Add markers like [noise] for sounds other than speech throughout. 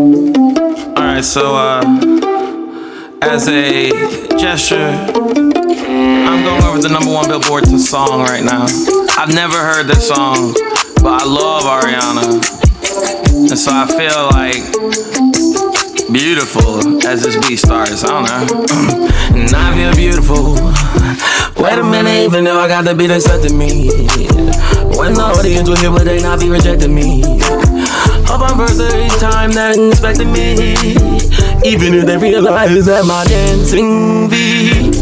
Alright, so uh, as a gesture, I'm going over the number one Billboard song right now. I've never heard this song, but I love Ariana. And so I feel like beautiful as this beat starts. I don't know. [clears throat] and I feel beautiful. Wait a minute, even if I got the beat accepted me. When the audience will hear, but they not be rejecting me. I'm first every time that expecting me. Even if they realize that my dancing beat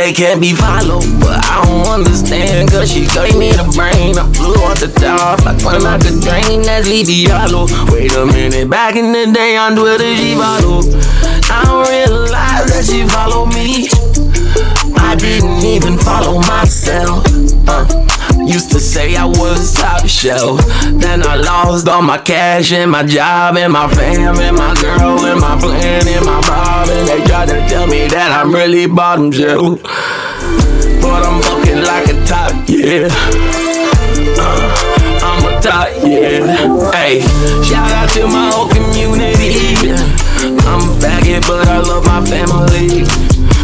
they can't be followed, but I don't understand. Cause she gave me the brain. I flew off the top like when I could drain that sleepy hollow. Wait a minute, back in the day on Twitter, she followed. I don't realize that she followed me. I didn't even follow myself. Uh. Used to say I was top shelf. Then I lost all my cash and my job and my fam and my girl and my plan and my bob. And they tried to tell me that I'm really bottom shelf. But I'm fucking like a top, yeah. Uh, I'm a top, yeah. Hey, shout out to my whole community. I'm a faggot, but I love my family.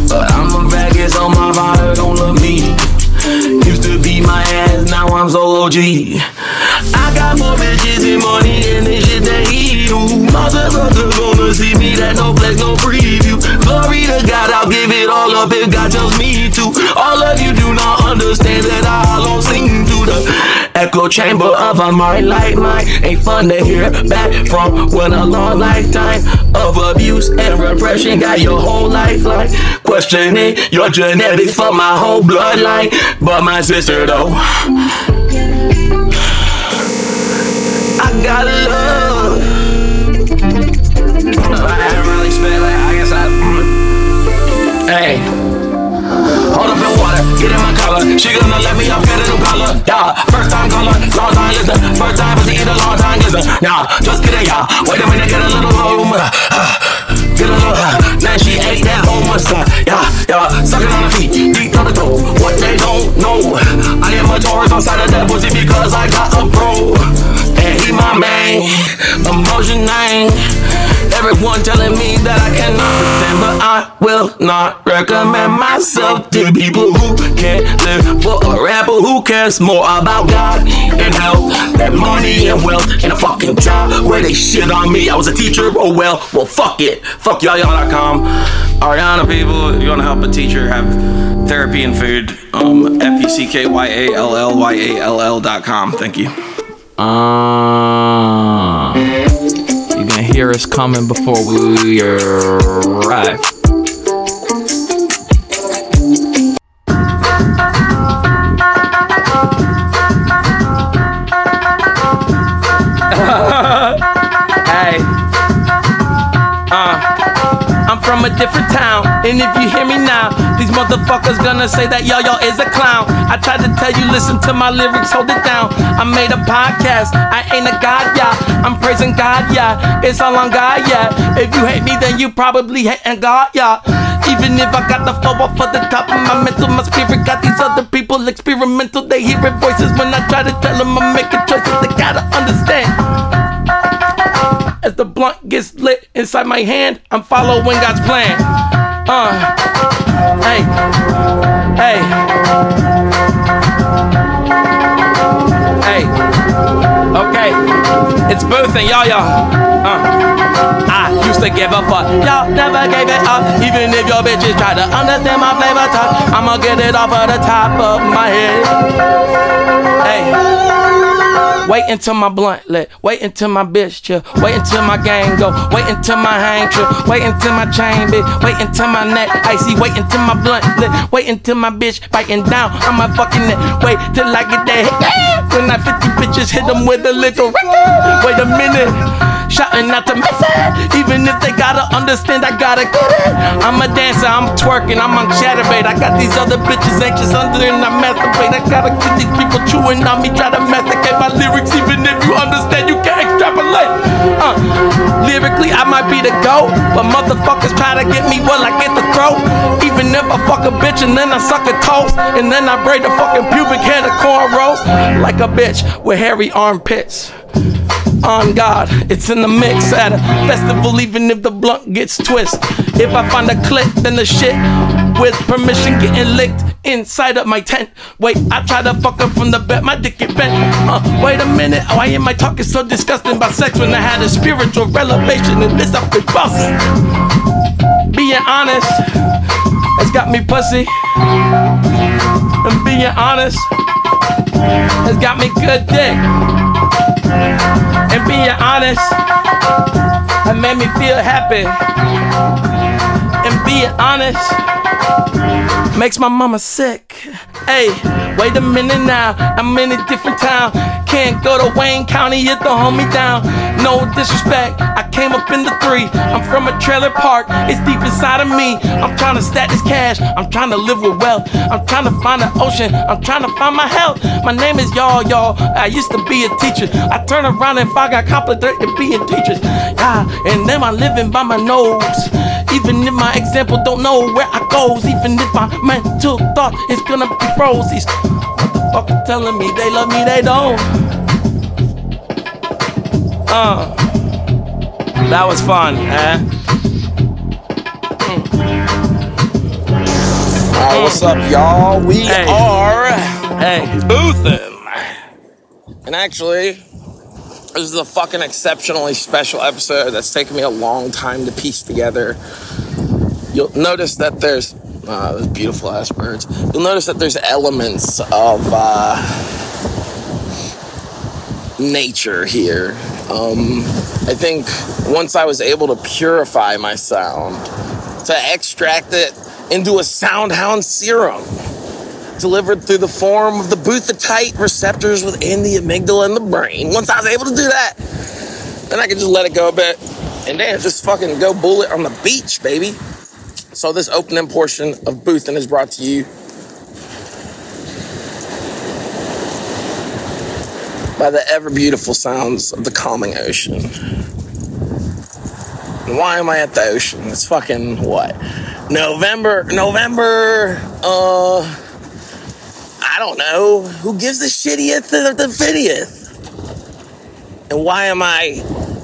But I'm a faggot, so my father don't love me. Used to be my ass, now I'm so OG. I got more bitches and money than this shit that he do. Motherfuckers gonna see me, that no flex, no preview. Glory to God, I'll give it all up if God tells me to. All of you do not understand that I don't sing echo chamber of a mind like mine. Ain't fun to hear back from when a long lifetime of abuse and repression got your whole life lifeline. Questioning your genetics for my whole bloodline. But my sister, though, I got love. I haven't really like, I guess I. Mm. Hey. Hold up in water, get in my collar. She gonna let me up, get a new color. Yeah, first time caller, long time listener. First time pussy eat a long time listener. Nah, just kidding, yeah. Wait a minute, get a little home. [sighs] Get a little, [sighs] now she ate that whole mustache. Yeah, yeah, sucking on the feet, deep on the toe. What they don't know, I am a Taurus on side of that pussy because I got a pro. And he my man, emotion name. Everyone telling me that I cannot pretend, but I will not recommend myself to people who can't live for a rapper who cares more about God and health than money and wealth and a fucking job where they shit on me. I was a teacher, oh well, well fuck it. Fuck y'all, y'all.com. Ariana people, if you want to help a teacher have therapy and food, um, F U C K Y A L L Y A L L.com. Thank you. Uh, you can hear us coming before we arrive. A different town, and if you hear me now, these motherfuckers gonna say that yo is a clown. I tried to tell you, listen to my lyrics, hold it down. I made a podcast, I ain't a god, yeah. I'm praising God, yeah. It's all on God, yeah. If you hate me, then you probably hating God, yeah. Even if I got the flow off of the top of my mental, my spirit got these other people experimental. They hearing voices when I try to tell them I'm making choices. They gotta understand. As the blunt gets lit inside my hand, I'm following God's plan. Uh, hey, hey, hey. Okay, it's Boothin y'all, y'all. Uh, I used to give a fuck, y'all never gave it up. Even if your bitches try to understand my flavor talk, I'ma get it off of the top of my head. Hey. Wait until my blunt lit. Wait until my bitch chill. Wait until my gang go. Wait until my hang chill. Wait until my chain big. Wait until my neck icy. Wait until my blunt lit. Wait until my bitch biting down my fucking neck. Wait till I get that hit. When I 50 bitches hit them with a little. Wait a minute. Shouting out to miss it. Even if they gotta understand, I gotta get it. I'm a dancer, I'm twerking, I'm on Chaturbate. I got these other bitches anxious under and I masturbate. I gotta get these people chewing on me, try to masticate my lyrics. Even if you understand, you can't extrapolate. Lyrically, I might be the GOAT, but motherfuckers try to get me, well, I get the throat. Even if I fuck a bitch and then I suck a toast, and then I braid the fucking pubic hair to cornrows, like a bitch with hairy armpits on God. It's in the mix at a festival, even if the blunt gets twist. If I find a click, then the shit with permission getting licked inside of my tent. Wait, I try to fuck up from the bed, my dick get bent. Uh, wait a minute, why am I talking so disgusting about sex when I had a spiritual revelation and this up the bus? Being honest, has got me pussy. And being honest, has got me good dick. And being honest, it made me feel happy. And being honest, makes my mama sick. Hey, wait a minute now, I'm in a different town. Can't go to Wayne County if the hold me down. No disrespect, I came up in the three. I'm from a trailer park, it's deep inside of me. I'm trying to stack this cash, I'm trying to live with wealth. I'm trying to find the ocean, I'm trying to find my health. My name is y'all, y'all. I used to be a teacher. I turn around and find I got complicated being teachers. Yeah, and then I'm living by my nose. Even if my example don't know where I goes, even if my mental thought is gonna be froze. These motherfuckers telling me they love me, they don't. Uh, that was fun, eh? Alright, what's up, y'all? We Hey. are Hey, Boothin. And actually, this is a fucking exceptionally special episode that's taken me a long time to piece together. You'll notice that there's uh, those beautiful ass birds. You'll notice that there's elements of uh, nature here. Um, I think once I was able to purify my sound, to extract it into a soundhound serum delivered through the form of the buthetite receptors within the amygdala and the brain. Once I was able to do that, then I could just let it go a bit and then just fucking go bullet on the beach, baby. So this opening portion of Boothin is brought to you by the ever beautiful sounds of the calming ocean. And why am I at the ocean? It's fucking what? November, November, uh, I don't know. Who gives a shittieth the, the 50th? And why am I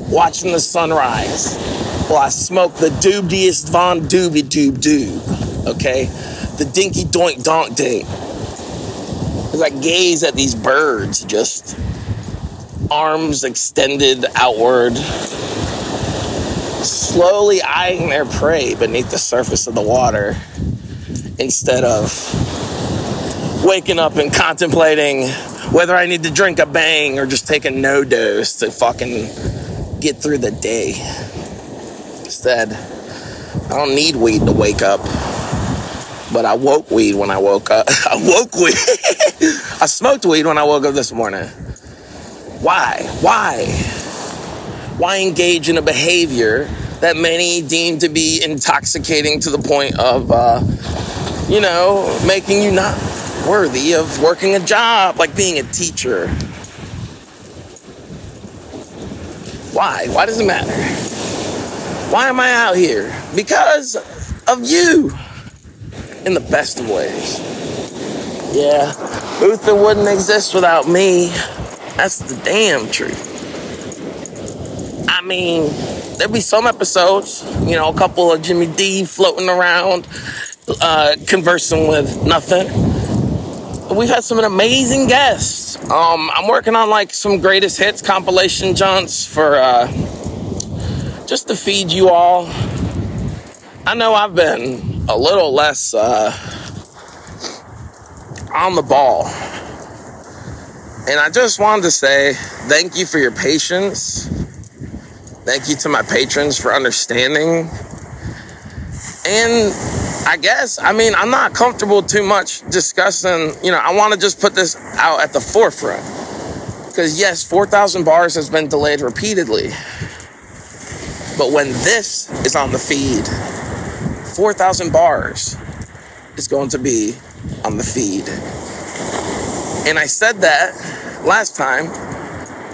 watching the sunrise? I smoke the doobiest von doobie doob doob, okay? The dinky doink donk dink. As I gaze at these birds, just arms extended outward, slowly eyeing their prey beneath the surface of the water instead of waking up and contemplating whether I need to drink a bang or just take a NoDoz to fucking get through the day. Instead, I don't need weed to wake up. But I woke weed when I woke up. [laughs] I woke weed. [laughs] I smoked weed when I woke up this morning. Why? Why? Why engage in a behavior that many deem to be intoxicating to the point of, uh, you know, making you not worthy of working a job like being a teacher? Why? Why does it matter? Why am I out here? Because of you in the best of ways. Yeah, Uther wouldn't exist without me. That's the damn truth. I mean, there'd be some episodes, you know, a couple of Jimmy D floating around, uh, conversing with nothing. We've had some amazing guests. Um, I'm working on like some greatest hits compilation junts for uh, just to feed you all. I know I've been a little less uh, on the ball. And I just wanted to say thank you for your patience. Thank you to my patrons for understanding. And I guess, I mean, I'm not comfortable too much discussing, you know, I want to just put this out at the forefront. Because, yes, 4,000 bars has been delayed repeatedly. But when this is on the feed, 4,000 bars is going to be on the feed. And I said that last time,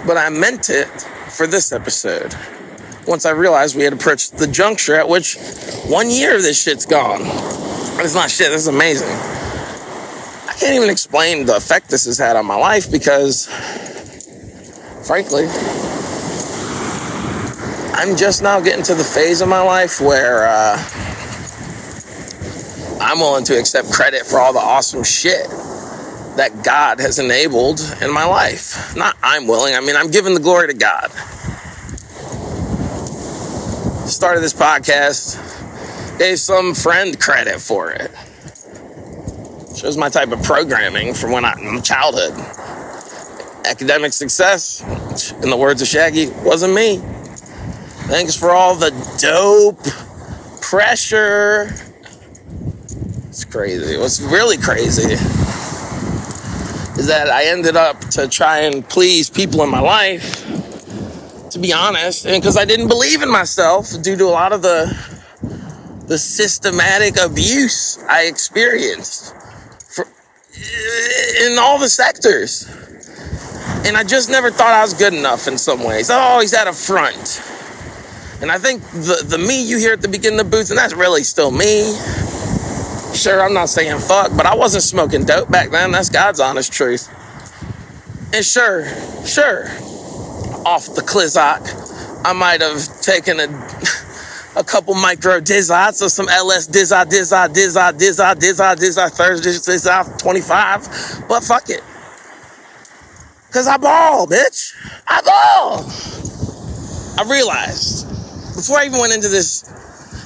but I meant it for this episode. once I realized we had approached the juncture at which one year of this shit's gone. It's not shit, this is amazing. I can't even explain the effect this has had on my life because, frankly, I'm just now getting to the phase of my life where uh, I'm willing to accept credit for all the awesome shit that God has enabled in my life. Not I'm willing, I mean, I'm giving the glory to God. Started this podcast, gave some friend credit for it. Shows my type of programming from when I'm childhood. Academic success, in the words of Shaggy, wasn't me. Thanks for all the dope pressure. It's crazy. What's really crazy is that I ended up to try and please people in my life, to be honest, and because I didn't believe in myself due to a lot of the the systematic abuse I experienced for, in all the sectors. And I just never thought I was good enough in some ways. I always had a front. And I think the, the me you hear at the beginning of the booth, and that's really still me. Sure, I'm not saying fuck, but I wasn't smoking dope back then. That's God's honest truth. And sure, sure, off the Clizock, I might have taken a, [laughs] a couple micro dizots or some LS dizot, dizot, dizot, dizot, dizot, dizot, Thursday, dizot 25. But fuck it. Cause I ball, bitch. I ball. I realized before I even went into this,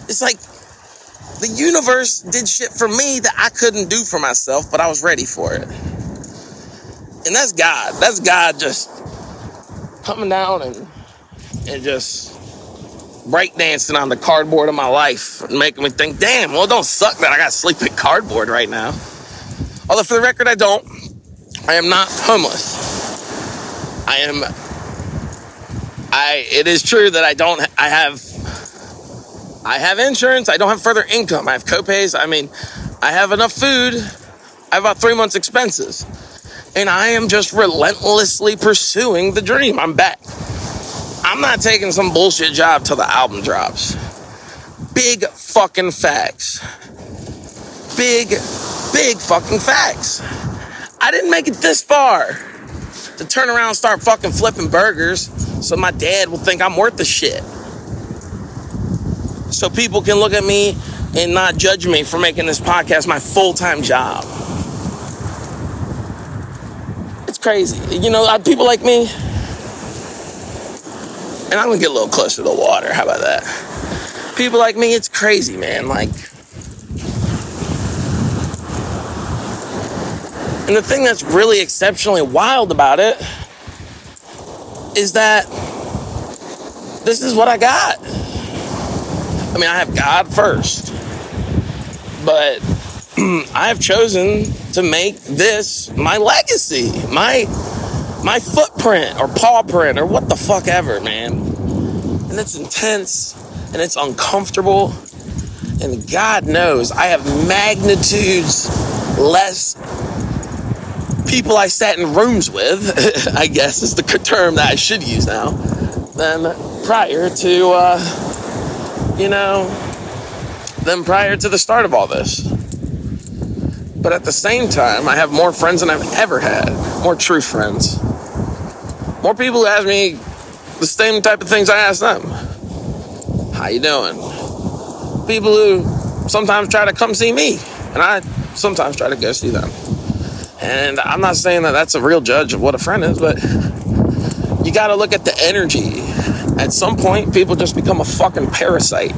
it's like the universe did shit for me that I couldn't do for myself, but I was ready for it. And that's God. That's God just coming down and and just breakdancing on the cardboard of my life and making me think, damn, well, don't suck that I got to sleep in cardboard right now. Although, for the record, I don't. I am not homeless. I am. I. It is true that I don't. I have I have insurance. I don't have further income. I have copays. I mean, I have enough food. I have about three months' expenses. And I am just relentlessly pursuing the dream. I'm back. I'm not taking some bullshit job till the album drops. Big fucking facts. Big, big fucking facts. I didn't make it this far to turn around and start fucking flipping burgers so my dad will think I'm worth the shit so people can look at me and not judge me for making this podcast my full time job. It's crazy. You know, people like me, and I'm gonna get a little closer to the water. How about that? People like me, it's crazy, man. Like, and the thing that's really exceptionally wild about it is that this is what I got. I mean, I have God first, but [clears throat] I have chosen to make this my legacy, my my footprint or paw print or what the fuck ever, man. And it's intense and it's uncomfortable. And God knows I have magnitudes less people I sat in rooms with, [laughs] I guess is the term that I should use now, than prior to uh, you know, than prior to the start of all this. But at the same time, I have more friends than I've ever had, more true friends. More people who ask me the same type of things I ask them. How you doing? People who sometimes try to come see me, and I sometimes try to go see them. And I'm not saying that that's a real judge of what a friend is, but you got to look at the energy at some point, people just become a fucking parasite.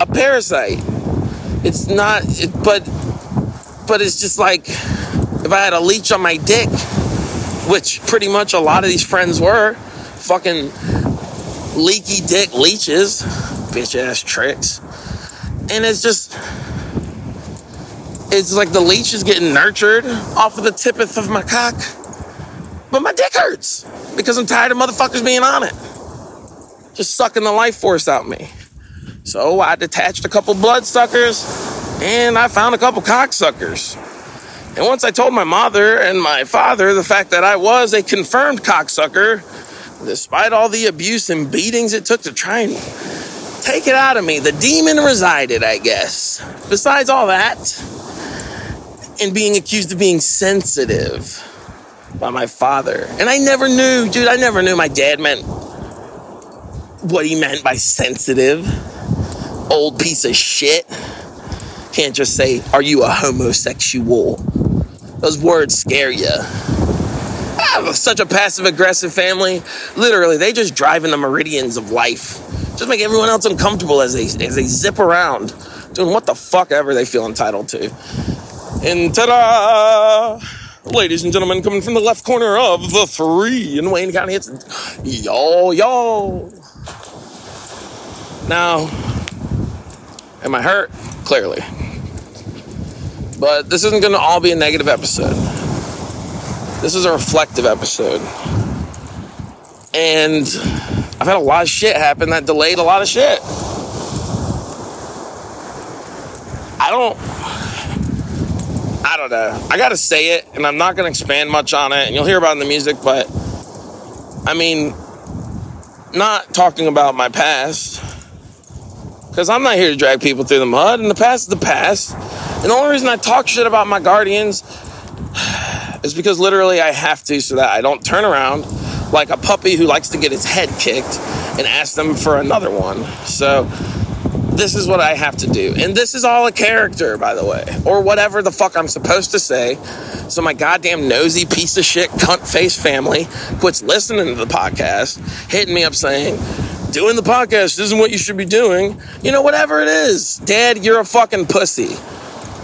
A parasite. It's not, it, but, but it's just like if I had a leech on my dick, which pretty much a lot of these friends were, fucking leaky dick leeches, bitch ass tricks. And it's just, it's like the leech is getting nurtured off of the tippeth of my cock. But my dick hurts because I'm tired of motherfuckers being on it just sucking the life force out me. So I detached a couple bloodsuckers and I found a couple cocksuckers. And once I told my mother and my father the fact that I was a confirmed cocksucker, Despite all the abuse and beatings it took to try and take it out of me, the demon resided, I guess. Besides all that, and being accused of being sensitive by my father. And I never knew, dude, I never knew my dad meant what he meant by sensitive. Old piece of shit. Can't just say, Are you a homosexual? Those words scare you. I have such a passive aggressive family. Literally, they just drive in the meridians of life. Just make everyone else uncomfortable as they, as they zip around, doing what the fuck ever they feel entitled to. And ta da! Ladies and gentlemen, coming from the left corner of the three in Wayne County, it's y'all, y'all. Now, am I hurt? Clearly. But this isn't going to all be a negative episode. This is a reflective episode. And I've had a lot of shit happen that delayed a lot of shit. I don't. I don't know. I gotta say it, and I'm not gonna expand much on it, and you'll hear about it in the music, but I mean, not talking about my past, because I'm not here to drag people through the mud, and the past is the past. And the only reason I talk shit about my guardians [sighs] is because literally I have to so that I don't turn around like a puppy who likes to get his head kicked and ask them for another one. So this is what I have to do. And this is all a character, by the way, or whatever the fuck I'm supposed to say. So my goddamn nosy piece of shit cunt face family quits listening to the podcast, hitting me up saying, doing the podcast isn't what you should be doing. You know, whatever it is. Dad, you're a fucking pussy.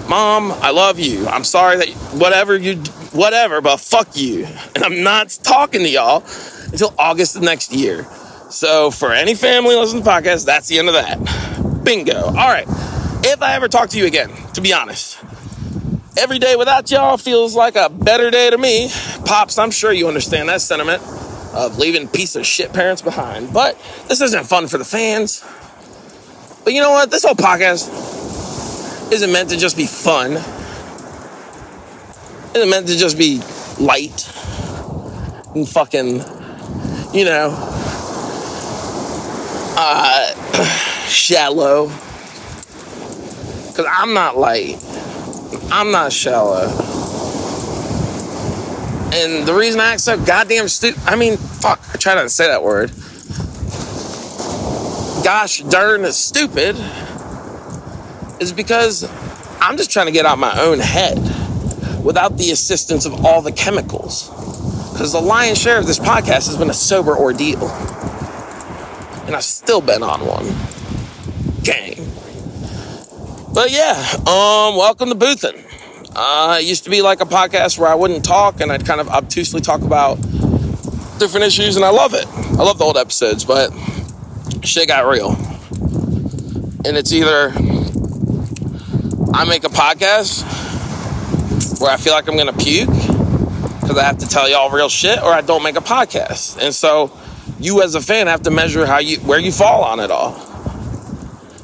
Mom, I love you. I'm sorry that whatever you, whatever, but fuck you. And I'm not talking to y'all until August of next year. So for any family listening to the podcast, that's the end of that. Bingo. All right. If I ever talk to you again, to be honest, every day without y'all feels like a better day to me. Pops, I'm sure you understand that sentiment of leaving piece of shit parents behind. But this isn't fun for the fans. But you know what? This whole podcast isn't meant to just be fun. Isn't meant to just be light and fucking, you know, uh, [clears throat] shallow. Cause I'm not light. I'm not shallow. And the reason I act so goddamn stupid, I mean, fuck, I try not to say that word. Gosh darn stupid is because I'm just trying to get out my own head without the assistance of all the chemicals. Because the lion's share of this podcast has been a sober ordeal. And I've still been on one. Gang. But yeah, um, welcome to Boothin. Uh, it used to be like a podcast where I wouldn't talk and I'd kind of obtusely talk about different issues, and I love it. I love the old episodes, but shit got real. And it's either I make a podcast where I feel like I'm gonna puke because I have to tell y'all real shit, or I don't make a podcast. And so you as a fan have to measure how you where you fall on it all.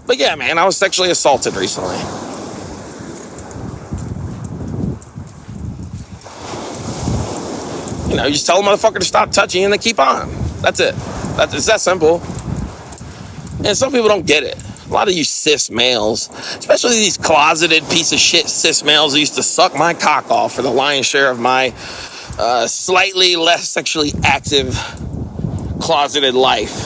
But yeah, man, I was sexually assaulted recently. You know, you just tell a motherfucker to stop touching and they keep on. That's it. That's it's that simple. And some people don't get it. A lot of you cis males, especially these closeted piece of shit cis males used to suck my cock off for the lion's share of my uh, slightly less sexually active closeted life.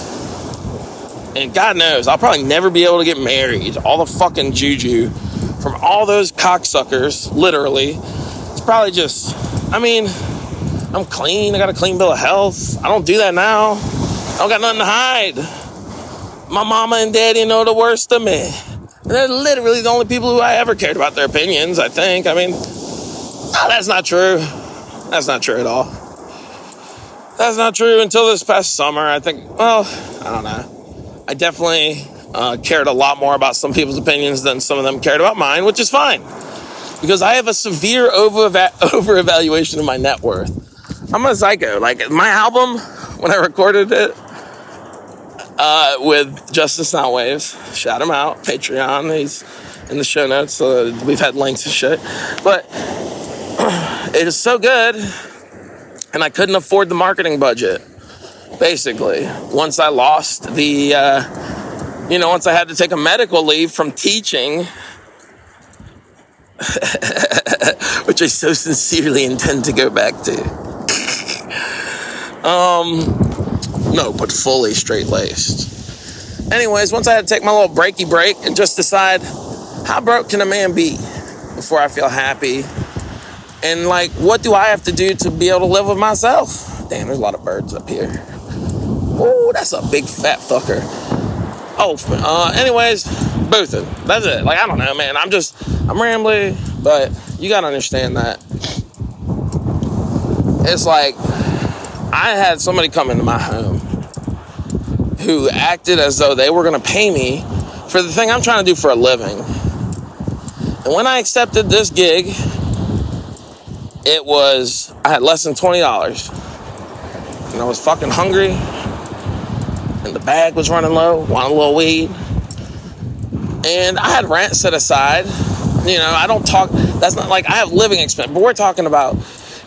And God knows, I'll probably never be able to get married. All the fucking juju from all those cocksuckers, literally. It's probably just, I mean, I'm clean. I got a clean bill of health. I don't do that now. I don't got nothing to hide. My mama and daddy know the worst of me. And they're literally the only people who I ever cared about their opinions, I think. I mean, no, that's not true. That's not true at all. That's not true until this past summer. I think, well, I don't know. I definitely uh, cared a lot more about some people's opinions than some of them cared about mine, which is fine. Because I have a severe over [laughs] evaluation of my net worth. I'm a psycho. Like my album, when I recorded it uh, with Justice Soundwaves, shout him out, Patreon. He's in the show notes, so we've had links and shit. But [clears throat] it is so good, and I couldn't afford the marketing budget. Basically. Once I lost the, uh, you know, once I had to take a medical leave from teaching, [laughs] which I so sincerely intend to go back to. [laughs] um, no, but fully straight laced. Anyways, once I had to take my little breaky break and just decide how broke can a man be before I feel happy? And like, what do I have to do to be able to live with myself? Damn, there's a lot of birds up here. Oh, that's a big fat fucker. Oh, uh, anyways, Boothin. That's it. Like, I don't know, man. I'm just, I'm rambling, but you gotta understand that. It's like, I had somebody come into my home who acted as though they were gonna pay me for the thing I'm trying to do for a living. And when I accepted this gig, it was, I had less than $20. And I was fucking hungry. And the bag was running low, wanted a little weed. And I had rent set aside. You know, I don't talk, that's not like I have living expense, but we're talking about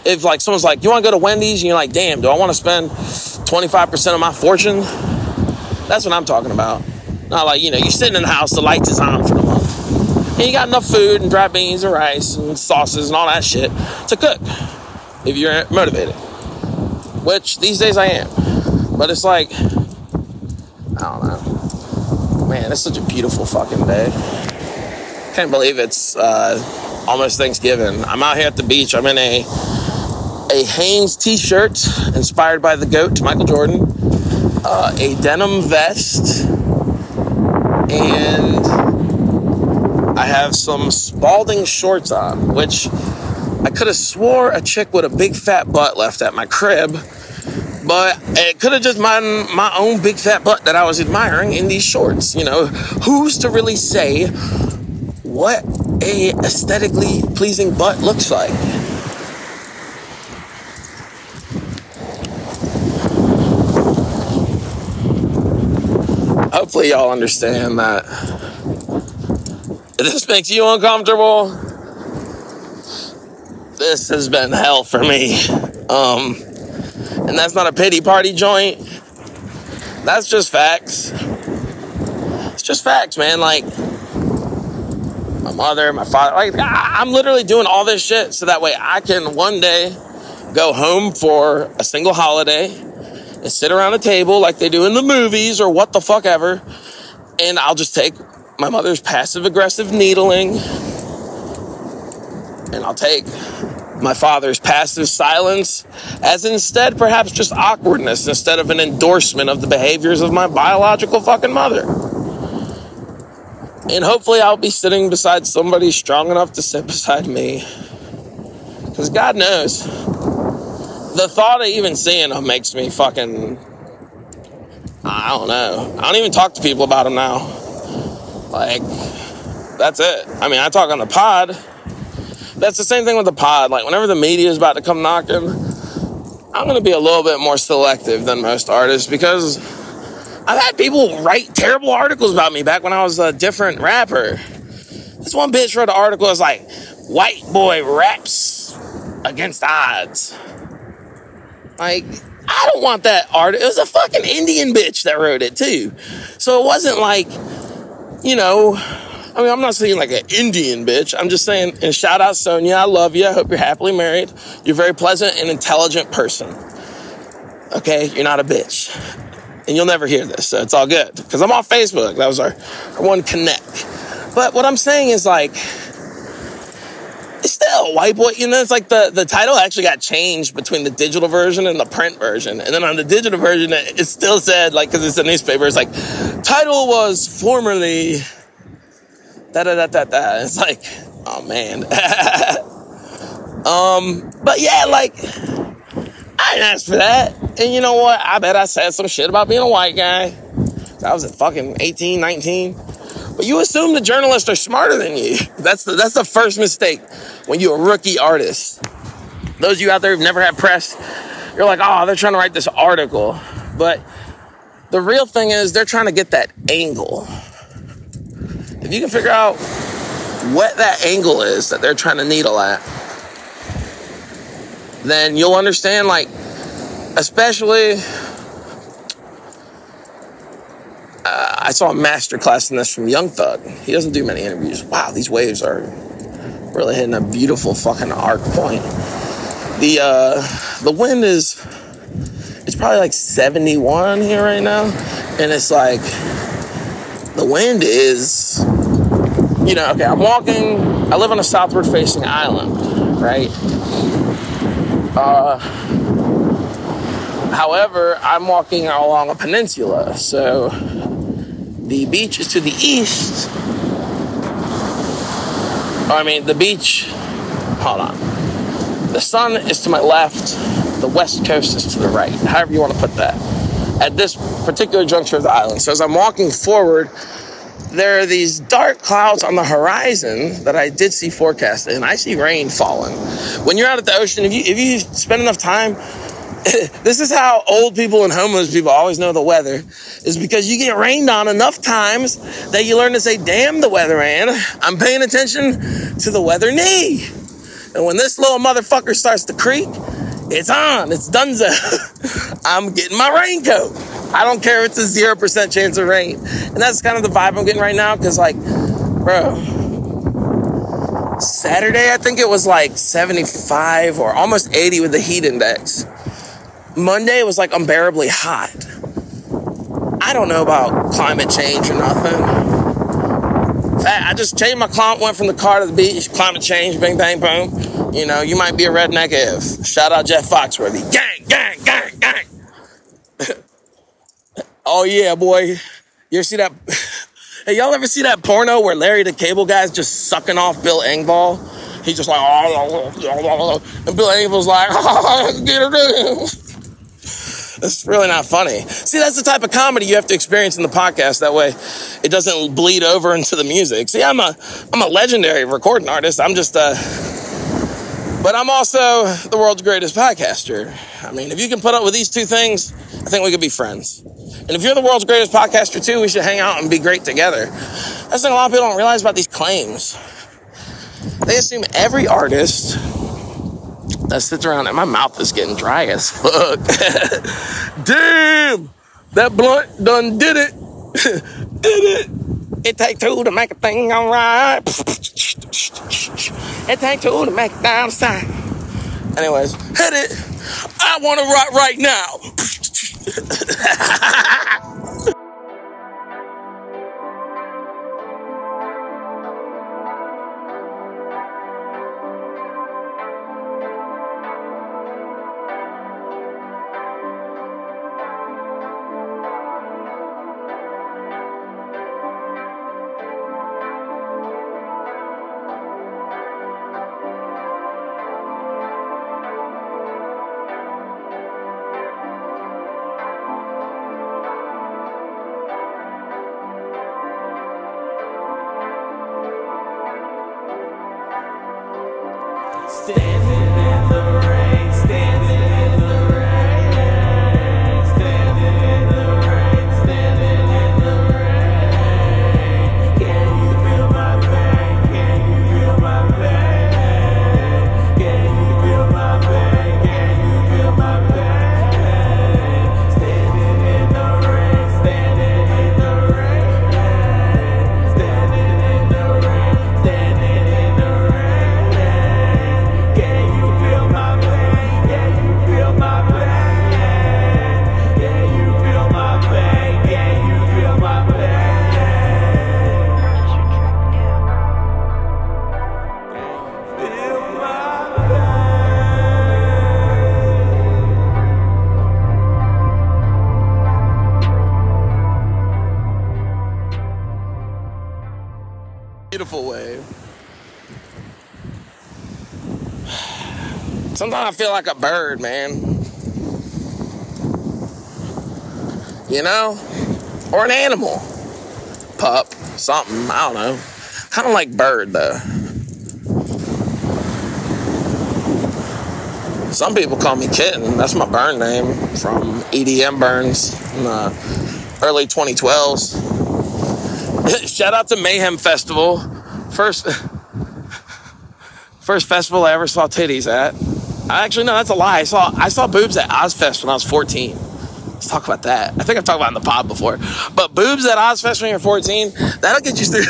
if like someone's like, you wanna go to Wendy's? And you're like, damn, do I wanna spend 25% of my fortune? That's what I'm talking about. Not like, you know, you're sitting in the house, the lights is on for the month. And you got enough food and dry beans and rice and sauces and all that shit to cook if you're motivated. Which these days I am. But it's like, I don't know. Man, it's such a beautiful fucking day. Can't believe it's uh, almost Thanksgiving. I'm out here at the beach. I'm in a a Hanes t-shirt inspired by the goat, Michael Jordan, uh, a denim vest, and I have some Spalding shorts on, which I could have swore a chick with a big fat butt left at my crib, but it could have just been my own big fat butt that I was admiring in these shorts. You know, who's to really say what a aesthetically pleasing butt looks like? Hopefully, y'all understand that. If this makes you uncomfortable, this has been hell for me. Um, and that's not a pity party joint. That's just facts. It's just facts, man. Like, my mother, my father, like, I'm literally doing all this shit so that way I can one day go home for a single holiday and sit around a table like they do in the movies or what the fuck ever. And I'll just take my mother's passive aggressive needling and I'll take my father's passive silence as instead perhaps just awkwardness instead of an endorsement of the behaviors of my biological fucking mother. And hopefully I'll be sitting beside somebody strong enough to sit [laughs] beside me. Because God knows, the thought of even seeing them makes me fucking. I don't know. I don't even talk to people about them now. Like, that's it. I mean, I talk on the pod. That's the same thing with the pod. Like, whenever the media is about to come knocking, I'm to be a little bit more selective than most artists because I've had people write terrible articles about me back when I was a different rapper. This one bitch wrote an article that's like, white boy raps against odds. Like, I don't want that art. It was a fucking Indian bitch that wrote it too. So it wasn't like, you know, I mean, I'm not saying like an Indian bitch. I'm just saying, and shout out Sonia, I love you. I hope you're happily married. You're a very pleasant and intelligent person. Okay, you're not a bitch. And you'll never hear this, so it's all good. Because I'm on Facebook. That was our, our one connect. But what I'm saying is like, it's still white boy. You know, it's like the, the title actually got changed between the digital version and the print version. And then on the digital version, it, it still said, like, because it's a newspaper, it's like, title was formerly da da da da da. It's like, oh man. [laughs] um, but yeah, like, I didn't ask for that. And you know what? I bet I said some shit about being a white guy. I was at fucking 18, 19. But you assume the journalists are smarter than you. That's the that's the first mistake when you're a rookie artist. Those of you out there who've never had press, you're like, oh, they're trying to write this article. But the real thing is they're trying to get that angle. If you can figure out what that angle is that they're trying to needle at, then you'll understand, like, especially. Uh, I saw a master class in this from Young Thug. He doesn't do many interviews. Wow, these waves are really hitting a beautiful fucking arc point. The uh, the wind is it's probably like 71 here right now, and it's like the wind is you know okay. I'm walking. I live on a southward facing island, right? Uh, however, I'm walking along a peninsula, so the beach is to the east. Oh, I mean, the beach. Hold on. The sun is to my left. The west coast is to the right. However you want to put that. At this particular juncture of the island. So as I'm walking forward, there are these dark clouds on the horizon that I did see forecasted, and I see rain falling. When you're out at the ocean, if you if you spend enough time [laughs] this is how old people and homeless people always know the weather is because you get rained on enough times that you learn to say, damn the weather, man. I'm paying attention to the weather knee. And when this little motherfucker starts to creak, it's on. It's dunzo. [laughs] I'm getting my raincoat. I don't care if it's a 0% chance of rain. And that's kind of the vibe I'm getting right now because, like, bro, Saturday, I think it was like 75 or almost 80 with the heat index. Monday was like unbearably hot. I don't know about climate change or nothing. Fact, I just changed my climate, went from the car to the beach, climate change, bing, bang, boom. You know, you might be a redneck if. Shout out Jeff Foxworthy. Gang, gang, gang, gang. [laughs] oh, yeah, boy. You ever see that? [laughs] hey, y'all ever see that porno where Larry the Cable Guy's just sucking off Bill Engvall? He's just like, and Bill Engvall's like, get. [laughs] It's really not funny. See, that's the type of comedy you have to experience in the podcast. That way, it doesn't bleed over into the music. See, I'm a I'm a legendary recording artist. I'm just uh, but I'm also the world's greatest podcaster. I mean, if you can put up with these two things, I think we could be friends. And if you're the world's greatest podcaster too, we should hang out and be great together. That's the thing a lot of people don't realize about these claims. They assume every artist that sits around and my mouth is getting dry as fuck. [laughs] Damn! That blunt done did it. [laughs] did it. It take two to make a thing alright. It take two to make down the side. Anyways, hit it. I want to rock right now. [laughs] Beautiful feel like a bird, man. You know? Or an animal. Pup, something, I don't know. Kind of like bird, though. Some people call me Kitten. That's my burn name from EDM Burns in the early 2012s. [laughs] Shout out to Mayhem Festival. First [laughs] first festival I ever saw titties at. Actually, no, that's a lie. I saw I saw boobs at Ozzfest when I was 14. Let's talk about that. I think I've talked about in the pod before. But boobs at Ozzfest when you're 14, that'll get you through. [laughs]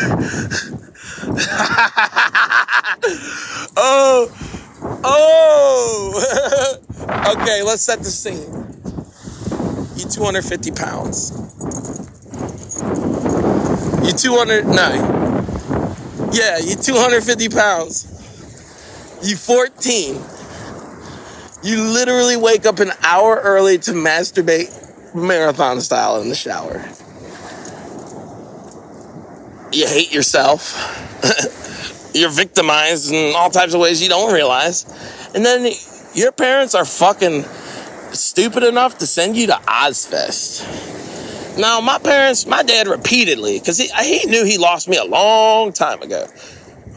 oh, oh. [laughs] okay, let's set the scene. You 250 pounds. You 200, no. Yeah, you 250 pounds. You 14. You literally wake up an hour early to masturbate marathon style in the shower. You hate yourself. [laughs] You're victimized in all types of ways you don't realize. And then your parents are fucking stupid enough to send you to Ozzfest. Now, my parents, my dad repeatedly, because he, he knew he lost me a long time ago.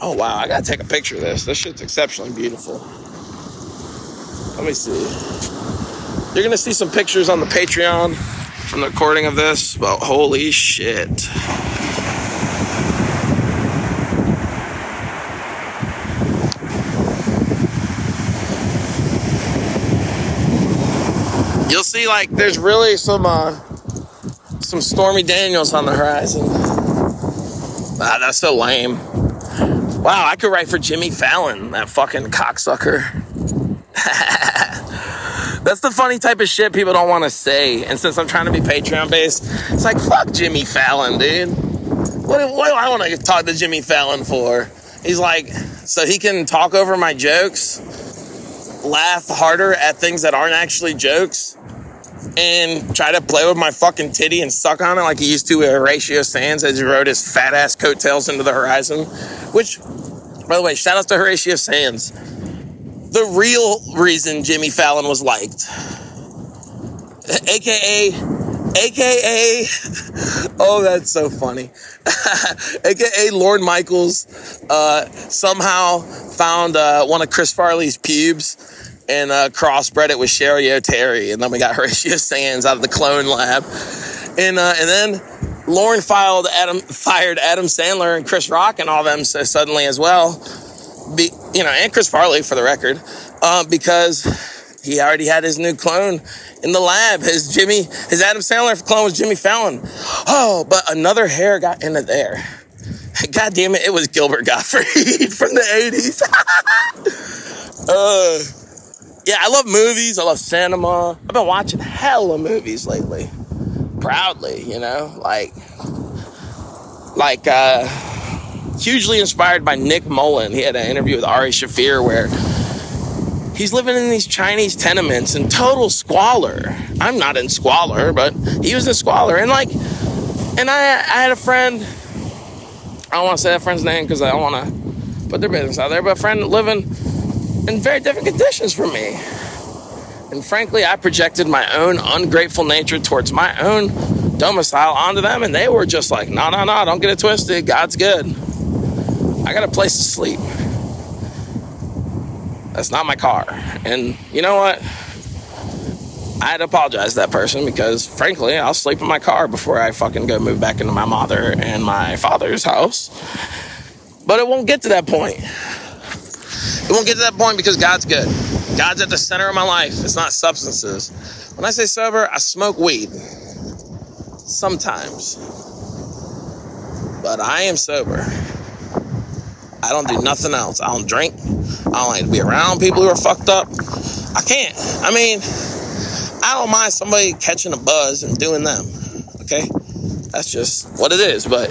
Oh, wow, I gotta take a picture of this. This shit's exceptionally beautiful. Let me see. You're gonna see some pictures on the Patreon from the recording of this, but holy shit. You'll see like there's really some uh some Stormy Daniels on the horizon. Wow, that's so lame. Wow, I could write for Jimmy Fallon, that fucking cocksucker. [laughs] That's the funny type of shit people don't want to say. And since I'm trying to be Patreon based, it's like, fuck Jimmy Fallon, dude. What, what do I want to talk to Jimmy Fallon for? He's like, so he can talk over my jokes, laugh harder at things that aren't actually jokes, and try to play with my fucking titty and suck on it like he used to with Horatio Sanz as he rode his fat ass coattails into the horizon. Which, by the way, shout out to Horatio Sanz the real reason Jimmy Fallon was liked. AKA, AKA, oh, that's so funny. [laughs] AKA Lorne Michaels uh, somehow found uh, one of Chris Farley's pubes and uh, crossbred it with Cheri Oteri, And then we got [laughs] Horatio Sanz out of the clone lab. And, uh, and then Lorne filed Adam, fired Adam Sandler and Chris Rock and all them so suddenly as well be, you know, and Chris Farley for the record, uh, because he already had his new clone in the lab. His Jimmy, his Adam Sandler clone was Jimmy Fallon. Oh, but another hair got into there. [laughs] God damn it, it was Gilbert Gottfried [laughs] from the 80s. [laughs] uh, yeah, I love movies. I love cinema. I've been watching hella movies lately. Proudly, you know, like, like, uh, hugely inspired by Nick Mullen. He had an interview with Ari Shaffir where he's living in these Chinese tenements in total squalor. I'm not in squalor, but he was in squalor. And like, and I, I had a friend, I don't want to say that friend's name because I don't want to put their business out there, but a friend living in very different conditions from me. And frankly, I projected my own ungrateful nature towards my own domicile onto them, and they were just like, no, no, no, don't get it twisted. God's good. I got a place to sleep. That's not my car. And you know what? I had to apologize to that person because, frankly, I'll sleep in my car before I fucking go move back into my mother and my father's house. But it won't get to that point. It won't get to that point because God's good. God's at the center of my life. It's not substances. When I say sober, I smoke weed. Sometimes. But I am sober. I don't do nothing else. I don't drink. I don't like to be around people who are fucked up. I can't. I mean, I don't mind somebody catching a buzz and doing them. Okay? That's just what it is. But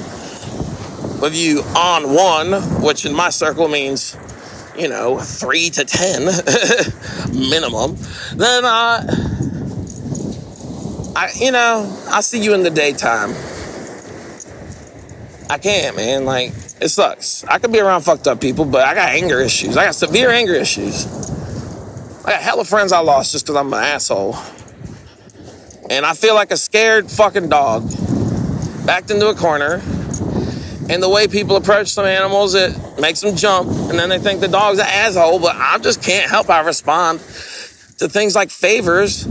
with you on one, which in my circle means, you know, three to ten [laughs] minimum, then uh I you know, I see you in the daytime. I can't, man. Like it sucks. I could be around fucked up people, but I got anger issues. I got severe anger issues. I got hella friends I lost just because I'm an asshole. And I feel like a scared fucking dog backed into a corner. And the way people approach some animals, it makes them jump. And then they think the dog's an asshole, but I just can't help I respond to things like favors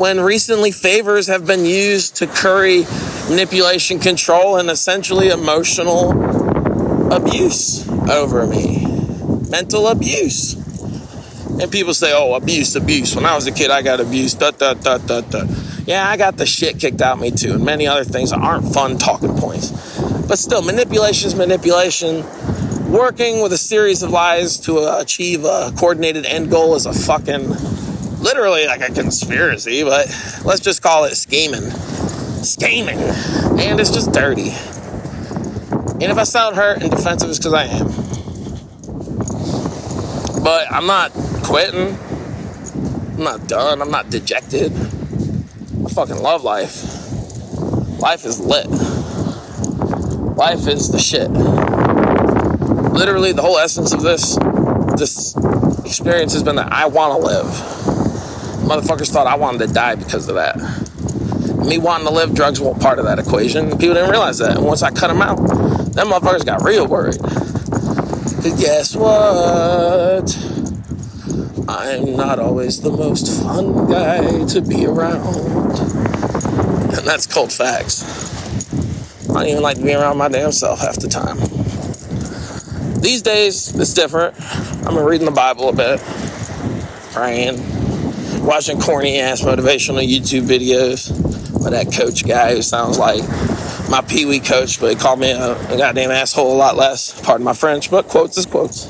when recently favors have been used to curry manipulation, control, and essentially emotional abuse over me. Mental abuse. And people say, oh, abuse, abuse. When I was a kid, I got abused. Da, da, da, da, da. Yeah, I got the shit kicked out of me too, and many other things that aren't fun talking points. But still, manipulation is manipulation. Working with a series of lies to achieve a coordinated end goal is a fucking, literally like a conspiracy, but let's just call it scheming. Scheming. And it's just dirty. And if I sound hurt and defensive, it's because I am. But I'm not quitting. I'm not done. I'm not dejected. I fucking love life. Life is lit. Life is the shit. Literally, the whole essence of this this experience has been that I want to live. Motherfuckers thought I wanted to die because of that. Me wanting to live, drugs weren't part of that equation. People didn't realize that. And once I cut them out, them motherfuckers got real worried. Cause guess what? I'm not always the most fun guy to be around. And that's cold facts. I don't even like to be around my damn self half the time. These days, it's different. I'm reading the Bible a bit, praying, watching corny ass motivational YouTube videos by that coach guy who sounds like my pee wee coach, but he called me a, a goddamn asshole a lot less. Pardon my French, but quotes is quotes.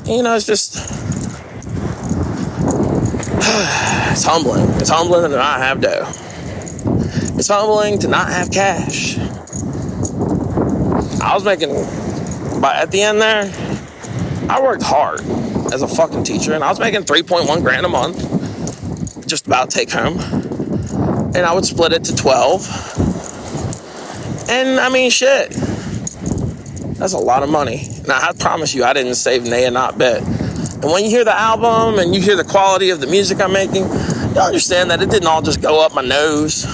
And, you know, it's just. [sighs] it's humbling. It's humbling to not have dough. It's humbling to not have cash. I was making, but at the end there, I worked hard as a fucking teacher, and I was making 3.1 grand a month, just about take home. And I would split it to 12. And I mean, shit, that's a lot of money. Now, I promise you, I didn't save nay a not bit. And when you hear the album and you hear the quality of the music I'm making, you understand that it didn't all just go up my nose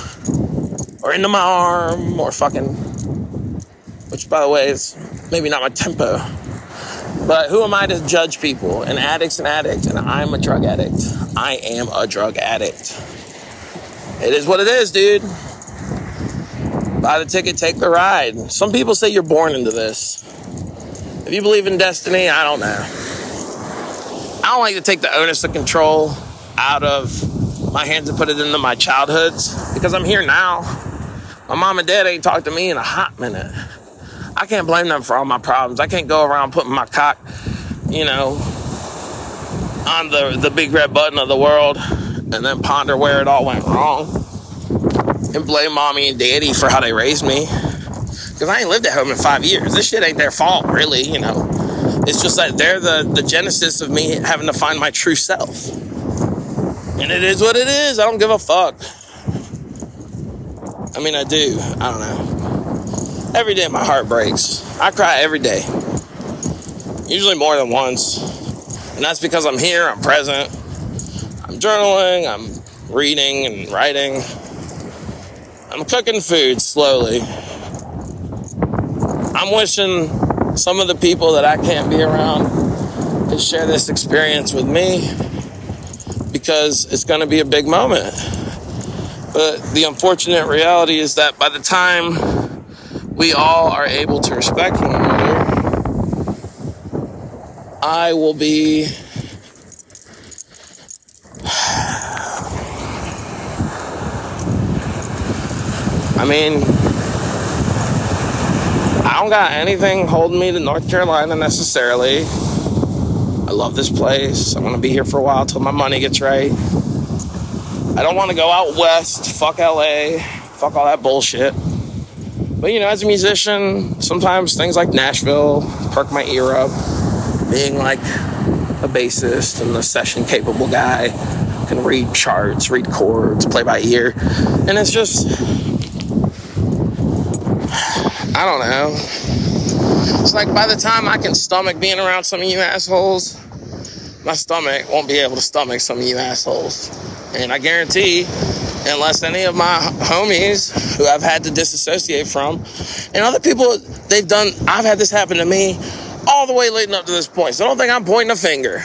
or into my arm or fucking, which by the way is maybe not my tempo. But who am I to judge people? An addict's an addict, and I'm a drug addict. I am a drug addict. It is what it is, dude. Buy the ticket, take the ride. Some people say you're born into this. If you believe in destiny, I don't know. I don't like to take the onus of control out of my hands and put it into my childhoods because I'm here now. My mom and dad ain't talked to me in a hot minute. I can't blame them for all my problems. I can't go around putting my cock, you know, on the, the big red button of the world and then ponder where it all went wrong and blame mommy and daddy for how they raised me. Because I ain't lived at home in five years. This shit ain't their fault, really, you know. It's just that they're the, the genesis of me having to find my true self. And it is what it is. I don't give a fuck. I mean, I do. I don't know. Every day my heart breaks. I cry every day. Usually more than once. And that's because I'm here, I'm present, I'm journaling, I'm reading and writing. I'm cooking food slowly. I'm wishing some of the people that I can't be around to share this experience with me because it's going to be a big moment. But the unfortunate reality is that by the time we all are able to respect one another, I will be [sighs] I mean, I don't got anything holding me to North Carolina necessarily. I love this place. I'm gonna be here for a while till my money gets right. I don't want to go out west. Fuck LA. Fuck all that bullshit. But you know, as a musician, sometimes things like Nashville perk my ear up. Being like a bassist and a session capable guy can read charts, read chords, play by ear. And it's just I don't know. It's like by the time I can stomach being around some of you assholes, my stomach won't be able to stomach some of you assholes. And I guarantee, unless any of my homies who I've had to disassociate from, and other people, they've done, I've had this happen to me all the way leading up to this point. So don't think I'm pointing a finger.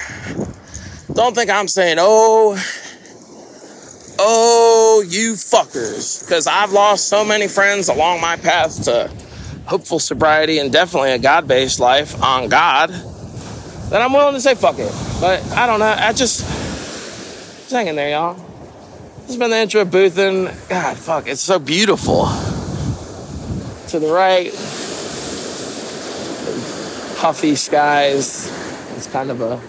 Don't think I'm saying, oh, oh, you fuckers. Because I've lost so many friends along my path to hopeful sobriety and definitely a God based life on God that I'm willing to say fuck it. But I don't know. I just, just hang in there, y'all. This has been the intro of Boothin. God, fuck, it's so beautiful. To the right, puffy skies. It's kind of a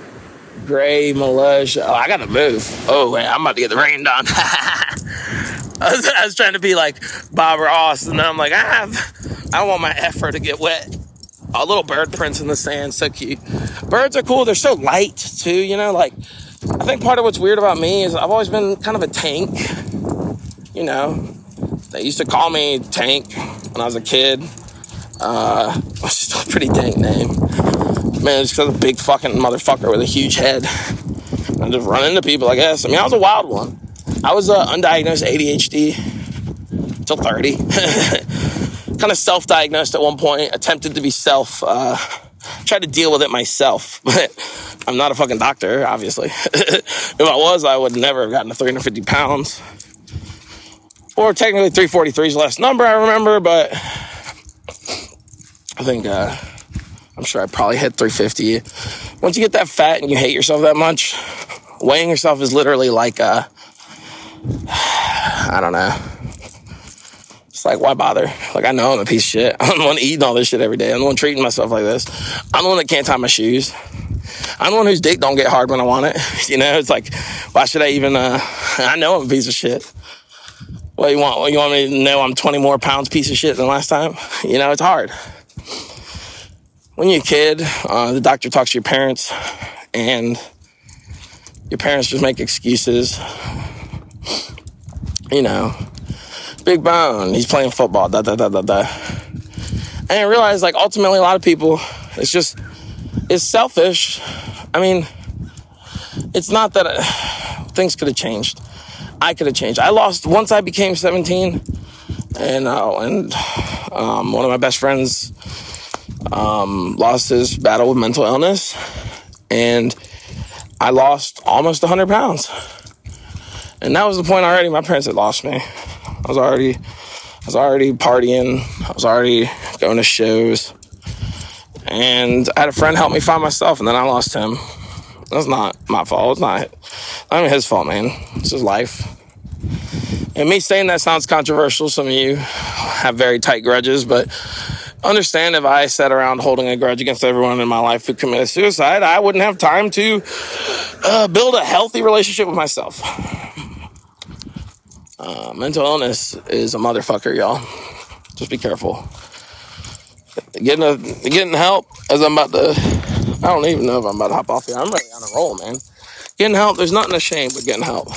gray militia. Oh, I gotta move. Oh, wait, I'm about to get the rain done. [laughs] I, was, I was trying to be like Bob Ross, and I'm like, I have, I want my effort to get wet. A little bird prints in the sand, so cute. Birds are cool. They're so light too. You know, like I think part of what's weird about me is I've always been kind of a tank. You know, they used to call me Tank when I was a kid. Uh, [laughs] it's still a pretty dank name. Man, it's because I'm a big fucking motherfucker with a huge head. I just run into people, I guess. I mean, I was a wild one. I was uh, undiagnosed ADHD until 30. [laughs] kind of self diagnosed at one point, attempted to be self, uh, tried to deal with it myself. [laughs] But I'm not a fucking doctor, obviously. [laughs] if I was, I would never have gotten to 350 pounds. Or technically 343 is the last number I remember, but I think uh, I'm sure I probably hit 350. Once you get that fat and you hate yourself that much, weighing yourself is literally like uh, [sighs] I don't know. It's like, why bother? Like, I know I'm a piece of shit. [laughs] I'm the one eating all this shit every day. I'm the one treating myself like this. I'm the one that can't tie my shoes. I'm the one whose dick don't get hard when I want it. [laughs] You know, it's like, why should I even, uh, [laughs] I know I'm a piece of shit. What you want? What you want me to know I'm 20 more pounds piece of shit than last time? You know, it's hard. When you're a kid, uh, the doctor talks to your parents and your parents just make excuses. You know, big bone, he's playing football, da da da da da. I realized, like, ultimately, a lot of people, it's just, it's selfish. I mean, it's not that uh, things could have changed. I could have changed. I lost once I became 17, and uh, and um, one of my best friends um, lost his battle with mental illness, and I lost almost 100 pounds. And that was the point already. My parents had lost me. I was already, I was already partying. I was already going to shows, and I had a friend help me find myself, and then I lost him. That's not my fault. It's not, not even his fault, man. It's his life. And me saying that sounds controversial. Some of you have very tight grudges, but understand if I sat around holding a grudge against everyone in my life who committed suicide, I wouldn't have time to uh, build a healthy relationship with myself. Uh, mental illness is a motherfucker, y'all. Just be careful. Getting a, getting help as I'm about to. I don't even know if I'm about to hop off here. I'm really on a roll, man. Getting help. There's nothing ashamed with getting help.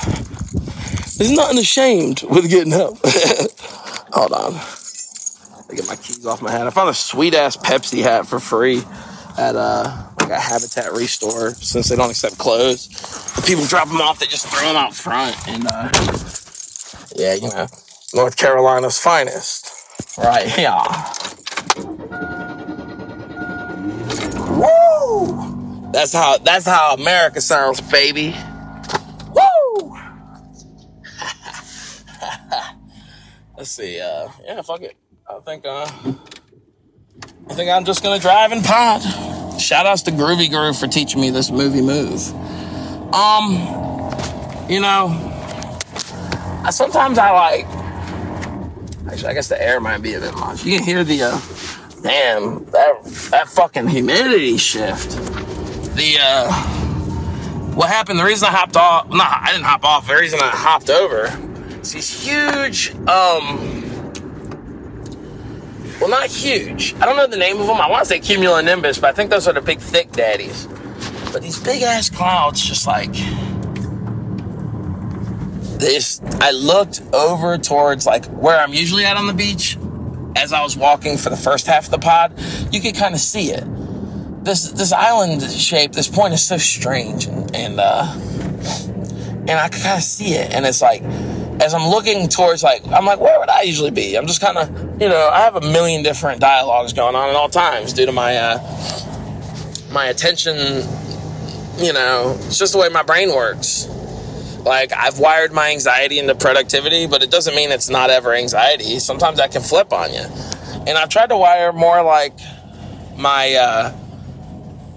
There's nothing ashamed with getting help. [laughs] Hold on. I get my keys off my hat. I found a sweet ass Pepsi hat for free at uh like a Habitat Restore since they don't accept clothes. The people drop them off, they just throw them out front, and uh yeah, you know, North Carolina's finest, right here. Woo! That's how that's how America sounds, baby. Woo! [laughs] Let's see. Uh, yeah, fuck it. I think uh, I think I'm just gonna drive and pod. Shout outs to Groovy Groove for teaching me this movie move. Um, you know, I, sometimes I like. Actually, I guess the air might be a bit much. You can hear the uh, damn that that fucking humidity shift. The uh, what happened? The reason I hopped off, no, I didn't hop off. The reason I hopped over is these huge um well, not huge. I don't know the name of them. I want to say cumulonimbus, but I think those are the big thick daddies. But these big ass clouds, just like this. I looked over towards like where I'm usually at on the beach. As I was walking for the first half of the pod, you could kind of see it. This this island shape, this point is so strange, and and, uh, and I could kind of see it, and it's like as I'm looking towards like I'm like where would I usually be? I'm just kind of you know I have a million different dialogues going on at all times due to my uh, my attention. You know, it's just the way my brain works. Like I've wired my anxiety into productivity, but it doesn't mean it's not ever anxiety. Sometimes that can flip on you, and I've tried to wire more like my. uh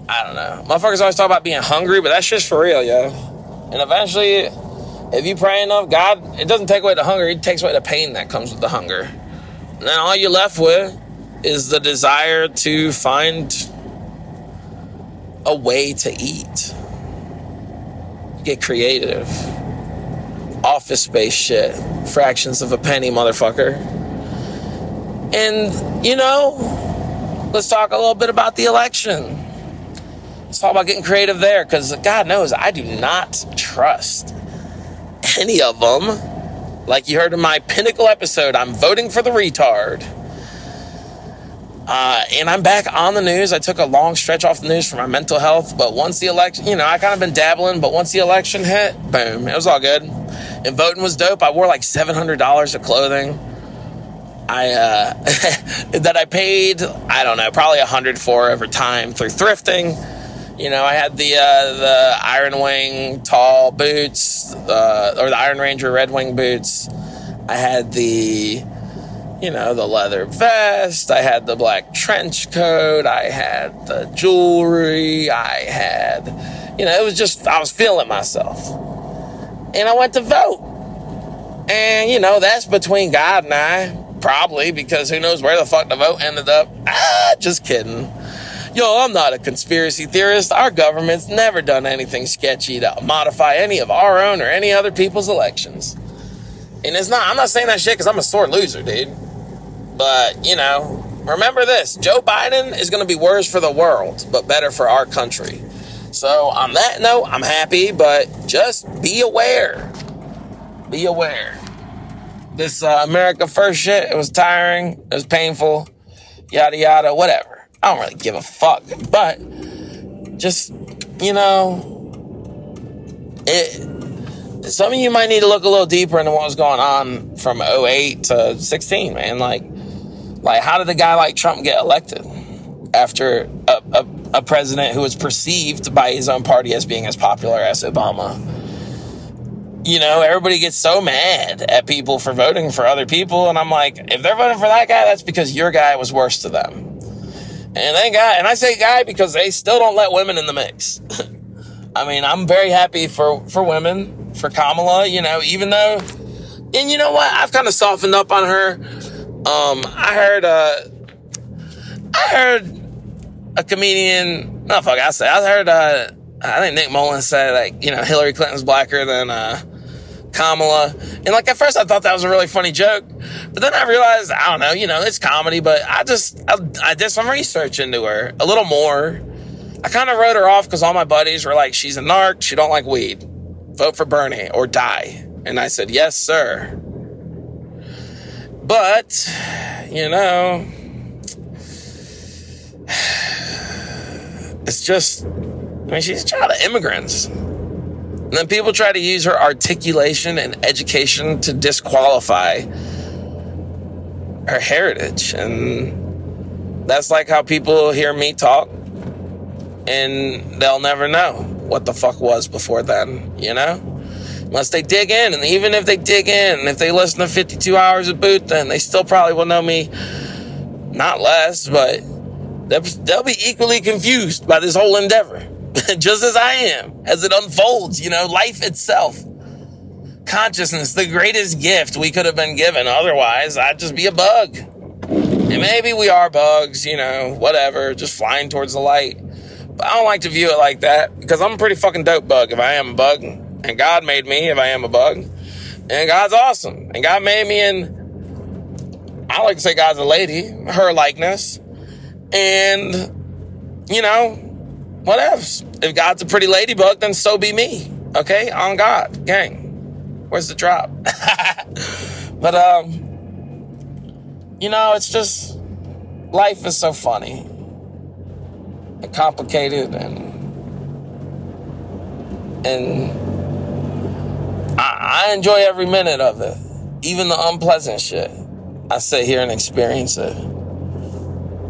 I don't know. Motherfuckers always talk about being hungry, but that's just for real, yo. And eventually, If you pray enough, God, it doesn't take away the hunger, He takes away the pain that comes with the hunger. And then all you're left with is the desire to find a way to eat. Get creative. Office space shit. Fractions of a penny, motherfucker. And, you know, let's talk a little bit about the election. Let's talk about getting creative there because God knows I do not trust any of them. Like you heard in my pinnacle episode, I'm voting for the retard. Uh, and I'm back on the news. I took a long stretch off the news for my mental health, but once the election, you know, I kind of been dabbling, but once the election hit, boom, it was all good. And voting was dope. I wore like $700 of clothing. I uh, [laughs] that I paid, I don't know, probably a hundred for over time through thrifting. You know, I had the uh, the Iron Wing tall boots, uh, or the Iron Ranger Red Wing boots. I had the, you know, the leather vest. I had the black trench coat. I had the jewelry. I had, you know, it was just I was feeling myself, and I went to vote. And you know, that's between God and I Probably because who knows where the fuck the vote ended up. Ah, just kidding. Yo, I'm not a conspiracy theorist. Our government's never done anything sketchy to modify any of our own or any other people's elections. And it's not, I'm not saying that shit because I'm a sore loser, dude. But, you know, remember this Joe Biden is going to be worse for the world, but better for our country. So, on that note, I'm happy, but just be aware. Be aware this uh, America First shit. It was tiring. It was painful. Yada yada. Whatever. I don't really give a fuck. But just you know, it. Some of you might need to look a little deeper into what was going on from 08 to 16, man. Like, like how did a guy like Trump get elected after a, a, a president who was perceived by his own party as being as popular as Obama? you know, everybody gets so mad at people for voting for other people. And I'm like, if they're voting for that guy, that's because your guy was worse to them. And they guy, and I say guy because they still don't let women in the mix. [laughs] I mean, I'm very happy for, for women, for Kamala, you know, even though, and you know what? I've kind of softened up on her. Um, I heard, uh, I heard a comedian, no, fuck, I say, I heard, uh, I think Nick Mullen said, like, you know, Hillary Clinton's blacker than, uh, Kamala. And like at first I thought that was a really funny joke, but then I realized, I don't know, you know, it's comedy, but I just, I, I did some research into her a little more. I kind of wrote her off because all my buddies were like, she's a narc, she don't like weed. Vote for Bernie or die. And I said, yes, sir. But, you know, it's just, I mean, she's a child of immigrants. And then people try to use her articulation and education to disqualify her heritage. And that's like how people hear me talk and they'll never know what the fuck was before then, you know? Unless they dig in. And even if they dig in, if they listen to 52 hours of boot, then they still probably will know me not less, but they'll be equally confused by this whole endeavor. [laughs] just as I am, as it unfolds, you know, life itself. Consciousness, the greatest gift we could have been given. Otherwise, I'd just be a bug. And maybe we are bugs, you know, whatever, just flying towards the light. But I don't like to view it like that because I'm a pretty fucking dope bug if I am a bug. And God made me if I am a bug. And God's awesome. And God made me in, I like to say God's a lady, her likeness. And, you know, what else? If God's a pretty ladybug, then so be me. Okay? On God. Gang. Where's the drop? [laughs] but, um, you know, it's just, life is so funny and complicated and, and I, I enjoy every minute of it. Even the unpleasant shit. I sit here and experience it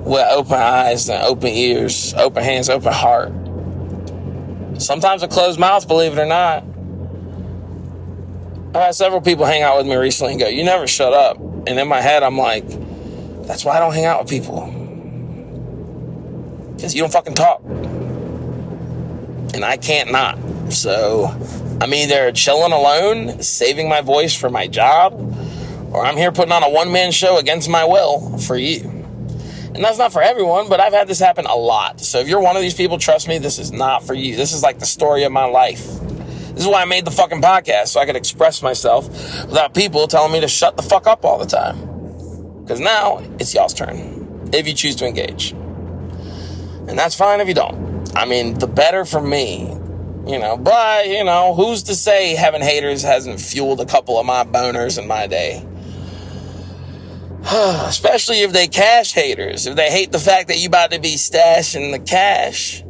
with open eyes and open ears, open hands, open heart. Sometimes a closed mouth, believe it or not. I had several people hang out with me recently and go, You never shut up. And in my head, I'm like, That's why I don't hang out with people. Because you don't fucking talk. And I can't not. So I'm either chilling alone, saving my voice for my job, or I'm here putting on a one man show against my will for you. And that's not for everyone, but I've had this happen a lot. So if you're one of these people, trust me, this is not for you. This is like the story of my life. This is why I made the fucking podcast, so I could express myself without people telling me to shut the fuck up all the time. Because now it's y'all's turn, if you choose to engage. And that's fine if you don't. I mean, the better for me, you know, but, you know, who's to say having haters hasn't fueled a couple of my boners in my day? [sighs] Especially if they cash haters, if they hate the fact that you about to be stashing the cash.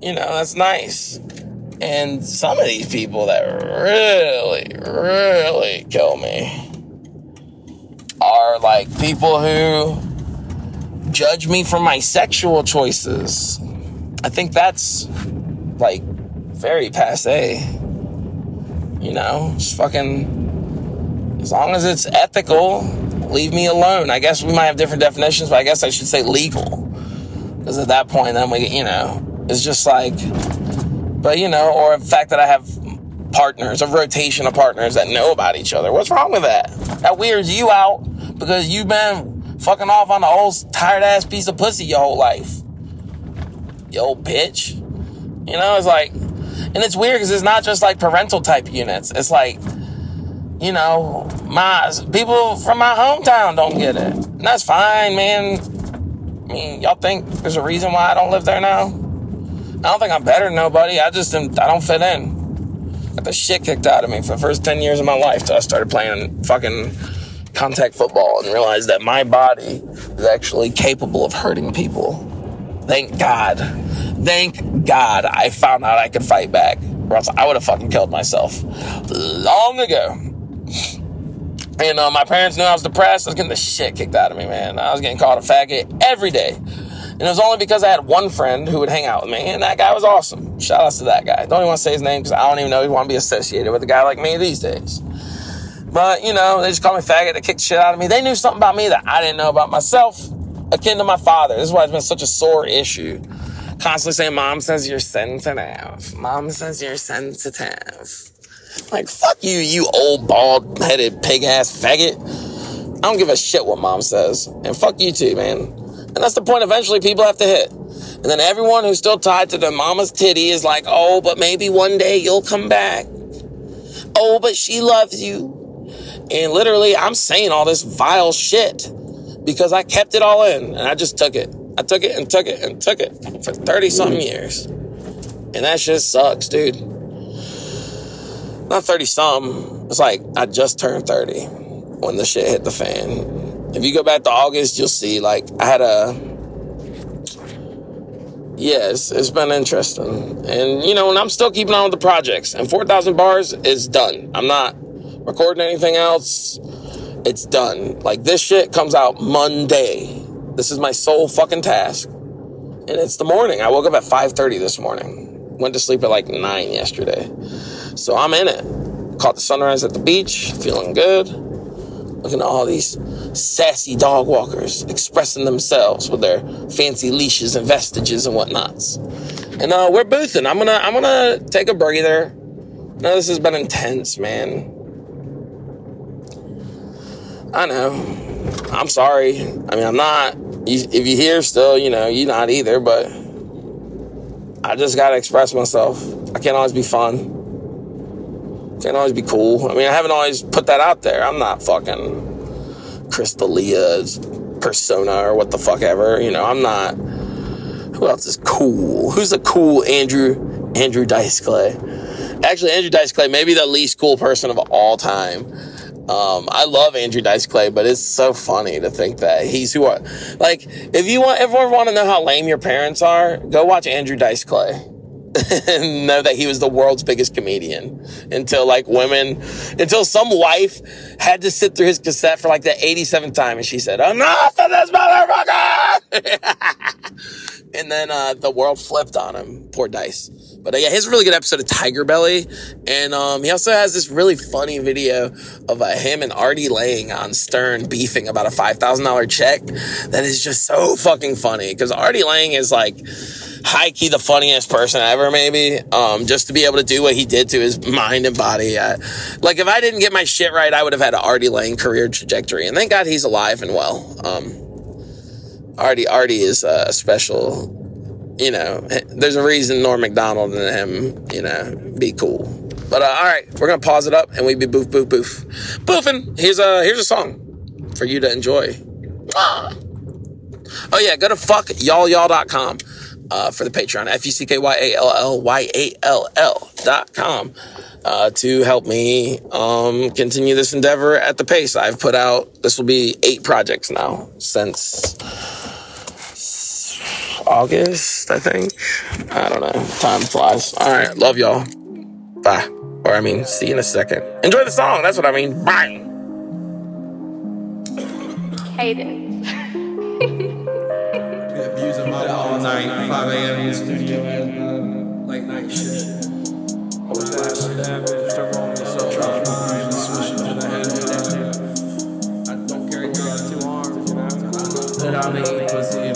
You know, that's nice. And some of these people that really, really kill me are like people who judge me for my sexual choices. I think that's like very passe. You know, it's fucking, as long as it's ethical, leave me alone. I guess we might have different definitions, but I guess I should say legal. Because at that point, then we, you know, it's just like, but you know, or the fact that I have partners, a rotation of partners that know about each other. What's wrong with that? That weirds you out because you've been fucking off on the old tired ass piece of pussy your whole life. You old bitch. You know, it's like, and it's weird because it's not just like parental type units. It's like, you know, my people from my hometown don't get it. And that's fine, man. I mean, y'all think there's a reason why I don't live there now? I don't think I'm better than nobody. I just am, I don't fit in. Got the shit kicked out of me for the first 10 years of my life till I started playing fucking contact football and realized that my body is actually capable of hurting people. Thank God. Thank God I found out I could fight back. Or else I would have fucking killed myself long ago. And uh, my parents knew I was depressed. I was getting the shit kicked out of me, man. I was getting called a faggot every day. And it was only because I had one friend who would hang out with me, and that guy was awesome. Shout outs to that guy. Don't even want to say his name because I don't even know he want to be associated with a guy like me these days. But, you know, they just call me faggot. They kicked shit out of me. They knew something about me that I didn't know about myself, akin to my father. This is why it's been such a sore issue. Constantly saying, Mom says you're sensitive. Mom says you're sensitive. Like, fuck you, you old bald headed pig ass faggot. I don't give a shit what mom says. And fuck you too, man. And that's the point eventually people have to hit. And then everyone who's still tied to their mama's titty is like, oh, but maybe one day you'll come back. Oh, but she loves you. And literally, I'm saying all this vile shit because I kept it all in and I just took it. I took it and took it and took it for 30 something years. And that shit sucks, dude. Not 30 something. It's like I just turned 30 when the shit hit the fan if you go back to August, you'll see like I had a yes, it's been interesting. And you know, and I'm still keeping on with the projects. And 4,000 bars is done. I'm not recording anything else. It's done. Like this shit comes out Monday. This is my sole fucking task. And it's the morning. I woke up at 5:30 this morning. Went to sleep at like 9 yesterday. So I'm in it. Caught the sunrise at the beach, feeling good. Looking at all these sassy dog walkers expressing themselves with their fancy leashes and vestiges and whatnots. And uh, we're boothing. I'm gonna I'm gonna take a breather. No, this has been intense, man. I know. I'm sorry. I mean, I'm not. If you hear still, you know, you're not either. But I just gotta express myself. I can't always be fun. Can't always be cool. I mean, I haven't always put that out there. I'm not fucking Chris D'Elia's persona or what the fuck ever. You know, I'm not. Who else is cool? Who's a cool Andrew Andrew Dice Clay? Actually, Andrew Dice Clay, maybe the least cool person of all time. Um, I love Andrew Dice Clay, but it's so funny to think that he's who are like if you want ever want to know how lame your parents are, go watch Andrew Dice Clay. [laughs] know that he was the world's biggest comedian until like women, until some wife had to sit through his cassette for like the 87th time and she said, enough of this motherfucker! [laughs] and then, uh, the world flipped on him. Poor Dice. But uh, yeah, he's a really good episode of Tiger Belly. And, um, he also has this really funny video of uh, him and Artie Lange on Stern beefing about a $5,000 check that is just so fucking funny. Cause Artie Lange is like, high key the funniest person ever, maybe. Um, just to be able to do what he did to his mind and body. Uh, like if I didn't get my shit right, I would have had an Artie Lange career trajectory. And thank God he's alive and well. Um, Artie Artie is uh, a special. You know, there's a reason Norm Macdonald and him, you know, be cool. But uh, all right, we're gonna pause it up and we be boof boof boof boofing. Here's a here's a song for you to enjoy. [gasps] Oh yeah, go to fuckyallyall.com uh, for the Patreon. F U C K Y A L L Y A L L dot com uh, to help me um, continue this endeavor at the pace I've put out. This will be eight projects now since August, I think. I don't know. Time flies. All right, love y'all. Bye. Or I mean, see you in a second. Enjoy the song. That's what I mean. Bye. Cadence. abusing my all night, 5 a.m. in the studio, late night shit. Always flashing damage to roll me so drop mine, switching to the head. I don't carry girls two arms, you know. That I need pussy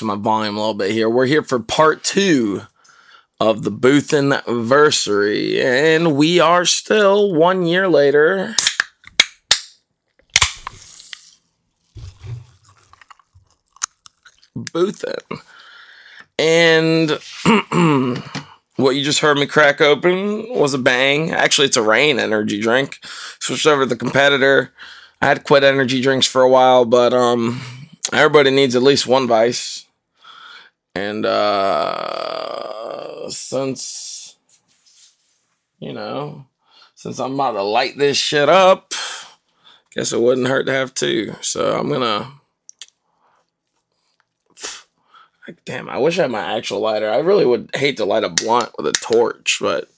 with my volume a little bit here. We're here for part two of the Booth anniversary, and we are still one year later. Boothin. And [clears throat] what you just heard me crack open was a bang. Actually, it's a Reign energy drink. Switched over to the competitor. I had quit energy drinks for a while, but um, everybody needs at least one vice. And uh, since you know, since I'm about to light this shit up, guess it wouldn't hurt to have two. So I'm gonna. [sighs] Damn, I wish I had my actual lighter. I really would hate to light a blunt with a torch, but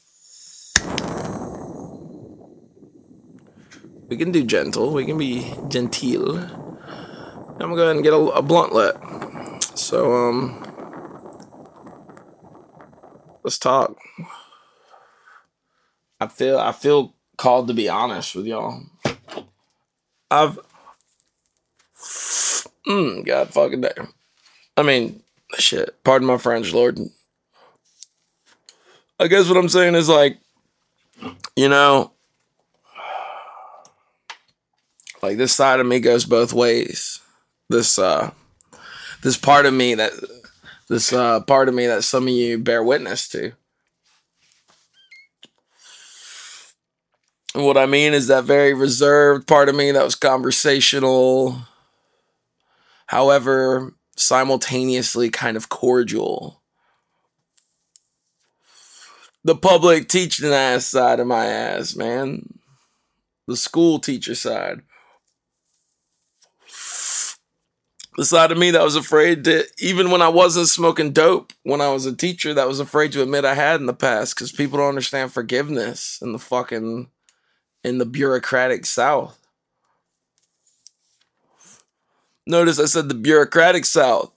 we can do gentle. We can be genteel. I'm gonna go ahead and get a, a blunt lit. So, um, let's talk. I feel I feel called to be honest with y'all. I've, mm, God fucking damn. I mean, shit. Pardon my French, Lord. I guess what I'm saying is like, you know, like this side of me goes both ways. This uh, this part of me that this uh part of me that some of you bear witness to. And what I mean is that very reserved part of me that was conversational, however, simultaneously kind of cordial the public teaching ass side of my ass, man. The school teacher side. The side of me that was afraid to, even when I wasn't smoking dope, when I was a teacher, that was afraid to admit I had in the past because people don't understand forgiveness in the fucking, in the bureaucratic South. Notice I said the bureaucratic South.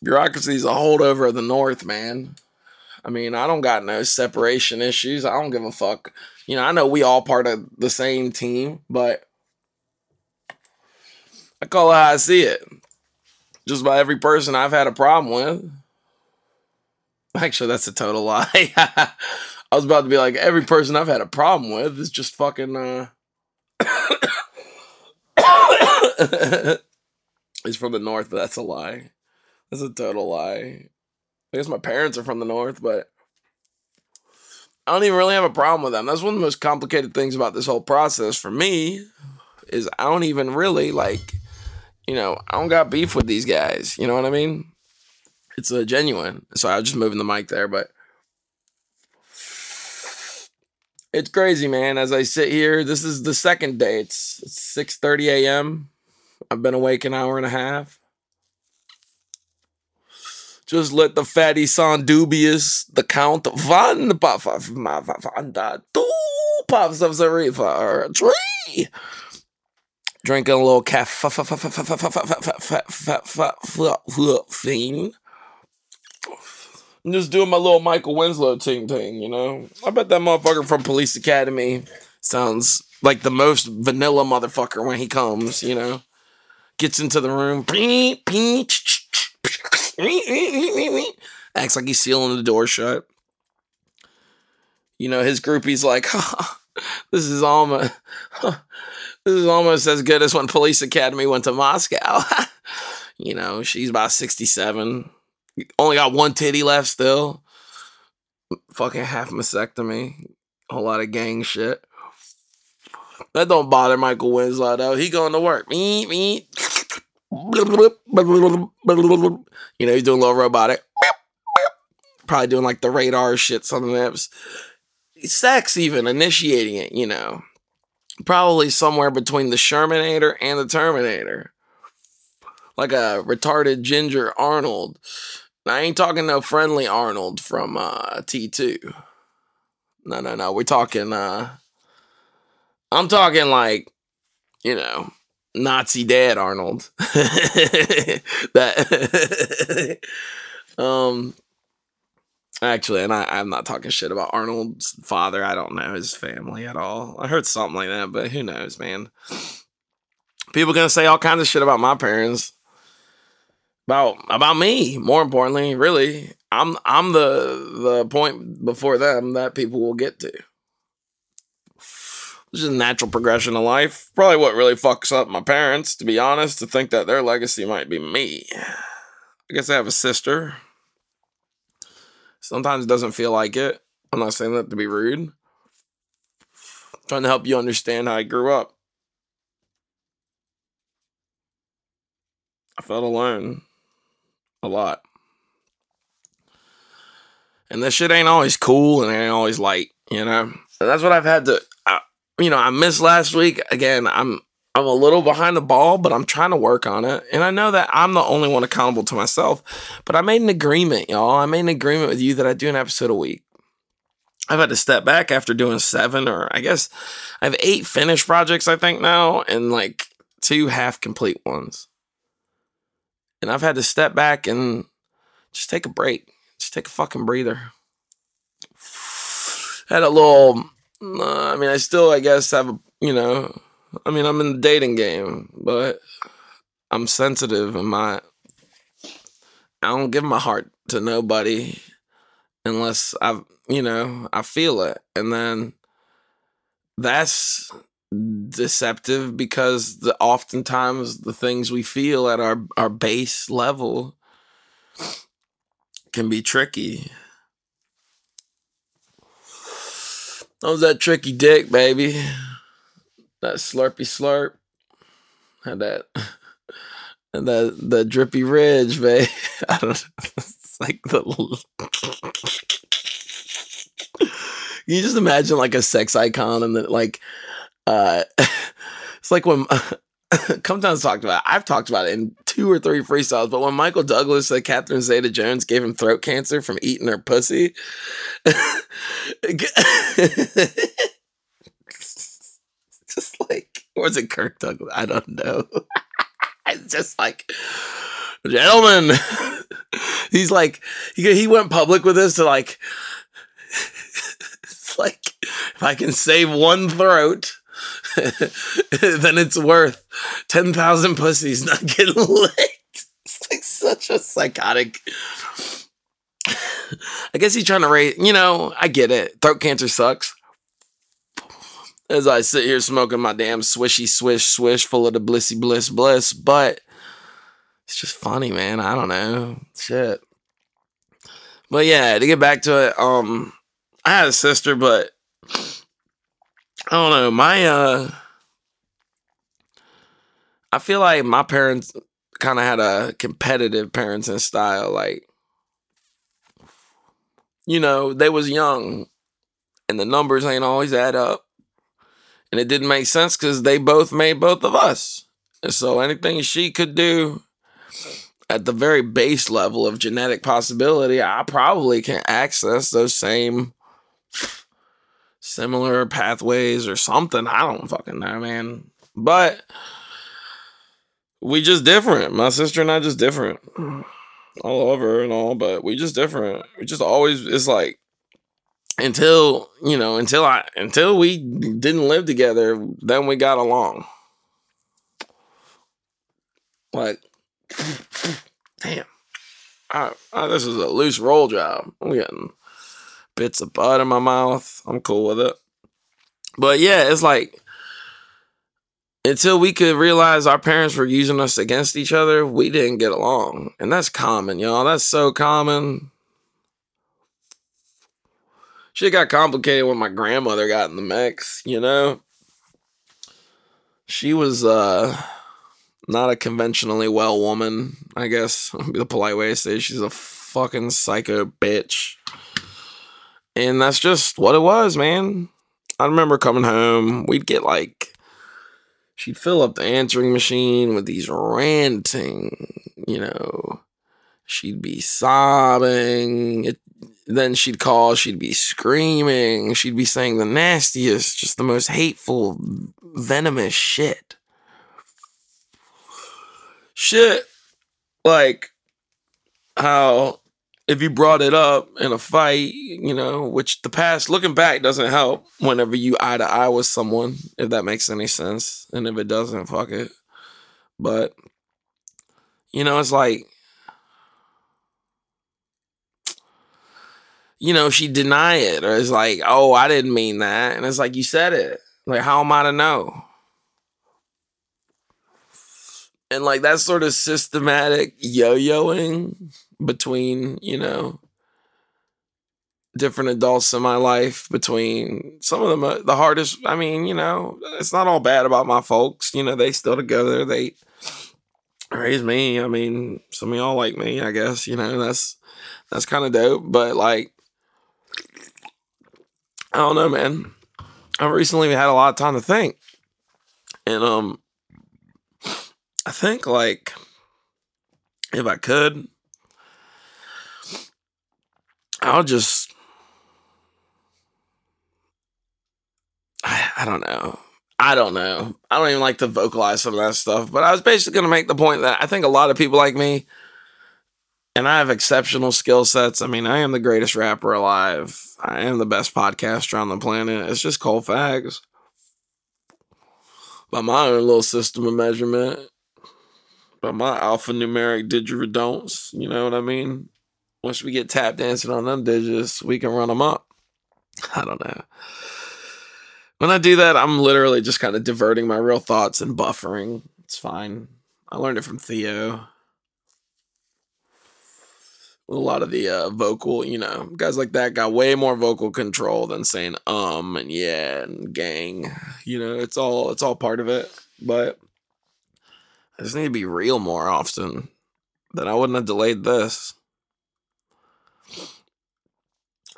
Bureaucracy is a holdover of the North, man. I mean, I don't got no separation issues. I don't give a fuck. You know, I know we all part of the same team, but I call it how I see it. Just by every person I've had a problem with. Actually, that's a total lie. [laughs] I was about to be like, every person I've had a problem with is just fucking uh [coughs] He's from the north, but that's a lie. That's a total lie. I guess my parents are from the north, but I don't even really have a problem with them. That's one of the most complicated things about this whole process for me is I don't even really like, you know, I don't got beef with these guys. You know what I mean? It's a genuine. So I was just moving the mic there, but it's crazy, man. As I sit here, this is the second day. It's, 6 30 a.m. I've been awake an hour and a half. Just let the fatty sound dubious, the count van van two puffs of Zarifa or three. Drinking a little caffeine. I'm just doing my little Michael Winslow ting ting, you know. I bet that motherfucker from Police Academy sounds like the most vanilla motherfucker when he comes, you know. Gets into the room, acts like he's sealing the door shut. You know, his groupie's like, oh, this is almost this is almost as good as when Police Academy went to Moscow. [laughs] you know, she's about 67. Only got one titty left still. Fucking half mastectomy. A whole lot of gang shit. That don't bother Michael Winslow though. He going to work. Me, me. You know, he's doing a little robotic. Probably doing like the radar shit the lips. Sex even, initiating it, you know. Probably somewhere between the Shermanator and the Terminator. Like a retarded ginger Arnold. I ain't talking no friendly Arnold from uh, T2. No, no, no. We're talking uh I'm talking like, you know, Nazi dad Arnold. [laughs] that [laughs] um actually and I, I'm not talking shit about Arnold's father. I don't know his family at all. I heard something like that, but who knows, man. People gonna say all kinds of shit about my parents. About about me, more importantly, really. I'm I'm the the point before them that people will get to. It's just a natural progression of life. Probably what really fucks up my parents, to be honest, to think that their legacy might be me. I guess I have a sister. Sometimes it doesn't feel like it. I'm not saying that to be rude. I'm trying to help you understand how I grew up. I felt alone a lot. And that shit ain't always cool and ain't always light, you know? And that's what I've had to you know, I missed last week. Again, I'm I'm a little behind the ball, but I'm trying to work on it. And I know that I'm the only one accountable to myself. But I made an agreement, y'all. I made an agreement with you that I do an episode a week. I've had to step back after doing seven, or I guess I have eight finished projects, I think now, and like two half complete ones. And I've had to step back and just take a break, just take a fucking breather. Had a little no, I mean, I still, I guess, have a, you know, I mean, I'm in the dating game, but I'm sensitive and my, I don't give my heart to nobody unless I, you know, I feel it. And then that's deceptive because the oftentimes the things we feel at our, our base level can be tricky. That was that tricky dick, baby. That slurpy slurp. Had that [laughs] and that the drippy ridge, babe. [laughs] I don't know. [laughs] It's like the you just imagine like a sex icon and that like uh it's like when Come Cometown's talked about it. I've talked about it in two or three freestyles, but when Michael Douglas said Catherine Zeta Jones gave him throat cancer from eating her pussy. Just like or is it Kirk Douglas? I don't know. [laughs] it's just like gentlemen. [laughs] He's like he he went public with this to like [laughs] it's like if I can save one throat, then it's worth ten thousand pussies not getting licked. It's like such a psychotic. [sighs] I guess he's trying to raise. You know, I get it. Throat cancer sucks. As I sit here smoking my damn swishy swish swish full of the blissy bliss bliss, but it's just funny, man. I don't know. Shit. But yeah, to get back to it, um, I had a sister, but I don't know. My uh I feel like my parents kind of had a competitive parenting style. Like, you know, they was young and the numbers ain't always add up. And it didn't make sense because they both made both of us. And so anything she could do at the very base level of genetic possibility, I probably can access those same similar pathways or something. I don't fucking know, man. But we just different. My sister and I just different. I love her and all, but we just different. We just always it's like until you know until I until we didn't live together, then we got along. Like, damn, I, I, this is a loose roll job. I'm getting bits of butt in my mouth. I'm cool with it. But yeah, it's like until we could realize our parents were using us against each other, we didn't get along. And that's common, y'all. That's so common. Shit got complicated when my grandmother got in the mix, you know? She was uh not a conventionally well woman, I guess. [laughs] Be the polite way to say she's a fucking psycho bitch. And that's just what it was, man. I remember coming home, we'd get like she'd fill up the answering machine with these ranting, you know. She'd be sobbing. It, then she'd call, she'd be screaming. She'd be saying the nastiest, just the most hateful, venomous shit. Shit. Like how if you brought it up in a fight, you know, which the past looking back doesn't help whenever you eye to eye with someone, if that makes any sense. And if it doesn't, fuck it. But, you know, it's like, you know, she deny it or it's like, oh, I didn't mean that. And it's like, you said it. Like, how am I to know? And like that sort of systematic yo-yoing between, you know, different adults in my life between some of them the hardest i mean you know it's not all bad about my folks you know they still together they raised me i mean some of y'all like me i guess you know that's that's kind of dope but like i don't know man i've recently had a lot of time to think and um i think like if i could I'll just I, I don't know. I don't know. I don't even like to vocalize some of that stuff, but I was basically going to make the point that I think a lot of people like me, and I have exceptional skill sets. I mean, I am the greatest rapper alive. I am the best podcaster on the planet. It's just cold facts. By my own little system of measurement, by my alphanumeric didgeridon'ts, you know what I mean? once we get tap dancing on them digits, we can run them up. I don't know. When I do that, I'm literally just kind of diverting my real thoughts and buffering. It's fine. I learned it from Theo. A lot of the uh, vocal, you know, guys like that got way more vocal control than saying um and yeah and gang. You know, it's all it's all part of it. But I just need to be real more often. Then I wouldn't have delayed this.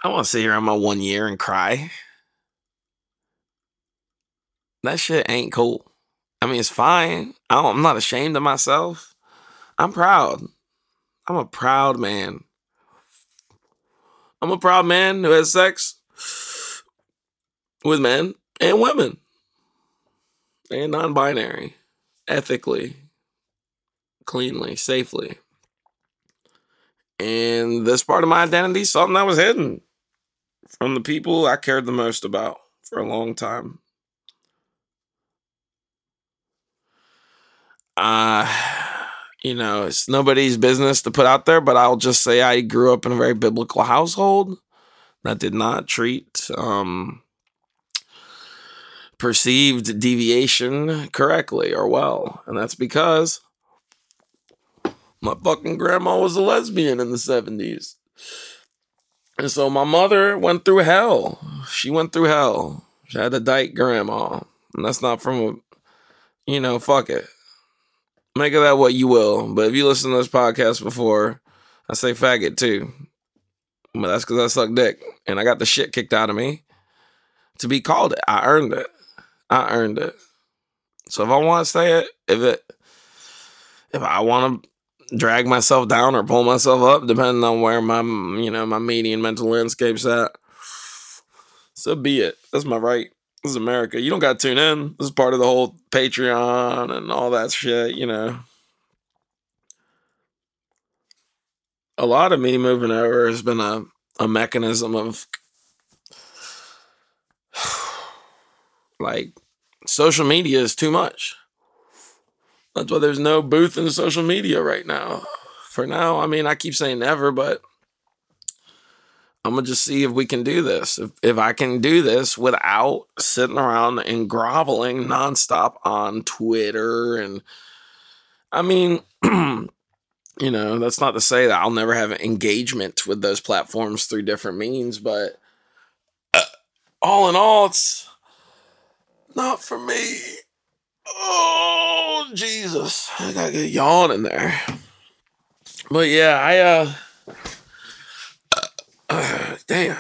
I want to sit here on my one year and cry. That shit ain't cool. I mean, it's fine. I'm not ashamed of myself. I'm proud. I'm a proud man. I'm a proud man who has sex with men and women and non binary, ethically, cleanly, safely. And this part of my identity is something that was hidden from the people I cared the most about for a long time. Uh, you know, it's nobody's business to put out there, but I'll just say I grew up in a very biblical household that did not treat um, perceived deviation correctly or well. And that's because my fucking grandma was a lesbian in the 70s. And so my mother went through hell. She went through hell. She had a dyke grandma. And that's not from a, you know, fuck it. Make of that what you will. But if you listen to this podcast before, I say faggot too. But that's because I suck dick. And I got the shit kicked out of me to be called it. I earned it. I earned it. So if I want to say it, if it, if I want to drag myself down or pull myself up, depending on where my, you know, my median mental landscape's at, so be it. That's my right. This is America. You don't got to tune in. This is part of the whole Patreon and all that shit, you know. A lot of me moving over has been a, a mechanism of [sighs] like social media is too much. That's why there's no Boothin social media right now. For now, I mean, I keep saying never, but I'm gonna just see if we can do this. If, if I can do this without sitting around and groveling nonstop on Twitter and I mean, [clears throat] you know, that's not to say that I'll never have engagement with those platforms through different means, but uh, all in all, it's not for me. Oh Jesus, I gotta get yawn in there. But yeah, I uh damn.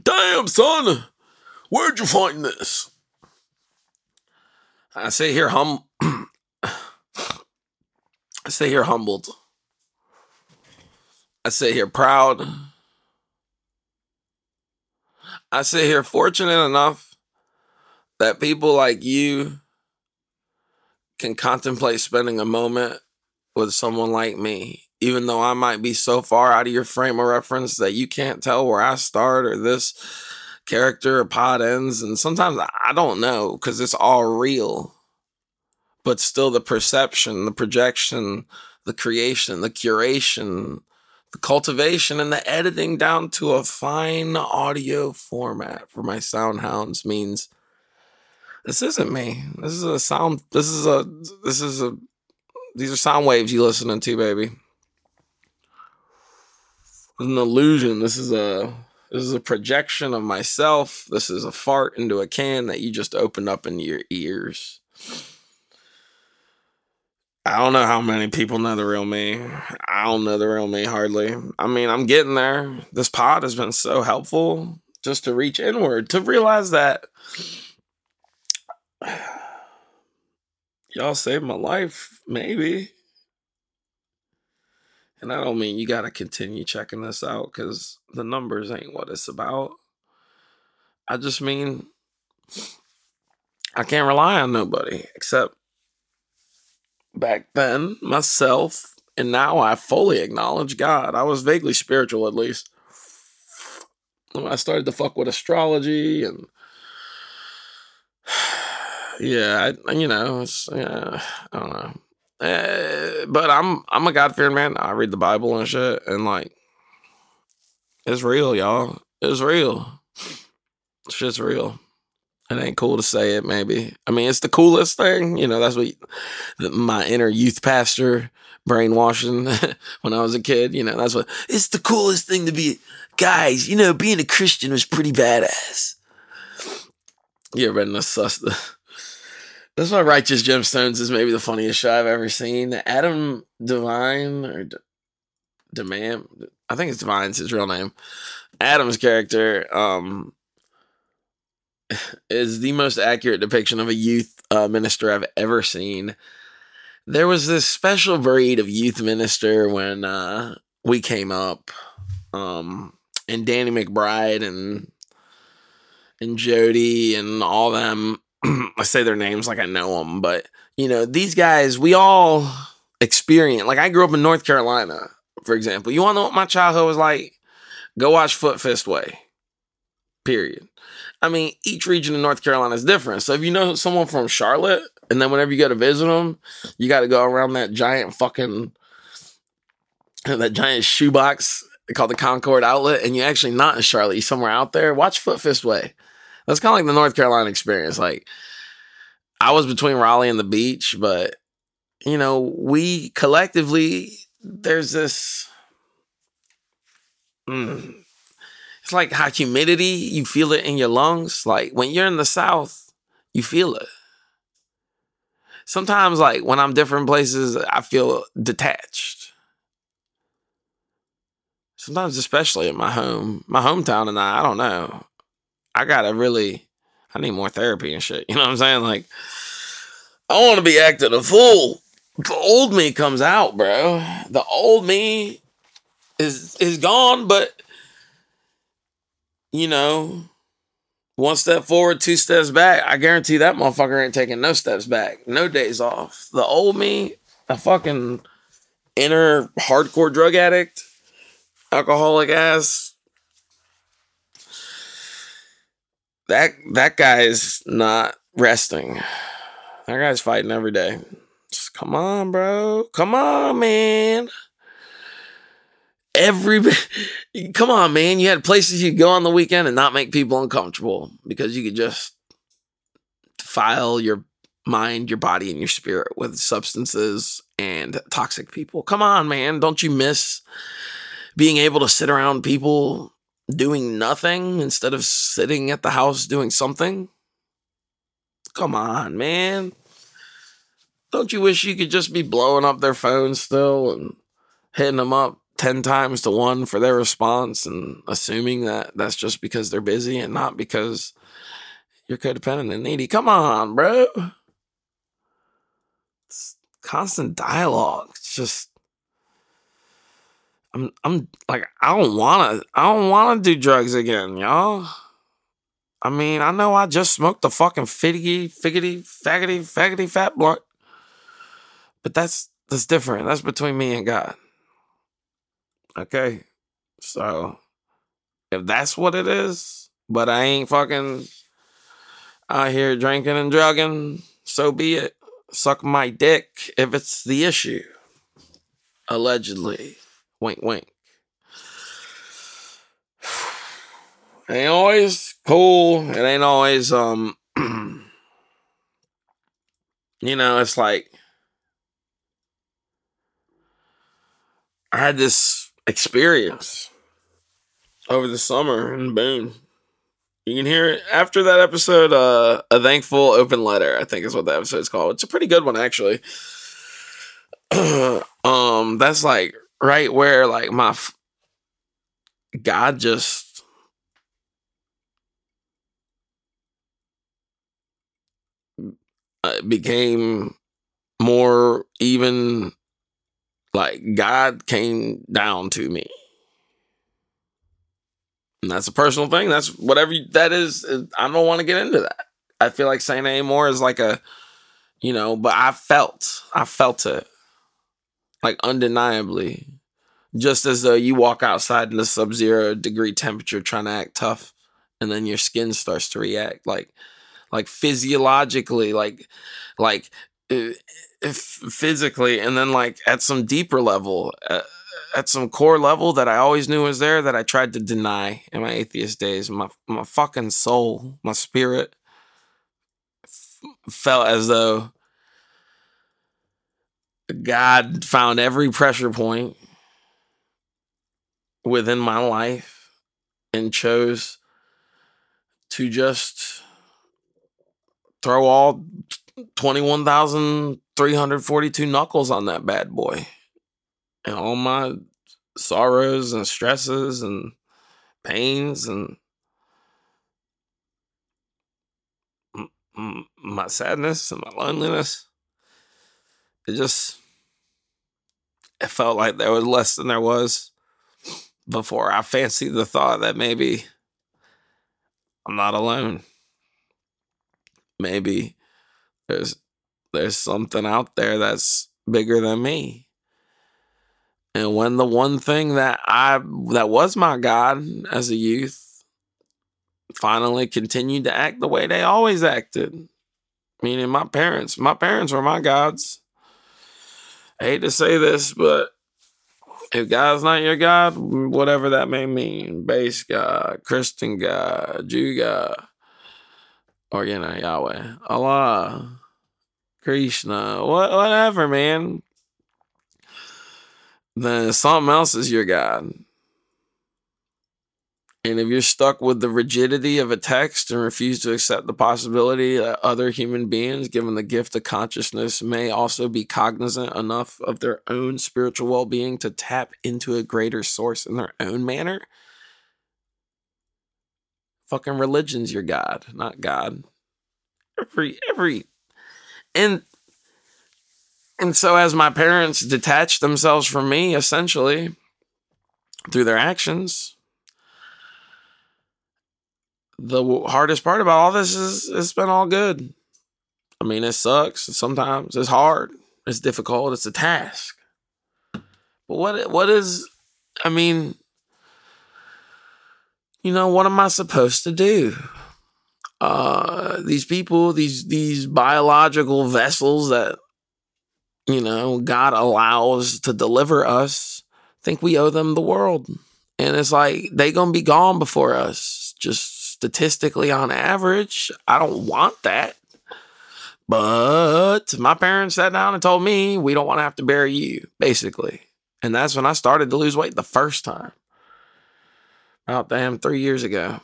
Damn, son. Where'd you find this? I say here hum [clears throat] I say here humbled. I say here proud. I say here fortunate enough that people like you can contemplate spending a moment with someone like me, even though I might be so far out of your frame of reference that you can't tell where I start or this character or pod ends. And sometimes I don't know because it's all real. But still, the perception, the projection, the creation, the curation, the cultivation, and the editing down to a fine audio format for my sound hounds means this isn't me. This is a sound. This is a. This is a. These are sound waves you listening to, baby. An illusion. This is a. This is a projection of myself. This is a fart into a can that you just opened up in your ears. I don't know how many people know the real me. I don't know the real me hardly. I mean, I'm getting there. This pod has been so helpful just to reach inward, to realize that [sighs] y'all saved my life, maybe. And I don't mean you got to continue checking this out because the numbers ain't what it's about. I just mean I can't rely on nobody except back then myself. And now I fully acknowledge God. I was vaguely spiritual at least. I started to fuck with astrology and [sighs] yeah, I, you know, it's, yeah, I don't know. Uh, but I'm I'm a God fearing man. I read the Bible and shit, and like, it's real, y'all. It's real. Shit's real. It ain't cool to say it, maybe. I mean, it's the coolest thing. You know, that's what my inner youth pastor brainwashing [laughs] when I was a kid. You know, that's what it's the coolest thing to be. Guys, you know, being a Christian was pretty badass. You ever been the sus? [laughs] That's why Righteous Gemstones is maybe the funniest show I've ever seen. Adam Devine or D- Demand. I think it's Divine's his real name. Adam's character um, is the most accurate depiction of a youth uh, minister I've ever seen. There was this special breed of youth minister when uh, we came up, um, and Danny McBride and and Jody and all them. I say their names like I know them, but you know these guys. We all experience. Like I grew up in North Carolina, for example. You want to know what my childhood was like? Go watch Foot Fist Way. Period. I mean, each region in North Carolina is different. So if you know someone from Charlotte, and then whenever you go to visit them, you got to go around that giant fucking that giant shoebox called the Concord Outlet, and you're actually not in Charlotte, you're somewhere out there. Watch Foot Fist Way. That's kind of like the North Carolina experience. Like I was between Raleigh and the beach, but you know, we collectively there's this. Mm, it's like high humidity. You feel it in your lungs. Like when you're in the South, you feel it. Sometimes, like when I'm different places, I feel detached. Sometimes, especially in my home, my hometown, and I, I don't know. I gotta really, I need more therapy and shit. [laughs] You know what I'm saying? Like, I want to be acting a fool. The old me comes out, bro. The old me is is gone, but you know, one step forward, two steps back. I guarantee that motherfucker ain't taking no steps back, no days off. The old me, a fucking inner hardcore drug addict, alcoholic ass. That that guy's not resting. That guy's fighting every day. Just come on, bro. Come on, man. Every [laughs] come on, man. You had places you go on the weekend and not make people uncomfortable because you could just file your mind, your body, and your spirit with substances and toxic people. Come on, man. Don't you miss being able to sit around people doing nothing instead of sitting at the house doing something? Come on, man. Don't you wish you could just be blowing up their phones still and hitting them up 10 times to one for their response and assuming that that's just because they're busy and not because you're codependent and needy? Come on, bro. It's constant dialogue. It's just I'm I'm like I don't wanna I don't wanna do drugs again, y'all. I mean, I know I just smoked the fucking figgy, figgity, faggoty, faggoty fat blunt. But that's that's different. That's between me and God. Okay. So if that's what it is, but I ain't fucking out here drinking and drugging, so be it. Suck my dick if it's the issue. Allegedly. Wink wink. ain't always cool. It ain't always um [clears throat] you know, it's like I had this experience over the summer and boom. You can hear it after that episode, uh, a thankful open letter, I think is what the episode's called. It's a pretty good one actually. [clears throat] um, that's like right where like my f- God just uh, became more even like God came down to me. And that's a personal thing. That's whatever that is. I don't want to get into that. I feel like saying anymore is like a, you know, but I felt, I felt it like undeniably. Just as though you walk outside in the sub zero degree temperature trying to act tough and then your skin starts to react like, like physiologically, like, like uh, physically and then like at some deeper level uh, at some core level that I always knew was there that I tried to deny in my atheist days my my fucking soul my spirit f- felt as though God found every pressure point within my life and chose to just throw all 21,342 knuckles on that bad boy. And all my sorrows and stresses and pains and my sadness and my loneliness. It just it felt like there was less than there was before. I fancied the thought that maybe I'm not alone. Maybe there's there's something out there that's bigger than me. And when the one thing that I that was my God as a youth finally continued to act the way they always acted, meaning my parents, my parents were my gods. I hate to say this, but if God's not your God, whatever that may mean, base God, Christian God, Jew God, or you know, Yahweh, Allah, Krishna, what, whatever, man, then something else is your God. And if you're stuck with the rigidity of a text and refuse to accept the possibility that other human beings, given the gift of consciousness, may also be cognizant enough of their own spiritual well being to tap into a greater source in their own manner, fucking religion's your God, not God. Every, every, and, and so as my parents detached themselves from me, essentially, through their actions, the hardest part about all this is it's been all good. I mean, it sucks sometimes. It's hard. It's difficult. It's a task. But what what is I mean, you know, what am I supposed to do? Uh these people, these these biological vessels that you know, God allows to deliver us, think we owe them the world. And it's like they to be gone before us. Just statistically on average, I don't want that. But my parents sat down and told me we don't want to have to bury you, basically. And that's when I started to lose weight the first time. About damn three years ago.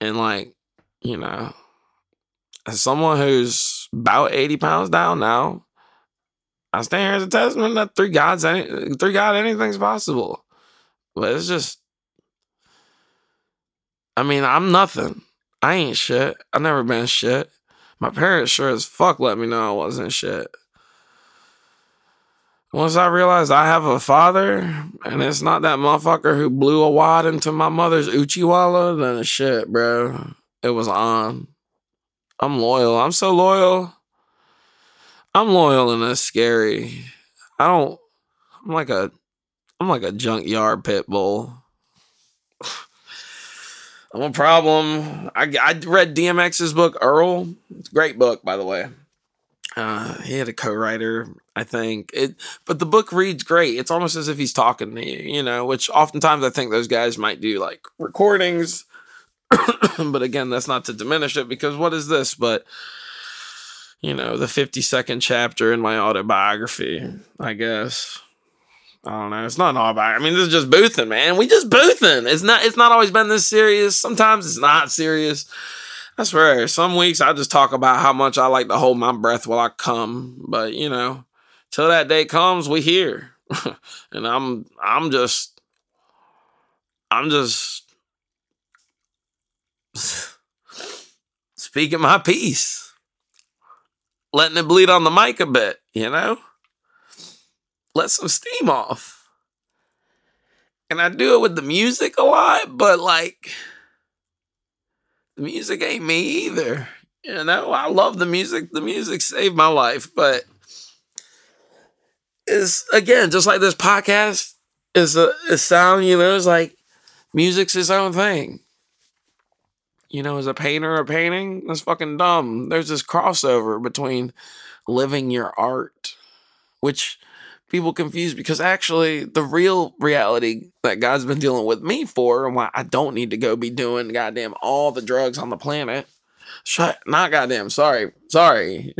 And like, you know, as someone who's about 80 pounds down now, I stand here as a testament that three gods, any, three God, anything's possible. But it's just I mean, I'm nothing. I ain't shit. I never been shit. My parents sure as fuck let me know I wasn't shit. Once I realized I have a father, and it's not that motherfucker who blew a wad into my mother's Uchiwala, then shit, bro. It was on. I'm loyal. I'm so loyal. I'm loyal and it's scary. I don't. I'm like a. I'm like a junkyard pit bull. I'm a problem. I, I read DMX's book Earl. Great book, by the way. Uh, he had a co-writer, I think. It, but the book reads great. It's almost as if he's talking to you, you know. Which oftentimes I think those guys might do like recordings. [coughs] but again, that's not to diminish it because what is this? But you know, the 50 second chapter in my autobiography, I guess. I don't know. It's not all about. I mean, this is just boothing, man. We just boothing. It's not. It's not always been this serious. Sometimes it's not serious. I swear. Some weeks I just talk about how much I like to hold my breath while I come. But you know, till that day comes, we here, [laughs] and I'm. I'm just. I'm just. [sighs] speaking my piece, letting it bleed on the mic a bit. You know let some steam off. And I do it with the music a lot, but like the music ain't me either. You know, I love the music. The music saved my life, but it's again just like this podcast is a, a sound. You know, it's like music's its own thing. You know, as a painter a painting, that's fucking dumb. There's this crossover between living your art, which people confused because actually the real reality that God's been dealing with me for and why I don't need to go be doing goddamn all the drugs on the planet. Shut not goddamn sorry. Sorry.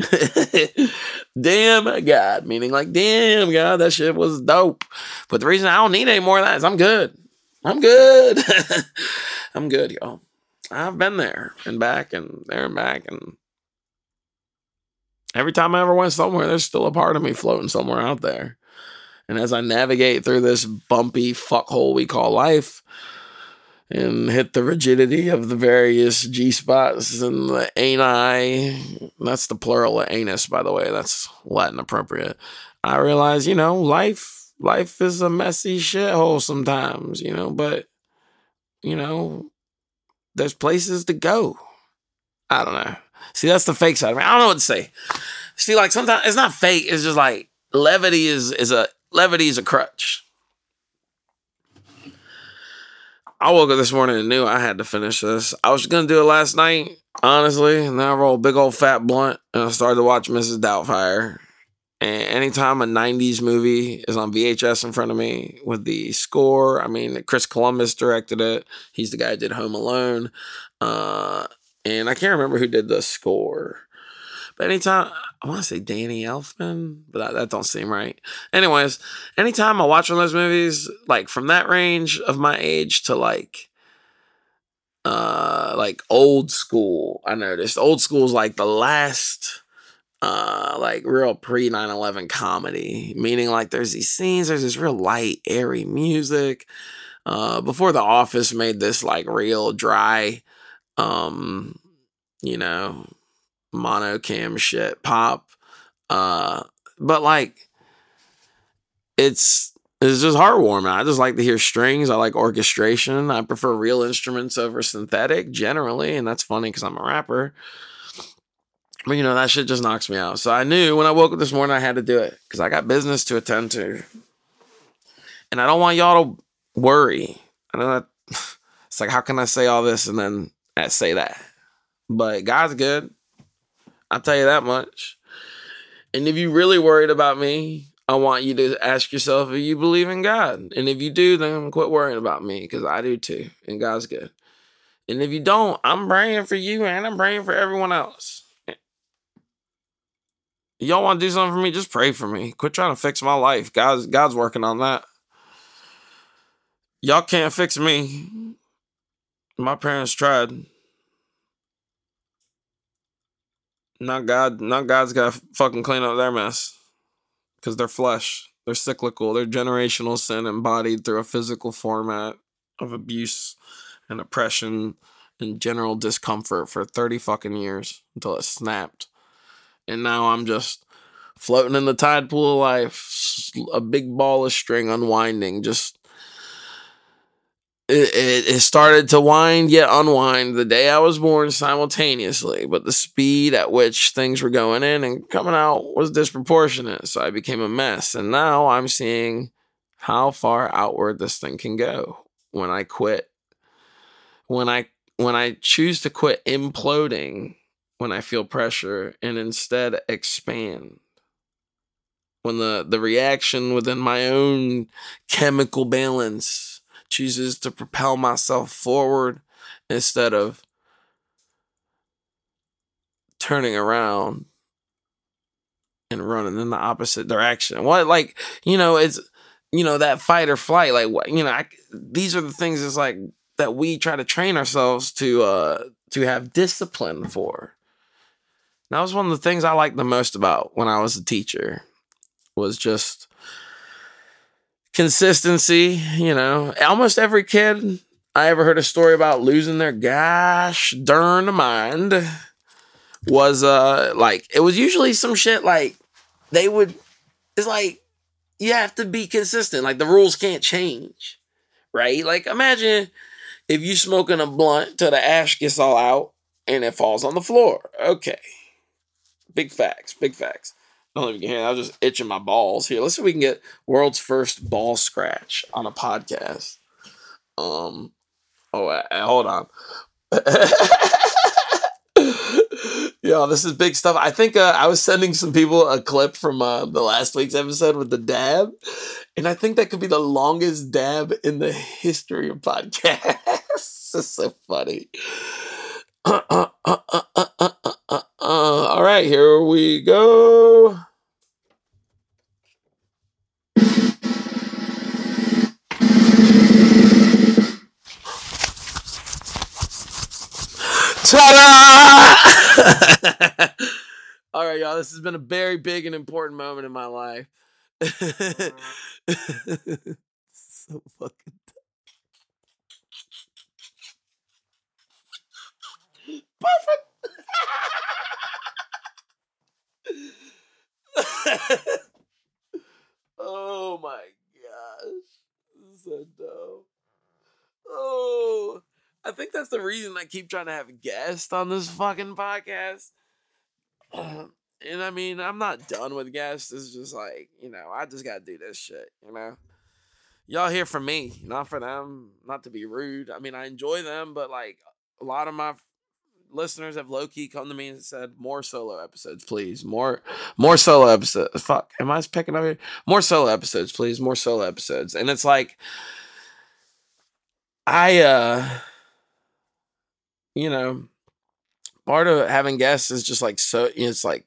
[laughs] damn God. Meaning like damn God, that shit was dope. But the reason I don't need any more of that is I'm good. I'm good. [laughs] I'm good, y'all. I've been there and back and there and back and every time I ever went somewhere, there's still a part of me floating somewhere out there. And as I navigate through this bumpy fuckhole we call life and hit the rigidity of the various G spots and the ani, that's the plural of anus, by the way, that's Latin appropriate. I realize, you know, life life is a messy shithole sometimes, you know, but you know, there's places to go. I don't know. See, that's the fake side of me. I don't know what to say. See, like sometimes it's not fake. It's just like levity is is a levity is a crutch. I woke up this morning and knew I had to finish this. I was gonna do it last night, honestly, and then I rolled a big old fat blunt and I started to watch Mrs. Doubtfire. And anytime a 90s movie is on VHS in front of me with the score, I mean, Chris Columbus directed it. He's the guy who did Home Alone. Uh, and I can't remember who did the score. But anytime, I want to say Danny Elfman, but that, that don't seem right. Anyways, anytime I watch one of those movies, like from that range of my age to like, uh, like old school, I noticed old school is like the last uh like real pre 9-11 comedy meaning like there's these scenes there's this real light airy music uh before the office made this like real dry um you know monocam shit pop uh but like it's it's just heartwarming i just like to hear strings i like orchestration i prefer real instruments over synthetic generally and that's funny because i'm a rapper but you know, that shit just knocks me out. So I knew when I woke up this morning I had to do it because I got business to attend to. And I don't want y'all to worry. I know that [sighs] it's like, how can I say all this and then say that? But God's good. I'll tell you that much. And if you're really worried about me, I want you to ask yourself if you believe in God. And if you do, then quit worrying about me because I do too. And God's good. And if you don't, I'm praying for you and I'm praying for everyone else y'all want to do something for me, just pray for me. Quit trying to fix my life. God's God's working on that. Y'all can't fix me. My parents tried. Not God, not God's got to fucking clean up their mess. Because they're flesh. They're cyclical. They're generational sin embodied through a physical format of abuse and oppression and general discomfort for 30 fucking years until it snapped and now I'm just floating in the tide pool of life, a big ball of string unwinding. Just it, it, started to wind yet unwind the day I was born simultaneously, but the speed at which things were going in and coming out was disproportionate. So I became a mess, and now I'm seeing how far outward this thing can go when I quit. When I when I choose to quit imploding when I feel pressure and instead expand. When the, the reaction within my own chemical balance chooses to propel myself forward instead of turning around and running in the opposite direction. What, like, you know, it's, you know, that fight or flight, like, what, you know, I, these are the things it's like that we try to train ourselves to, uh, to have discipline for that was one of the things I liked the most about when I was a teacher was just consistency, you know. Almost every kid I ever heard a story about losing their gosh darn mind was uh like it was usually some shit like they would it's like you have to be consistent. Like the rules can't change. Right? Like imagine if you smoking a blunt till the ash gets all out and it falls on the floor. Okay. Big facts. Big facts. I don't even hear. I was just itching my balls here. Let's see if we can get world's first ball scratch on a podcast. Um. Oh, uh, hold on. [laughs] Yo, this is big stuff. I think uh, I was sending some people a clip from uh, the last week's episode with the dab, and I think that could be the longest dab in the history of podcasts. [laughs] is so funny. [clears throat] Uh, all right, here we go. Ta-da! [laughs] all right, y'all. This has been a very big and important moment in my life. [laughs] so fucking [laughs] perfect. [laughs] oh my gosh, so. Oh, I think that's the reason I keep trying to have guests on this fucking podcast. [clears throat] and I mean, I'm not done with guests. It's just like, you know, I just gotta do this shit, you know? Y'all hear from me, not for them, not to be rude. I mean, I enjoy them, but like a lot of my listeners have low key come to me and said, more solo episodes, please. More more solo episodes. Fuck, am I picking up here? More solo episodes, please. More solo episodes. And it's like, I, uh, you know, part of having guests is just like so it's like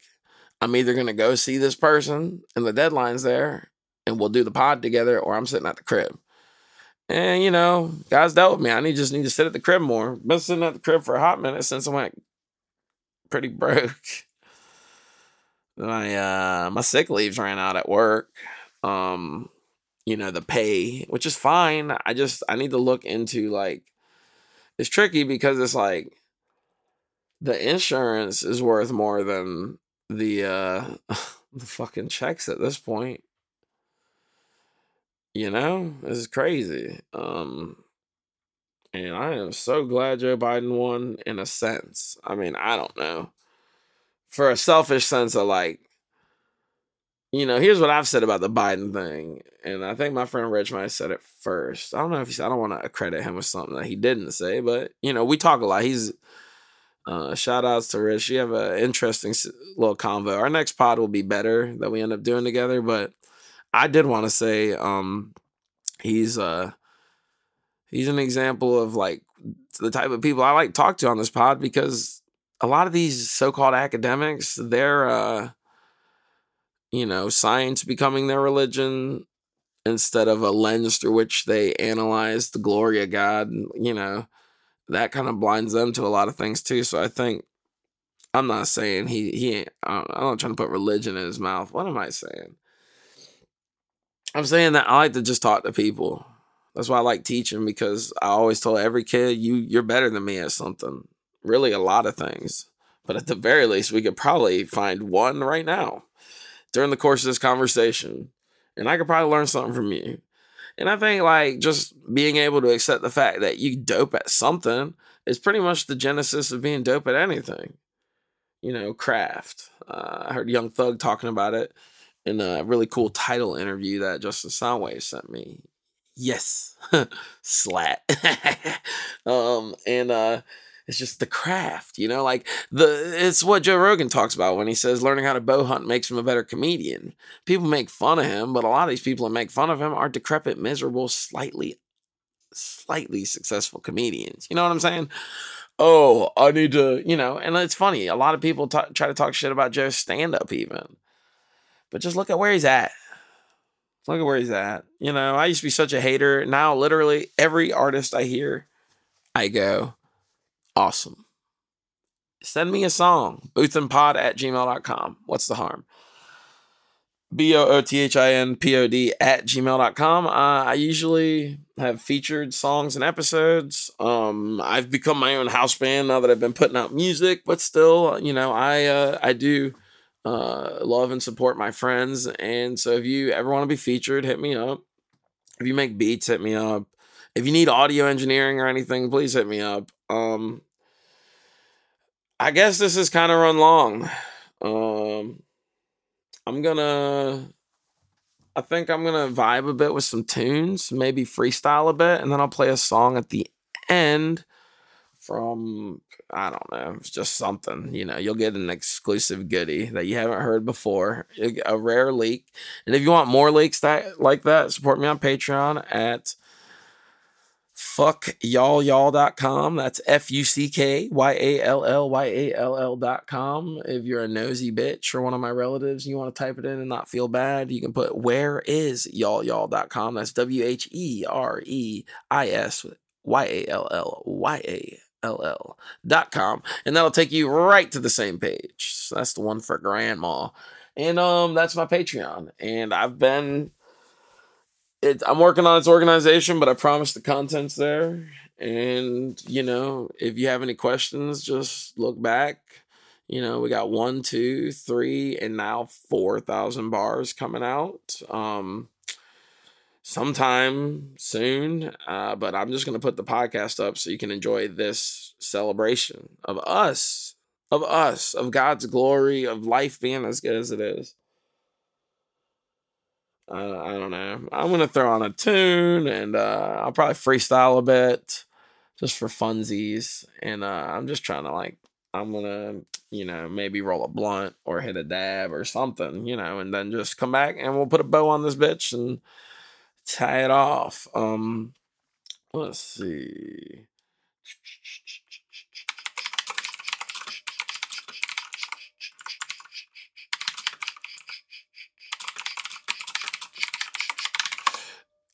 I'm either gonna go see this person and the deadline's there and we'll do the pod together, or I'm sitting at the crib. And you know, guys dealt with me. I need just need to sit at the crib more. Been sitting at the crib for a hot minute since I went pretty broke. [laughs] My uh my sick leaves ran out at work. Um, you know, the pay, which is fine. I just I need to look into like it's tricky because it's like the insurance is worth more than the uh [laughs] the fucking checks at this point. You know, this is crazy. Um and I am so glad Joe Biden won in a sense. I mean, I don't know. For a selfish sense of like, you know, here's what I've said about the Biden thing. And I think my friend Rich might have said it first. I don't know if he said, I don't want to credit him with something that he didn't say, but you know, we talk a lot. He's uh, shout outs to Rich. You have an interesting little convo. Our next pod will be better that we end up doing together. But I did want to say um, he's uh, he's an example of like the type of people I like to talk to on this pod because a lot of these so-called academics, they're uh, you know science becoming their religion instead of a lens through which they analyze the glory of God. You know that kind of blinds them to a lot of things too. So I think I'm not saying he he ain't, I'm not trying to put religion in his mouth. What am I saying? I'm saying that I like to just talk to people. That's why I like teaching because I always told every kid you you're better than me at something. Really a lot of things. But at the very least we could probably find one right now during the course of this conversation. And I could probably learn something from you. And I think like just being able to accept the fact that you dope at something is pretty much the genesis of being dope at anything. You know, craft. Uh, I heard Young Thug talking about it in a really cool title interview that Justin Soundwave sent me. Yes, [laughs] slat. [laughs] um, and uh, it's just the craft, you know, like the it's what Joe Rogan talks about when he says learning how to bow hunt makes him a better comedian. People make fun of him, but a lot of these people that make fun of him are decrepit, miserable, slightly, slightly successful comedians. You know what I'm saying? Oh, I need to, you know, and it's funny. A lot of people ta try to talk shit about Joe's stand up, even, but just look at where he's at. Look at where he's at. You know, I used to be such a hater. Now, literally, every artist I hear, I go, awesome. Send me a song, boothinpod at gmail.com. What's the harm? B O O T H I N P O D at gmail.com. Uh, I usually have featured songs and episodes. Um, I've become my own house band now that I've been putting out music, but still, you know, I uh, I do uh, love and support my friends. And so if you ever want to be featured, hit me up. If you make beats, hit me up. If you need audio engineering or anything, please hit me up. Um, I guess this is kind of run long. Um, I'm gonna. I think I'm gonna vibe a bit with some tunes, maybe freestyle a bit, and then I'll play a song at the end from I don't know, it's just something. You know, you'll get an exclusive goodie that you haven't heard before, a rare leak. And if you want more leaks that like that, support me on Patreon at fuckyallyall.com. That's F U C K Y A L L Y A L L.com. If you're a nosy bitch or one of my relatives, and you want to type it in and not feel bad, you can put where is y'all.com. That's W H E R E I S Y A L L Y A L L.com. And that'll take you right to the same page. So that's the one for grandma. and um, that's my Patreon. And I've been, it, I'm working on its organization, but I promise the content's there. And you know, if you have any questions, just look back. You know, we got one, two, three, and now four thousand bars coming out. Um, sometime soon. Uh, but I'm just gonna put the podcast up so you can enjoy this celebration of us, of us, of God's glory, of life being as good as it is. Uh, I don't know. I'm gonna throw on a tune and uh, I'll probably freestyle a bit just for funsies. And uh, I'm just trying to like, I'm gonna, you know, maybe roll a blunt or hit a dab or something, you know, and then just come back and we'll put a bow on this bitch and tie it off. Um, let's see.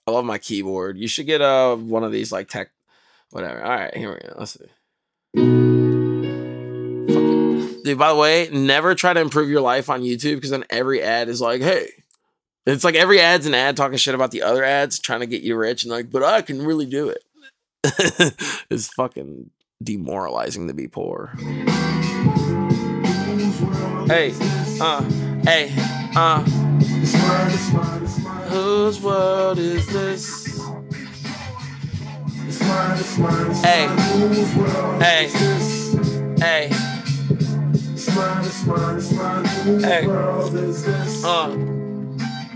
I love my keyboard. You should get uh one of these like tech, whatever. All right, here we go. Let's see. Dude, by the way, never try to improve your life on YouTube because then every ad is like, hey, it's like every ad's an ad talking shit about the other ads, trying to get you rich, and like, but I can really do it. [laughs] it's fucking demoralizing to be poor. Hey, uh, hey, uh. Whose world is this? Hey, hey, hey, hey, uh.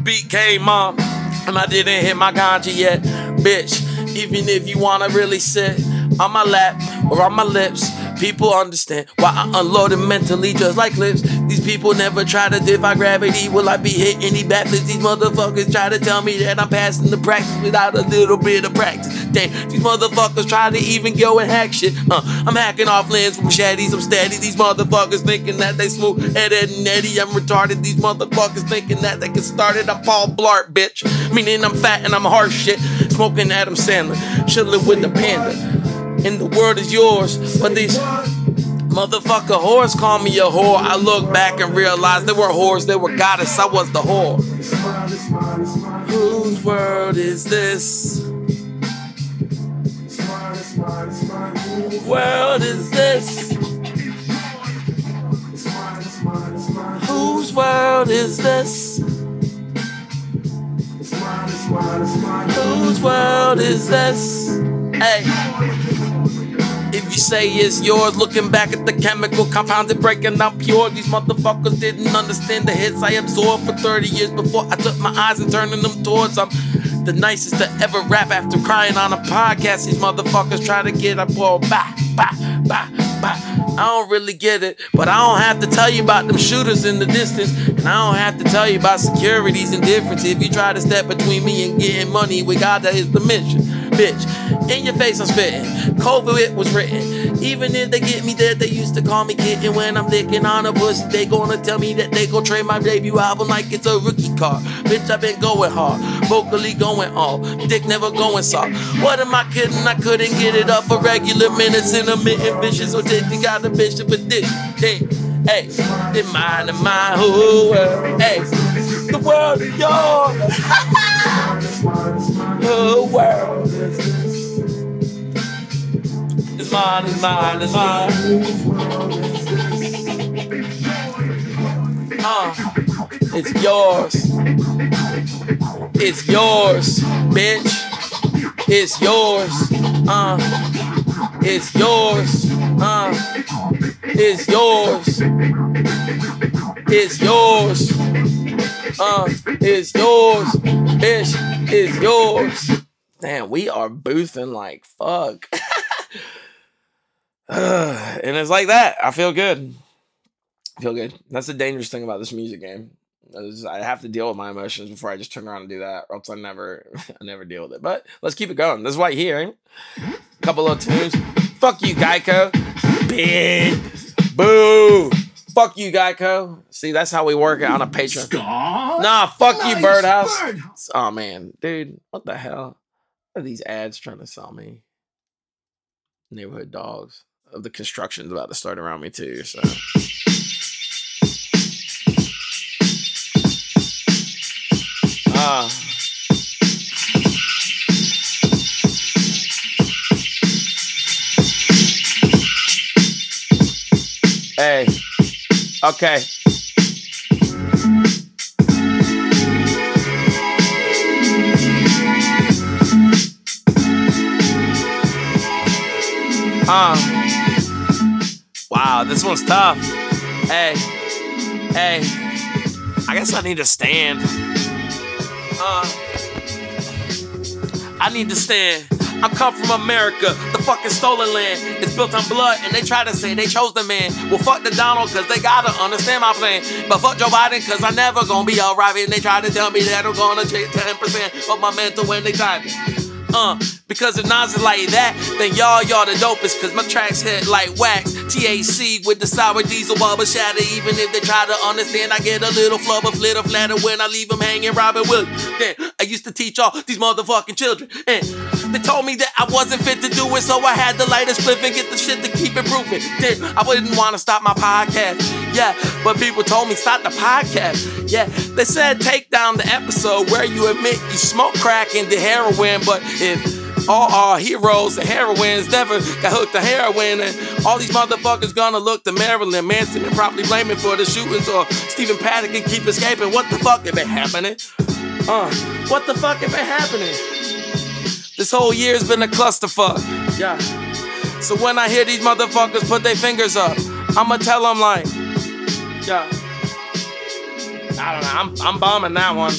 Beat came on, and I didn't hit my ganja yet, bitch. Even if you wanna really sit on my lap or on my lips, people understand why I unloaded mentally just like lips. These people never try to defy gravity. Will I be hitting any backflips? These motherfuckers try to tell me that I'm passing the practice without a little bit of practice. These motherfuckers try to even go and hack shit. Uh, I'm hacking off lands with machetes. I'm steady. These motherfuckers thinking that they smooth. Ed, Edd n Eddy. I'm retarded. These motherfuckers thinking that they can start it. I'm Paul Blart, bitch. Meaning I'm fat and I'm harsh shit. Smoking Adam Sandler. Chilling with the panda and the world is yours. But these motherfucker whores call me a whore. I look back and realize they were whores, they were goddess, I was the whore. Whose world is this? Whose world is this? Whose world is this? Whose world is this? Hey. If you say it's yours, looking back at the chemical compounds and breaking out pure, these motherfuckers didn't understand the hits I absorbed for 30 years before I took my eyes and turning them towards them. The nicest to ever rap after crying on a podcast. These motherfuckers try to get up all bah, bah, bah, bah. I don't really get it, but I don't have to tell you about them shooters in the distance, and I don't have to tell you about security's indifference. If you try to step between me and getting money, we got that is the mission, bitch. In your face, I'm spitting. COVID was written. Even if they get me dead, they used to call me kitten when I'm licking on a pussy. They gonna tell me that they gon' trade my debut album like it's a rookie car. Bitch, I've been going hard, vocally going all, dick never going soft. What am I kidding? I couldn't get it up for regular minutes, in a intermittent vision. So take you got a bishop for this. Hey, hey, in mine, in my whole world. Hey, the world is yours. Mine, it's mine, it's mine. Uh, it's yours. It's yours, bitch. It's yours. Uh, it's yours. Uh, it's yours. It's yours. Uh, it's yours. Bitch, it's yours. Damn, we are boofing like fuck. [laughs] [sighs] And it's like that. I feel good. I feel good. That's the dangerous thing about this music game. I have to deal with my emotions before I just turn around and do that, or else I never, [laughs] I never deal with it. But let's keep it going. This is why you're here. Couple of tunes. Fuck you, Geico. Bitch. Boo. Fuck you, Geico. See, that's how we work it on a Patreon. Nah, fuck you, Birdhouse. Oh man, dude, what the hell? What are these ads trying to sell me? Neighborhood dogs. Of the construction's about to start around me too. So Uh. Hey. Okay. Uh. Wow, this one's tough. Hey. Hey. I guess I need to stand. Uh. I need to stand. I come from America, the fucking stolen land. It's built on blood, and they try to say they chose the man. Well, fuck the Donald, cause they gotta understand my plan. But fuck Joe Biden, cause I never gonna be alright. And they try to tell me that I'm gonna take 10% of my mental when they type it. Uh, because if Nas is like that, then y'all, y'all the dopest. Cause my tracks hit like wax. TAC with the sour diesel bubble shatter. Even if they try to understand, I get a little flubber, flitter, flatter when I leave them hanging. Robin Williams. Then I used to teach all these motherfucking children. And they told me that I wasn't fit to do it, so I had to light a spliff and get the shit to keep improving. Then I wouldn't want to stop my podcast. Yeah, but people told me stop the podcast. Yeah, they said take down the episode where you admit you smoke crack and the heroin, but if all our heroes and heroines never got hooked to heroin, and all these motherfuckers gonna look to Marilyn Manson and probably blame him for the shootings or Stephen Paddock and keep escaping. What the fuck have been happening? Uh, what the fuck have been happening? This whole year's been a clusterfuck. Yeah. So when I hear these motherfuckers put their fingers up, I'ma tell them like, yeah. I don't know. I'm I'm bombing that one.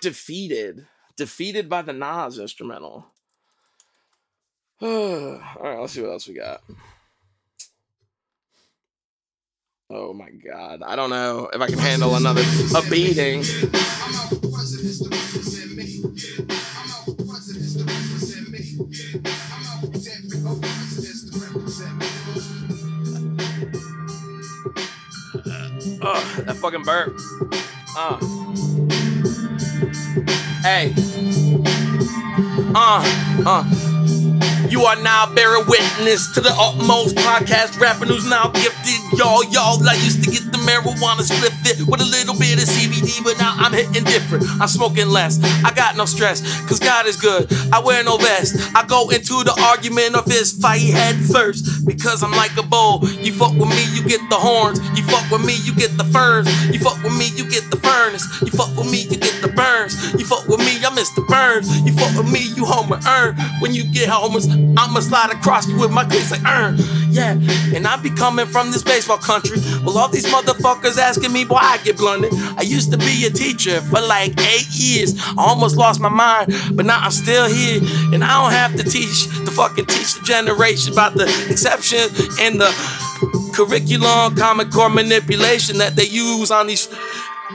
Defeated. Defeated by the Nas instrumental. [sighs] All right, let's see what else we got. Oh my god. I don't know if I can handle another a beating. Oh, that fucking burp. Uh. Hey. Uh, uh. You are now bearing witness to the utmost podcast rapper who's now gifted. Y'all, y'all, I used to get the marijuana split fit with a little bit of CBD, but now I'm hitting different. I'm smoking less. I got no stress, cause God is good. I wear no vest. I go into the argument of his fight head first, because I'm like a bull. You fuck with me, you get the horns. You fuck with me, you get the ferns. You fuck with me, you get the furnace. You fuck with me, you get the burns. You fuck with me, I'm Mr. Burns. You fuck with me, you homer earn. When you get homers, I'ma slide across you with my cleats like earn. Yeah, and I be coming from this baseball country. Well, all these motherfuckers asking me why I get blunted. I used to be a teacher for like eight years. I almost lost my mind, but now I'm still here. And I don't have to teach the fucking teach the generation about the exceptions and the curriculum, common core manipulation that they use on these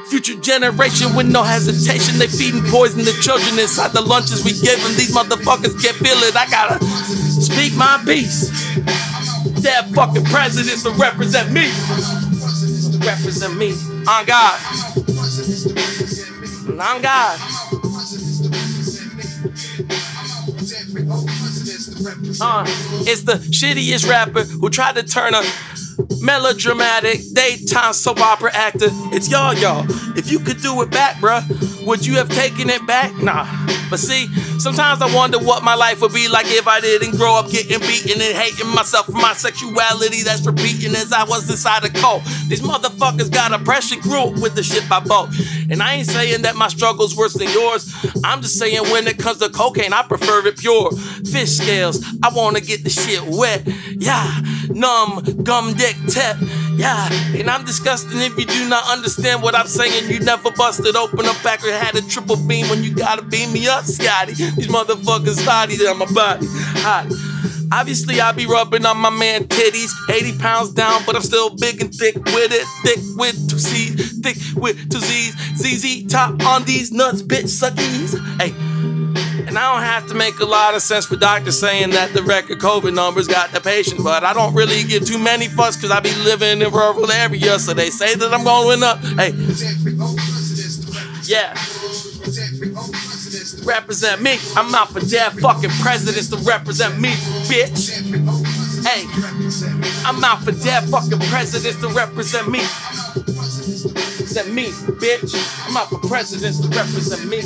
Future generation with no hesitation, they feeding poison to children inside the lunches we give them. These motherfuckers can't feel it. I gotta speak my piece. That fucking presidents to represent me. Represent me. On God. On God. Uh, it's the shittiest rapper who tried to turn a melodramatic daytime soap opera actor. It's y'all, y'all. If you could do it back, bruh, would you have taken it back? Nah. But see, sometimes I wonder what my life would be like if I didn't grow up getting beaten and hating myself for my sexuality that's repeating as I was inside a cult. These motherfuckers got a pressure group with the shit I bought. And I ain't saying that my struggle's worse than yours. I'm just saying when it comes to cocaine, I prefer it pure. Fish scales, I wanna get the shit wet. Yeah, numb, gum tap. Yeah, and I'm disgusting if you do not understand what I'm saying. You never busted open a pack or had a triple beam when you gotta beam me up, Scotty. These motherfuckers bodies on my body. Hot. Obviously, I be rubbing on my man titties. 80 pounds down, but I'm still big and thick with it. Thick with two C's, thick with two Z's. ZZ top on these nuts, bitch suckies. Hey. And I don't have to make a lot of sense for doctors saying that the record COVID numbers got the patient, but I don't really give too many fucks because I be living in rural area, so they say that I'm going up. Hey, yeah. Represent me. I'm out for dead fucking presidents to represent me, bitch. Hey, I'm out for dead fucking presidents to represent me. Represent me, bitch. I'm out for presidents to represent me.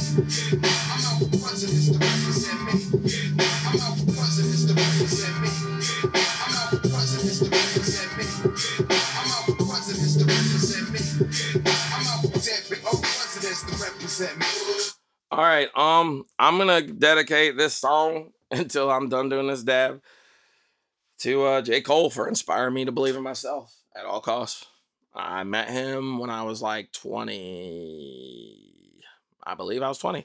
All right, um, I'm gonna dedicate this song [laughs] until I'm done doing this dab to uh, J. Cole for inspiring me to believe in myself at all costs. I met him when I was like 20. I believe I was 20.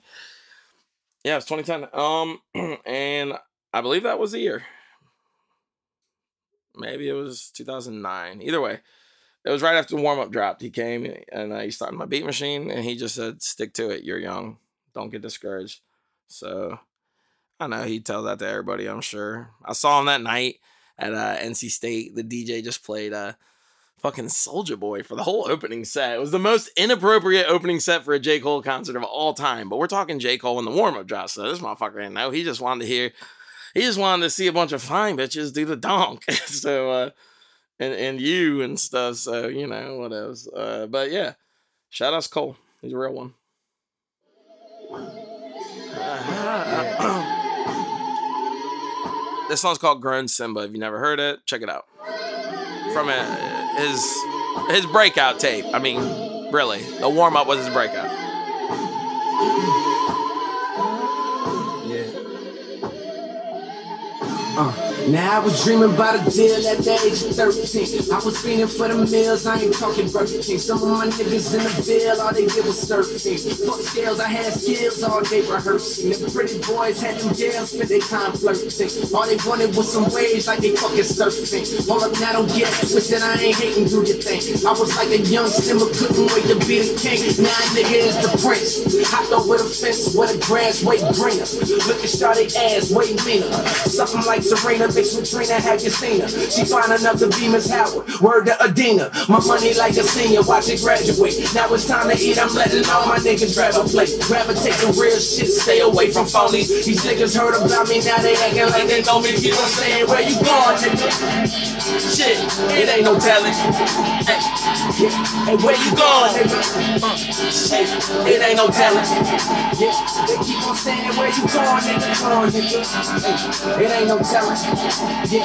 Yeah, it was 2010. Um, [clears throat] and I believe that was the year. Maybe it was 2009. Either way, it was right after the warm up dropped. He came and uh, he started my beat machine, and he just said, "Stick to it. You're young. Don't get discouraged." So I know he tells that to everybody. I'm sure. I saw him that night at uh, NC State. The DJ just played uh, fucking Soldier Boy for the whole opening set. It was the most inappropriate opening set for a J. Cole concert of all time. But we're talking J. Cole in the warm up drop, so this motherfucker didn't know. He just wanted to hear. He just wanted to see a bunch of fine bitches do the donk. [laughs] so, uh, and and you and stuff. So you know what else. Uh, but yeah, shout out to Cole. He's a real one. [clears throat] This song's called Grown Simba. If you never heard it, check it out. From his his breakout tape. I mean, really, the warm up was his breakout. Yeah. Uh, now I was dreaming about a deal at the age of 13. I was feeling for the meals, I ain't talking Burger King. Some of my niggas in the bill, all they did was surfing. Fuck scales, I had skills all day rehearsing. The pretty boys had them jails, spent their time flirting. All they wanted was some waves like they fucking surfing. Hold up, now don't get twisted, I ain't hating, do your thing. I was like a young Simba, couldn't wait to be the king. Now nigga is the prince. Hopped over the fence where a grass way greener. Looking started ass way meaner. Something like Serena, mixed with Trina, had you seen her? She fine enough to be Miss Howard. Word to Adina. My money like a senior, watch it graduate. Now it's time to eat, I'm letting all my niggas grab a plate. Gravitate the real shit, stay away from phonies. These niggas heard about me, now they acting like they know me. On saying, where you going, nigga? Shit, it ain't no telling. Hey, hey where you going, nigga? Uh, shit, it ain't no telling. Yeah, they keep on saying, where you going, nigga? Going, nigga. Hey, it ain't no telling. Yeah,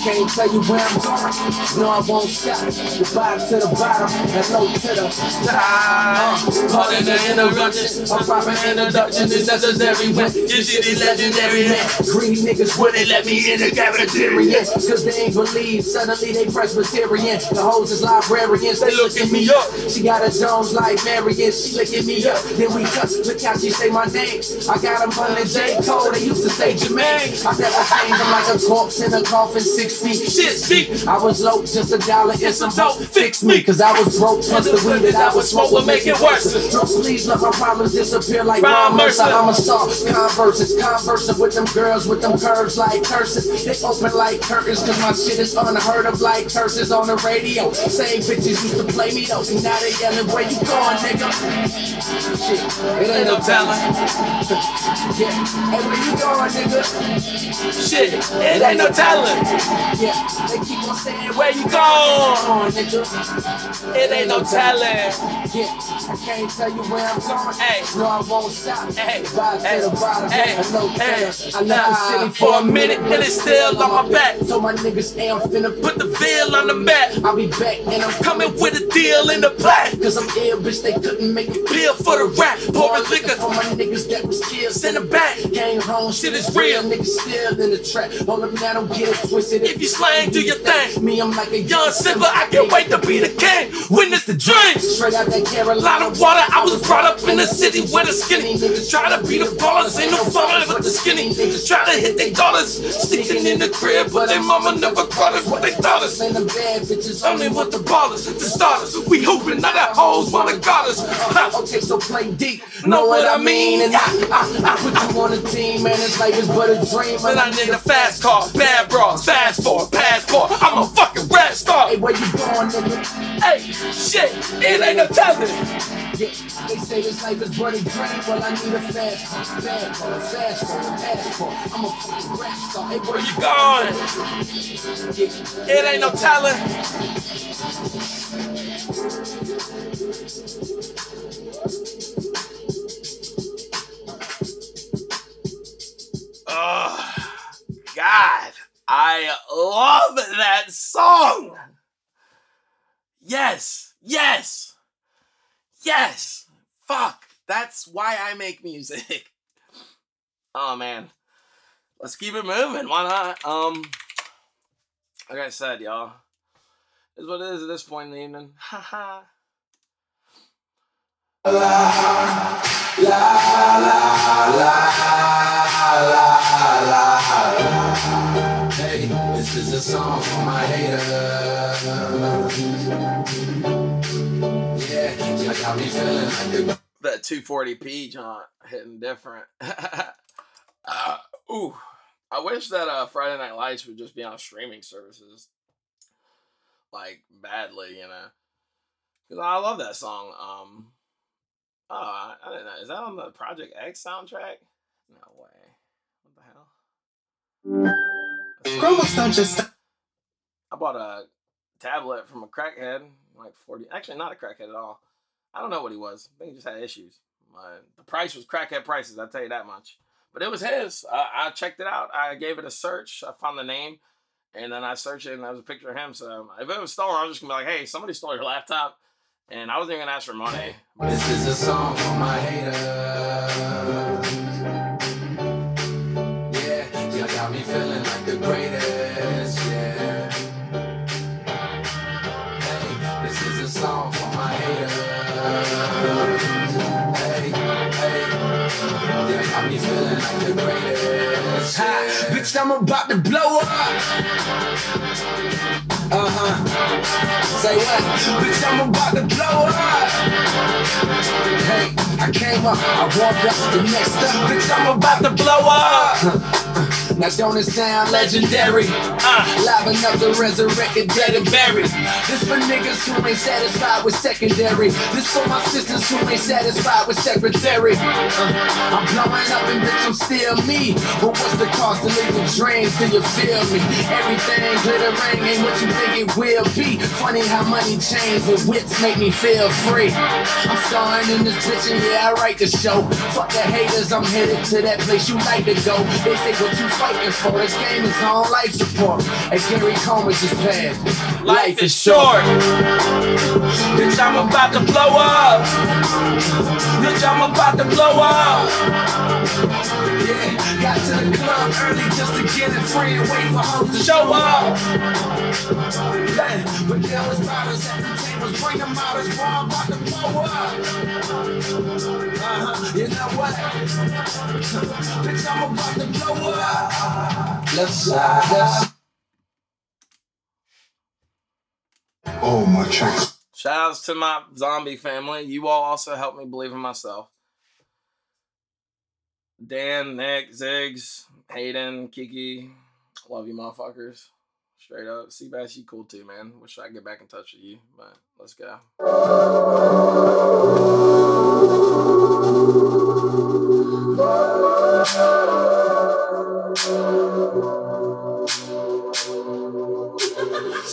can't tell you where I'm going. No, I won't stop. The bottom to the bottom, and low to the top. Pardon the interruption. A proper introduction is necessary when you see the legendary. Green niggas Wouldn't let me in the cafeteria. Cause they ain't believe, suddenly they Presbyterian. The hoes is librarians, they looking me up. She got a Jones like Marion, she licking me up. Then we cut, look how she say my name. I got him under J. Cole, they used to say Jermaine. I never changed him like a corpse in a coffin six feet. Shit, speak. I was low, just a dollar and some dope. Fix me, cause I was broke. Plus the weed that I was smoking, would make it worse. No please let my problems disappear like Ron Ron Mercer. Mercer. I'm a star. Converses, conversing with them girls with them curves like curses. They open like curtains, cause my shit is unheard of like curses on the radio. Same bitches used to play me though. Now they yelling, where you going, nigga? Shit, it ain't no talent. [laughs] yeah, hey, where you going, nigga? Shit, it ain't no talent. Yeah, they keep on saying, Where you going? nigga? It ain't no talent. Yeah, I can't tell you where I'm going. Hey. No, I won't stop. Hey. Rise Hey. to the bottom. Hey. Know Hey. I left the city for a minute, and it's still on my back. So my niggas ain't finna Put the veil on the map. I'll be back and I'm Coming with a deal in the black. Cause I'm ill, bitch, they couldn't make it Bill for the rap. Pouring liquor For my niggas that was killed. Send 'em back. Came home, Shit is real. Niggas still in the trap. Hold up now, don't get twisted. If you slang, do your thing. Me, I'm like a Young Simba, I can't wait to be the king. Witness the dream. Straight out that Carolina. Lot of water, I was brought up in the city where the skinny niggas try to be the ballers, ain't no fun with the skinny niggas try to hit their daughters, sticking in the crib, but their mama never caught us what they thought us. Man, the bad bitches Only with the ballers, the starters, we hooping, now that hoes wanna guard us. Ha. Okay, so play deep. Know what I mean? And I, I, I put you on the team, man. It's like it's but a dream. But I need a fast car, bad bras, fast forward, passport. I'm a fucking rap star. Hey, where you going, nigga? Hey, shit, it ain't no telling. Yeah, they say this life is but a dream. Well, I need a fast bad car, fast car, passport. I'm a fucking rap star. Hey, where you going? Yeah. It ain't no telling. Oh, God. I love that song. Yes, yes, yes. Fuck. That's why I make music. [laughs] Oh man. Let's keep it moving. Why not? Um like I said, y'all. Is what it is at this point in the evening. [laughs] Haha. Hey, this is a song for my haters. Yeah, you got me feeling like the that 240p jaunt hitting different. [laughs] uh, ooh, I wish that uh, Friday Night Lights would just be on streaming services, like badly, you know. Cause I love that song. Um, oh, I, I didn't know. Is that on the Project X soundtrack? No way. What the hell? I bought a tablet from a crackhead, like 40. Actually, not a crackhead at all. I don't know what he was. I think he just had issues. My, the price was crackhead prices, I'll tell you that much. But it was his. I, I checked it out. I gave it a search. I found the name. And then I searched it and there was a picture of him. So if it was stolen, I was just going to be like, hey, somebody stole your laptop. And I wasn't even going to ask for money. This is a song for my haters. Yeah, you got me feeling like the greatest. Yeah. Hey, this is a song for my haters. Hey, hey, you got me feeling like the greatest. Ha, bitch, I'm about to blow up. Say what? Bitch, I'm about to blow up. Hey, I came up, I walked up, the next up, bitch, I'm about to blow up. Now don't it sound legendary? Uh, liven up the resurrected dead and buried. This for niggas who ain't satisfied with secondary. This for my sisters who ain't satisfied with secretary. Uh, I'm blowing up and bitch, I'm still me. But what's the cost to leave a dream? Do you feel me? Everything glittering ain't what you think it will be. Funny how money changes, but whips make me feel free. I'm starring in this bitch and yeah, I write the show. Fuck the haters, I'm headed to that place you like to go. They say what you fighting for. This game is on life support. And Gary passed. Life is short. Bitch, I'm about to blow up. Bitch, I'm about to blow up. Yeah, got to the club early just to get free and wait for hoes to show up. Yeah, but there was bottles at the tables, bring them out as well, about to blow up. Uh-huh, you know what? Bitch, I'm about to blow up. Left side, left side. Oh, my tracks. Shout outs to my zombie family. You all also helped me believe in myself. Dan, Nick, Ziggs, Hayden, Kiki. Love you, motherfuckers. Straight up. Seabass, you cool too, man. Wish I could get back in touch with you, but let's go.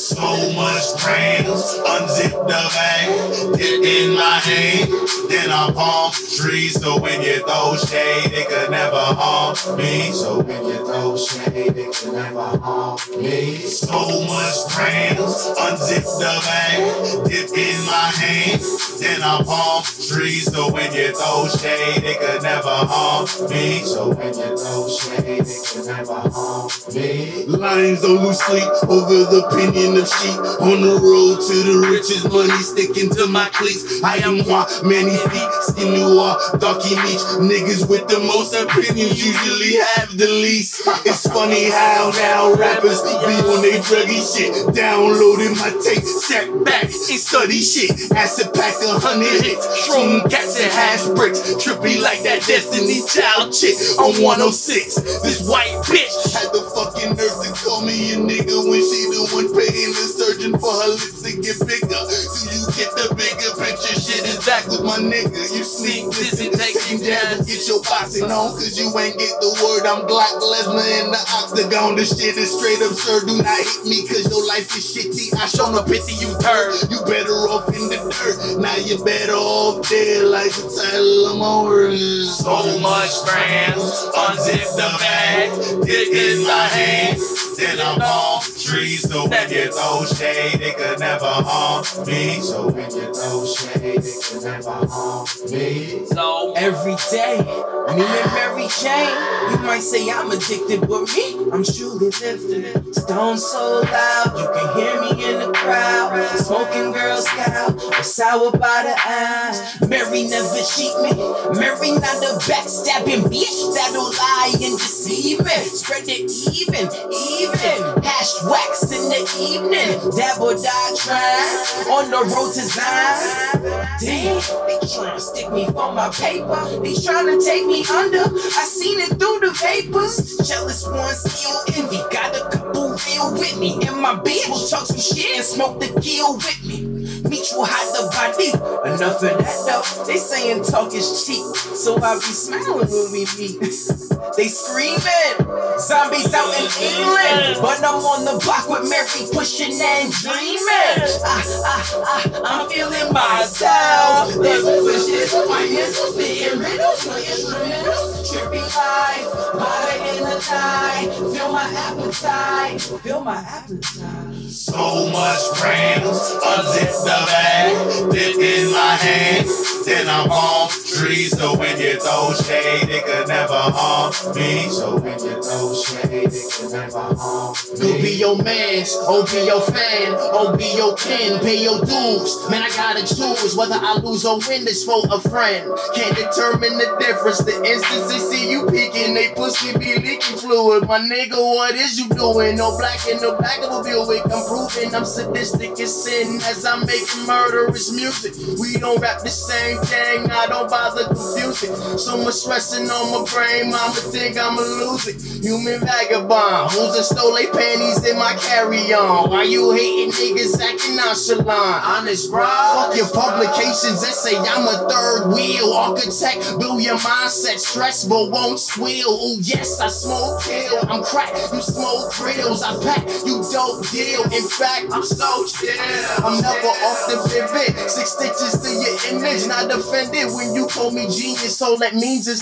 So much pain, unzip the bag, dip in my hand, then I palm trees. So when you throw shade, it could never harm me. So when you throw shade, it could never harm me. So much pain, unzip the bag, dip in my hand, then I palm trees. So when you throw shade, it could never harm me. So when you throw shade, it could never harm me. Lines sleep over the of sheep. On the road to the riches, money sticking to my cleats. I am one, many feet, skin noir, darky niche. Niggas with the most opinions usually have the least. It's funny how now rappers be on they druggy shit. Downloading my tape, step back and study shit. Acid pack a hundred hits, shroom cats and hash bricks. Trippy like that Destiny Child chick on 106. This white bitch had the fucking nerve to call me a nigga when she the one paying the surgeon for her lips to get bigger. Do you get the bigger picture? Shit is back with my nigga. You sneak this and take him down. Get your boxing on, cause you ain't get the word. I'm Glock Lesnar in the octagon. This shit is straight absurd. Do not hit me, cause your life is shitty. I show no pity, you turd. You better off in the dirt. Now you better off dead, like the title of my words. So much grams, unzip the bag, dick in my hand. Then I'm on trees, so when you throw shade, it could never harm me. So when you throw shade, it could never harm me. So Every day, me and Mary Jane. You might say I'm addicted, but me, I'm truly lifted. Stone so loud, you can hear me in the crowd. Smoking Girl Scout, or sour by the eyes. Mary never cheat me. Mary not a backstabbing bitch that'll lie and deceive me. Spread it even, even. Hash wax in the evening. Dab or die trying on the road to Zion. Damn, they to stick me for my paper. They trying to take me under. I seen it through the vapors. Jealous ones still envy. Got a couple real with me. And my bed, we'll talk some shit and smoke the kill with me. Meet you hide the body. Enough of that though. They saying talk is cheap. So I be smiling when we meet. [laughs] they screaming. Zombies out in England. But I'm on the block with Mary pushing and dreaming. Ah, ah, ah, I'm feeling myself. Let's push it. My hands are spitting riddles, my instrumentals. Trippy life, butter in the night. Feel my appetite. Feel my appetite. So much grams, unzip the bag, dip in my hand. Then I'm on trees, so when you throw shade, it could never harm me. So when you throw shade, it could never harm You me. be your mans, oh be your fan, oh be your kin, pay your dues. Man, I gotta choose whether I lose or win this for a friend. Can't determine the difference. The instant they see you peeking, they pussy be leaking fluid. My nigga, what is you doing? No black in the back of a Buick. I'm proving I'm sadistic as sin as I'm making murderous music. We don't rap the same thing, I don't bother confusing. So much stressing on my brain, mama think I'ma lose it. Human vagabond, who's a stole they panties in my carry-on? Why you hating niggas acting nonchalant? Honest, bro. Fuck your publications that say I'm a third wheel architect. Build your mindset, stress but won't swill. Oh yes, I smoke kill. I'm crack, you smoke grills. I pack, you dope deal. In fact, I'm so chill. I'm never off the pivot. Six stitches to your image, not offended when you call me genius. All that means is.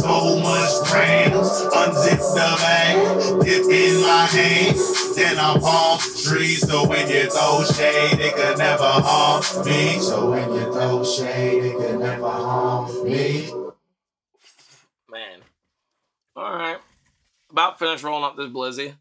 So much grams, unzip the bag, dip in my hand. Then I'm palm trees, so when you throw shade, it could never harm me. So when you throw shade, it could never harm me. man. All right. About finished rolling up this blizzy.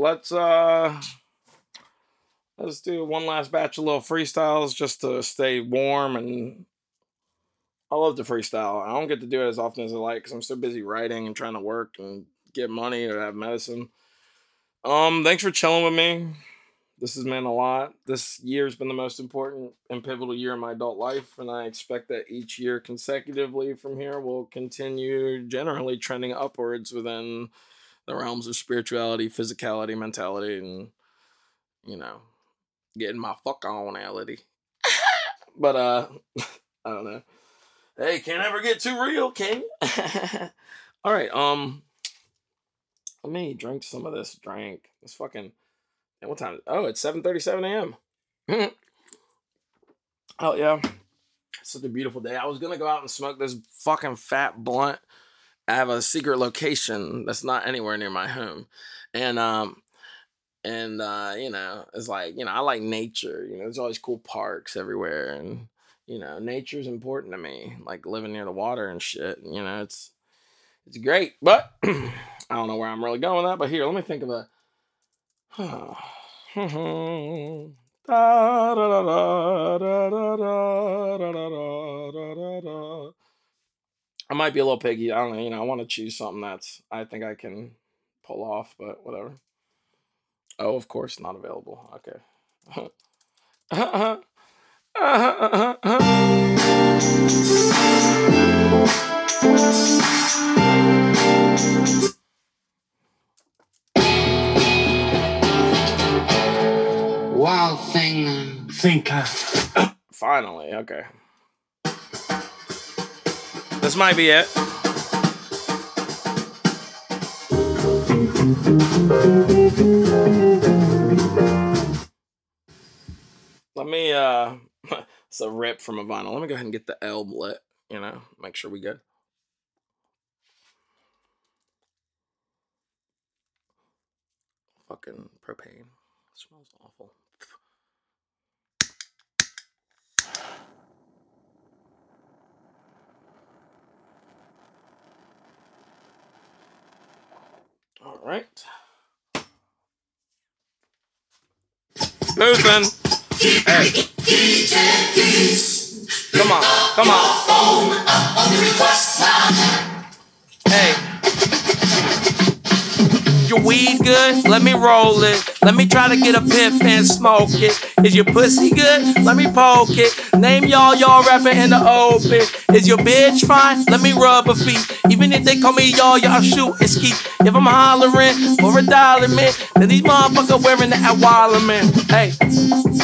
Let's uh let's do one last batch of little freestyles just to stay warm and I love to freestyle. I don't get to do it as often as I like because I'm so busy writing and trying to work and get money or have medicine. Um, thanks for chilling with me. This has meant a lot. This year's been the most important and pivotal year in my adult life, and I expect that each year consecutively from here will continue generally trending upwards within the realms of spirituality, physicality, mentality, and you know, getting my fuck onality. [laughs] but uh, [laughs] I don't know. Hey, can't ever get too real, can you? [laughs] All right, um, let me drink some of this drink. It's fucking. and What time? Oh, it's seven thirty-seven a.m. oh yeah, such a beautiful day. I was gonna go out and smoke this fucking fat blunt. I have a secret location that's not anywhere near my home, and um, and uh, you know, it's like you know, I like nature. You know, there's always cool parks everywhere, and you know, nature's important to me. Like living near the water and shit. You know, it's it's great, but I don't know where I'm really going with that. But here, let me think of a. Da, da, da, I might be a little piggy. I don't know. You know, I want to choose something that's I think I can pull off, but whatever. Oh, of course, not available. Okay. Wild thing. Thinker. Uh, Finally, okay. This might be it. Let me uh [laughs] it's a rip from a vinyl. Let me go ahead and get the L lit, you know, make sure we good. Fucking propane. smells awful. All right. Boozing. Hey. Come on, come on. Hey. Your weed good? Let me roll it. Let me try to get a piff and smoke it. Is your pussy good? Let me poke it. Name y'all, y'all rapping in the open. Is your bitch fine? Let me rub her feet. Even if they call me y'all, y'all shoot and ski. If I'm hollering for a dollar, man, then these motherfuckers wearing that Waller, man. Hey,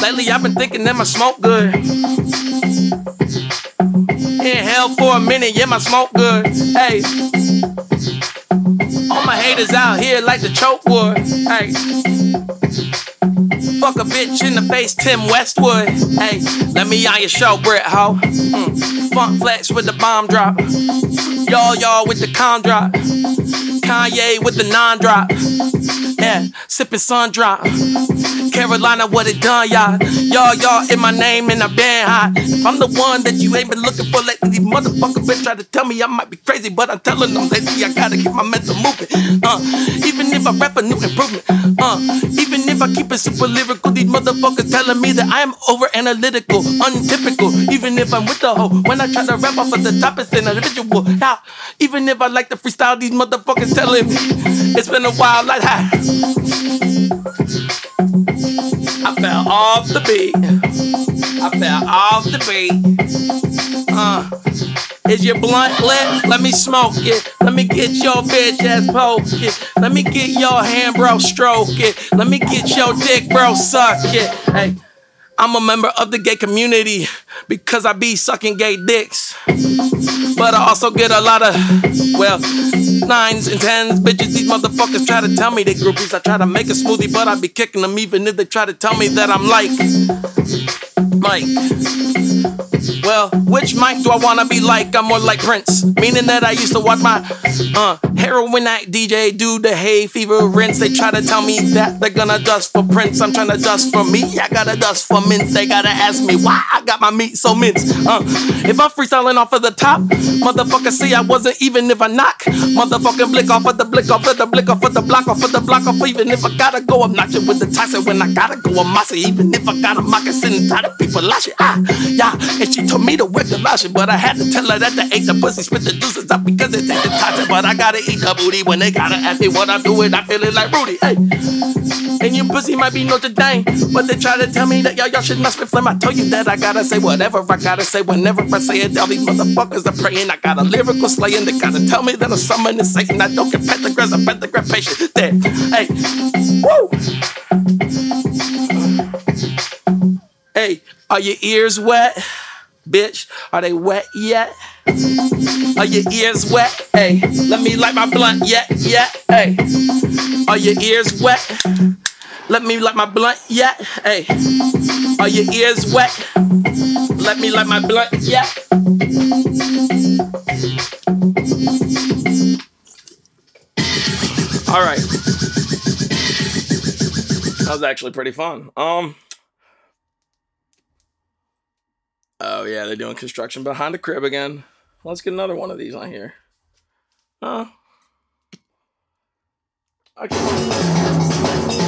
lately I've been thinking that my smoke good. Inhale for a minute, yeah, my smoke good. Hey. All my haters out here like the choke wood. Hey. Fuck a bitch in the face, Tim Westwood. Hey, let me on your show, Brit Ho. Mm. Funk flex with the bomb drop. Y'all, y'all with the con drop. Kanye with the non drop. Yeah, sipping sun drop. Carolina, what it done, y'all? Y'all, y'all in my name and I been hot. If I'm the one that you ain't been looking for lately, these motherfuckers been trying to tell me I might be crazy, but I'm telling them lately I gotta keep my mental moving. Uh, even if I rap a new improvement. Uh, even if I keep it super lyrical, these motherfuckers telling me that I am over analytical, untypical. Even if I'm with the hoe, when I try to rap off of the top, it's individual. Yeah. Even if I like to freestyle, these motherfuckers telling me it's been a while like that. I fell off the beat. I fell off the beat. Uh, is your blunt lit? Let me smoke it. Let me get your bitch ass poke it. Let me get your hand, bro, stroke it. Let me get your dick, bro, suck it. Hey, I'm a member of the gay community because I be sucking gay dicks. But I also get a lot of, well, nines and tens. Bitches, these motherfuckers try to tell me they groupies. I try to make a smoothie, but I be kicking them even if they try to tell me that I'm like Mike. Well, which Mike do I wanna be like? I'm more like Prince, meaning that I used to watch my uh heroin act DJ do the hay fever rinse. They try to tell me that they're gonna dust for Prince. I'm trying to dust for me. I gotta dust for mints. They gotta ask me why I got my meat so minced. Uh, if I'm freestyling off of the top, motherfucker, see I wasn't even if I knock. Motherfucking blick off of the blick off of the blick off of the block off of the block off. Even if I gotta go, I'm not with the toxic when I gotta go. I'm mossy. Even if I gotta moccasin and the people lash it. Ah, yeah. And she told me to wear the lotion, but I had to tell her that they ate the pussy, spit the juices out because it tasted toxic. But I gotta eat the booty when they gotta ask me what I'm doing. I feel it like Rudy. Hey. And your pussy might be Notre Dame, but they try to tell me that y'all, y'all should not spit phlegm. I told you that I gotta say whatever I gotta say whenever I say it. All these motherfuckers are praying. I got a lyrical slaying. They gotta tell me that I'm summoning Satan. I don't get pentagrams, I'm pentagram patient. There. Hey. Woo. Hey, are your ears wet? Bitch, are they wet yet? Are your ears wet? Hey, let me light my blunt yet, yet. Hey, are your ears wet? Let me light my blunt yet. Hey, are your ears wet? Let me light my blunt yet. All right. That was actually pretty fun. Um. Oh yeah, they're doing construction behind the crib again. Let's get another one of these on here. Uh. Okay.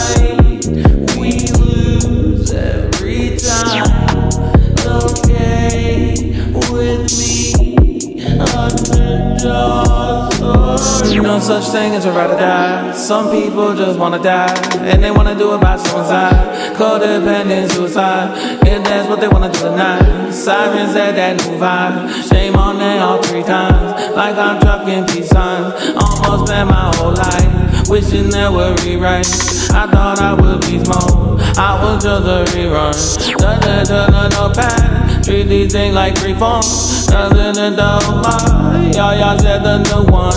No such thing as a ride or die. Some people just wanna die, and they wanna do it by suicide. Codependent suicide, and that's what they wanna do tonight. Sirens at that new vibe. Shame on them all three times. Like I'm trucking peace signs. Almost spent my whole life wishing there were rewrites. I thought I would be small. I was just a rerun. Doesn't turn no path. Treat these things like free form. Doesn't it don't mind? Y'all, y'all said the new one.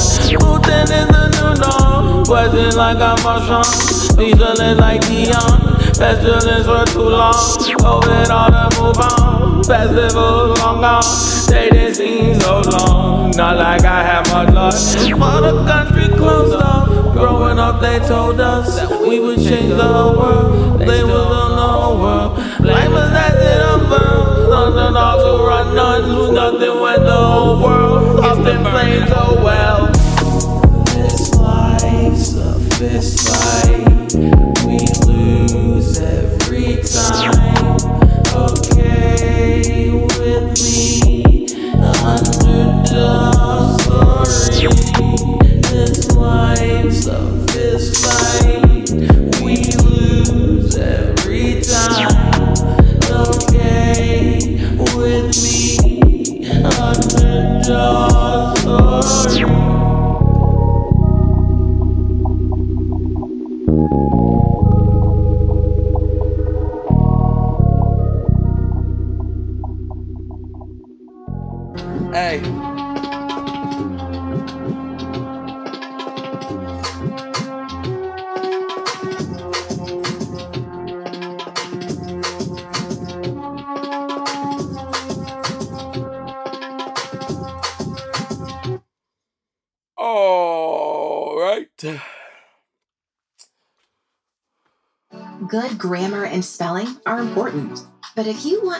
Then is the new norm? Question like I'm Marshawn. Feeling like Dion. Pestilence for too long. COVID all to move on. Festivals long gone. Dating scenes so long. Not like I have much luck. For the country closed up. Growing up, they told us that we would change the whole world. They was on the whole world. Life was that in a world. Nothing all to run, none lose nothing when the whole world often plays so well. This life's a fist fight. We lose every time. Okay with me, underdog story. This life's underdog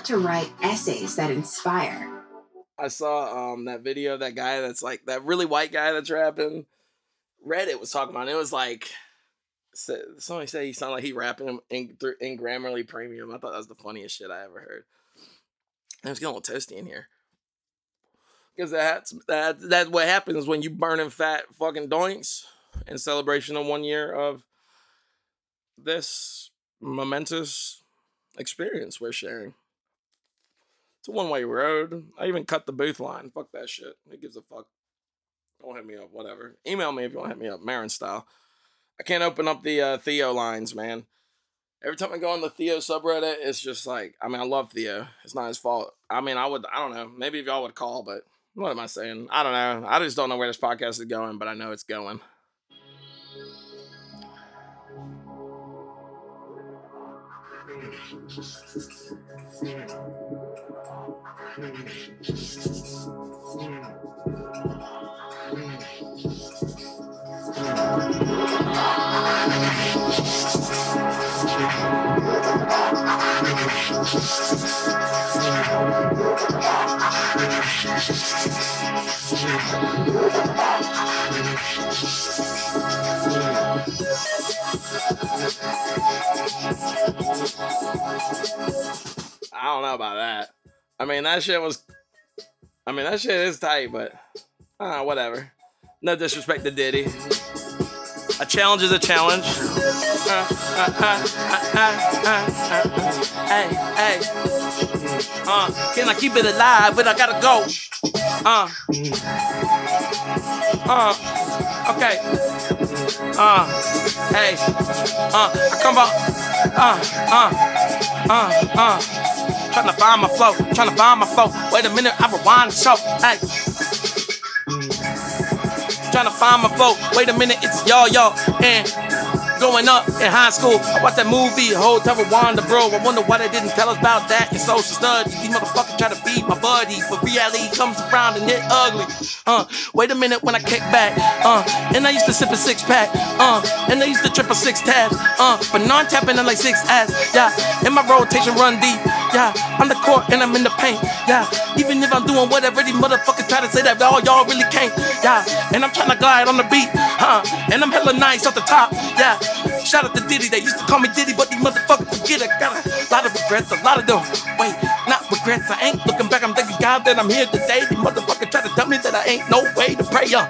to write essays that inspire, I saw um that video of that guy that's like that really white guy that's rapping. Reddit was talking about it. It was like somebody said he sounded like he rapping in, in, in Grammarly Premium. I thought that was the funniest shit I ever heard. And it's getting a little toasty in here. Because that's that that's what happens when you burning fat fucking doinks in celebration of one year of this momentous experience we're sharing. It's a one way road. I even cut the booth line. Fuck that shit. Who gives a fuck? Don't hit me up. Whatever. Email me if you want to hit me up. Marin style. I can't open up the uh, Theo lines, man. Every time I go on the Theo subreddit, it's just like, I mean, I love Theo. It's not his fault. I mean, I would, I don't know. Maybe if y'all would call, but what am I saying? I don't know. I just don't know where this podcast is going, but I know it's going. [laughs] I don't know about that. I mean, that shit was. I mean, that shit is tight, but uh, whatever. No disrespect to Diddy. A challenge is a challenge. Hey, hey. Uh, can I keep it alive? But I gotta go. Uh. Uh. Okay. Uh, hey, uh, I come up, uh, uh, uh, uh. Trying to find my flow, trying to find my flow. Wait a minute, I rewind the show. Hey. Trying to find my flow. Wait a minute, it's y'all, y'all. And growing up in high school, I watched that movie, Hotel Rwanda, bro. I wonder why they didn't tell us about that in social studies. These motherfuckers try to be my buddy, but reality comes around and it ugly. Uh, wait a minute when I kick back. Uh, and I used to sip a six pack. Uh, and I used to trip a six tabs. Uh, but I'm tapping in like six ass. Yeah, and my rotation run deep. Yeah, I'm the court and I'm in the paint. Yeah, even if I'm doing whatever these motherfuckers try to say that all y'all really can't. Yeah, and I'm trying to glide on the beat. Huh, and I'm hella nice off the top. Yeah. Shout out to Diddy, they used to call me Diddy, but these motherfuckers forget I got a lot of regrets, a lot of them. Wait, not regrets, I ain't looking back, I'm thanking God that I'm here today. These motherfuckers try to tell me that I ain't no way to pray, uh.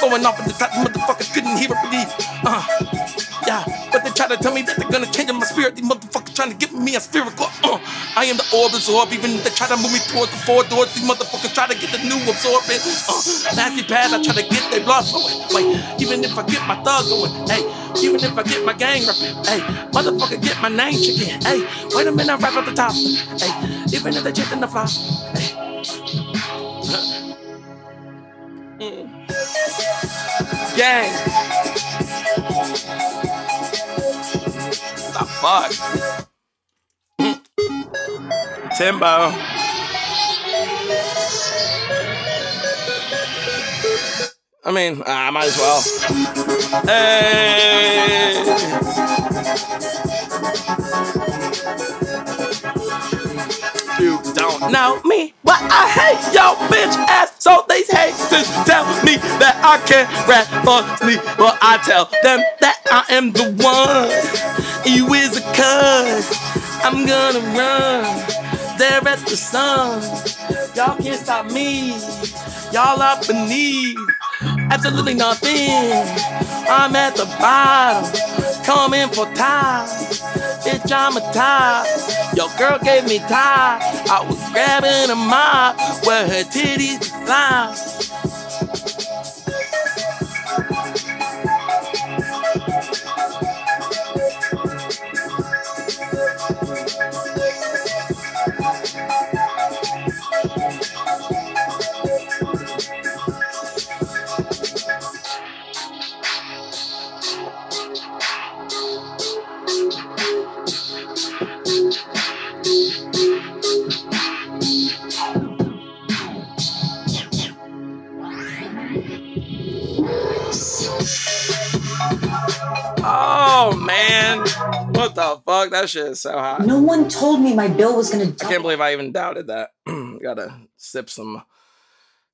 Going off at the top, these motherfuckers couldn't hear it, believe, uh. Yeah, but they try to tell me that they're gonna change my spirit. These motherfuckers trying to give me a spherical. Uh, I am the orb absorb. Even if they try to move me towards the four doors, these motherfuckers try to get the new absorbent. Uh, nasty pad, I try to get their blood flowing. Wait, even if I get my thug going, hey, even if I get my gang rapping, hey, motherfucker get my name chicken. Hey, wait a minute, I rap at the top. Hey, even if they checking the fly. Hey. Mm. Gang. The fuck? Timbo. I mean, uh, I might as well. Hey. You don't know me, but I hate yo bitch ass. So these haters tell me that I can't rap for sleep, but I tell them that I am the one. You is a cuz. I'm gonna run there at the sun. Y'all can't stop me. Y'all are beneath. Absolutely nothing. I'm at the bottom, coming for time. Bitch, I'm a tie. Your girl gave me tie. I was grabbing a mop where her titties fly. Man, what the fuck? That shit is so hot. No one told me my bill was gonna I can't believe I even doubted that. [clears throat] Gotta sip some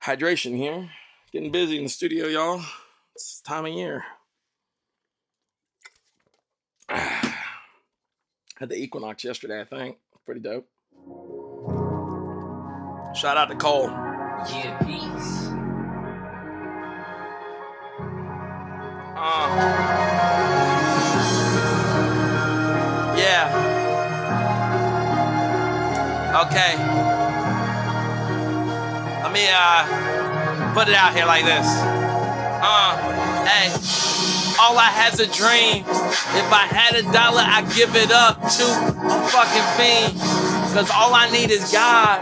hydration here. Getting busy in the studio, y'all. It's time of year. [sighs] Had the equinox yesterday, I think. Pretty dope. Shout out to Cole. Yeah, peace. Uh, yeah. Okay. Let me uh put it out here like this. Uh, hey. All I had's a dream. If I had a dollar, I'd give it up to a fucking fiend. Cause all I need is God.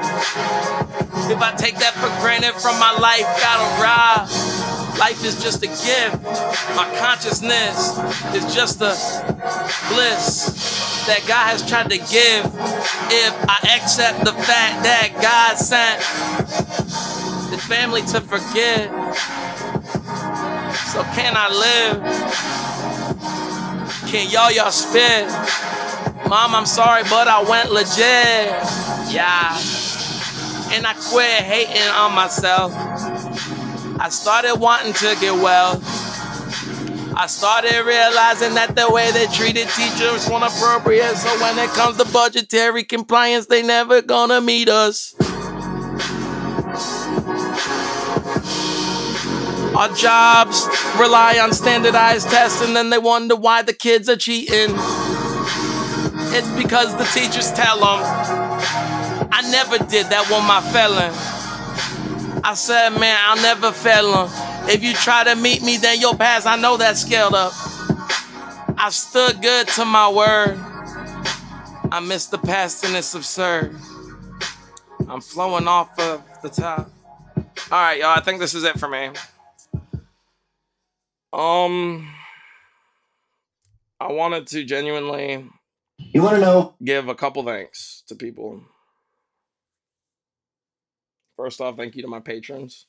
If I take that for granted from my life, gotta rob. Life is just a gift. My consciousness is just a bliss that God has tried to give. If I accept the fact that God sent His family to forgive, so can I live? Can y'all y'all spit? Mom, I'm sorry, but I went legit. Yeah. And I quit hating on myself. I started wanting to get well. I started realizing that the way they treated teachers wasn't appropriate. So when it comes to budgetary compliance, they never gonna meet us. Our jobs rely on standardized tests, and then they wonder why the kids are cheating. It's because the teachers tell them. I never did that with my felon. I said, man, I'll never fail him. If you try to meet me, then you'll pass. I know that's scaled up. I stood good to my word. I miss the past and it's absurd. I'm flowing off of the top. All right, y'all. I think this is it for me. Um, I wanted to genuinely. You want to know? Give a couple thanks to people. First off, thank you to my patrons.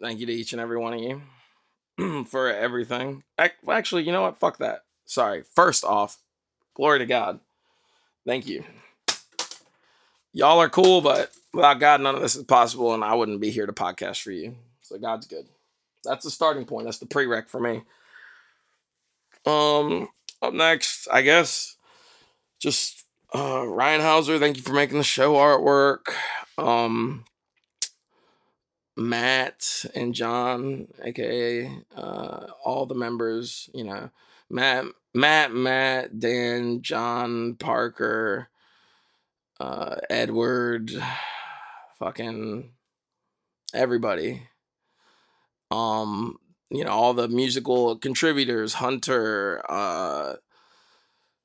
Thank you to each and every one of you [clears throat] for everything. Actually, you know what? Fuck that. Sorry. First off, glory to God. Thank you. Y'all are cool, but without God, none of this is possible, and I wouldn't be here to podcast for you. So God's good. That's the starting point. That's the prereq for me. Um, up next, I guess, just uh, Ryan Hauser. Thank you for making the show artwork. Um, Matt and John, aka uh, all the members. You know, Matt, Matt, Matt, Dan, John, Parker, uh, Edward, fucking everybody um you know all the musical contributors hunter uh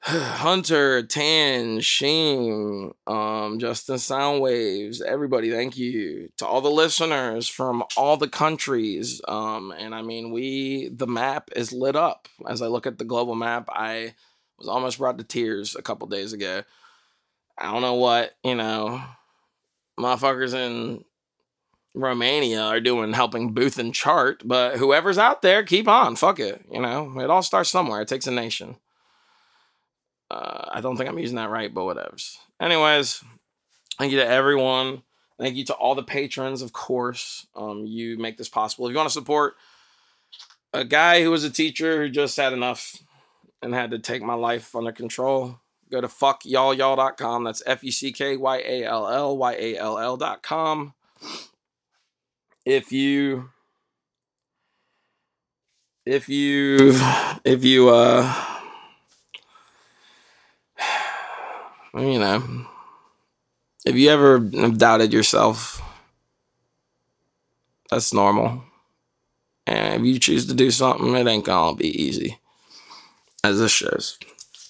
[sighs] hunter tan sheen um justin soundwaves everybody thank you to all the listeners from all the countries um and i mean we the map is lit up as i look at the global map i was almost brought to tears a couple days ago i don't know what you know motherfuckers in Romania are doing helping Boothin chart, but whoever's out there, keep on. Fuck it. You know, it all starts somewhere. It takes a nation. Uh, I don't think I'm using that right, but whatevs. Anyways, thank you to everyone. Thank you to all the patrons, of course. Um, you make this possible. If you want to support a guy who was a teacher who just had enough and had to take my life under control, go to fuckyallyall.com. That's F U C K Y A L L Y A L L.com if you if you if you uh you know if you ever doubted yourself that's normal. And if you choose to do something it ain't gonna be easy. As this shows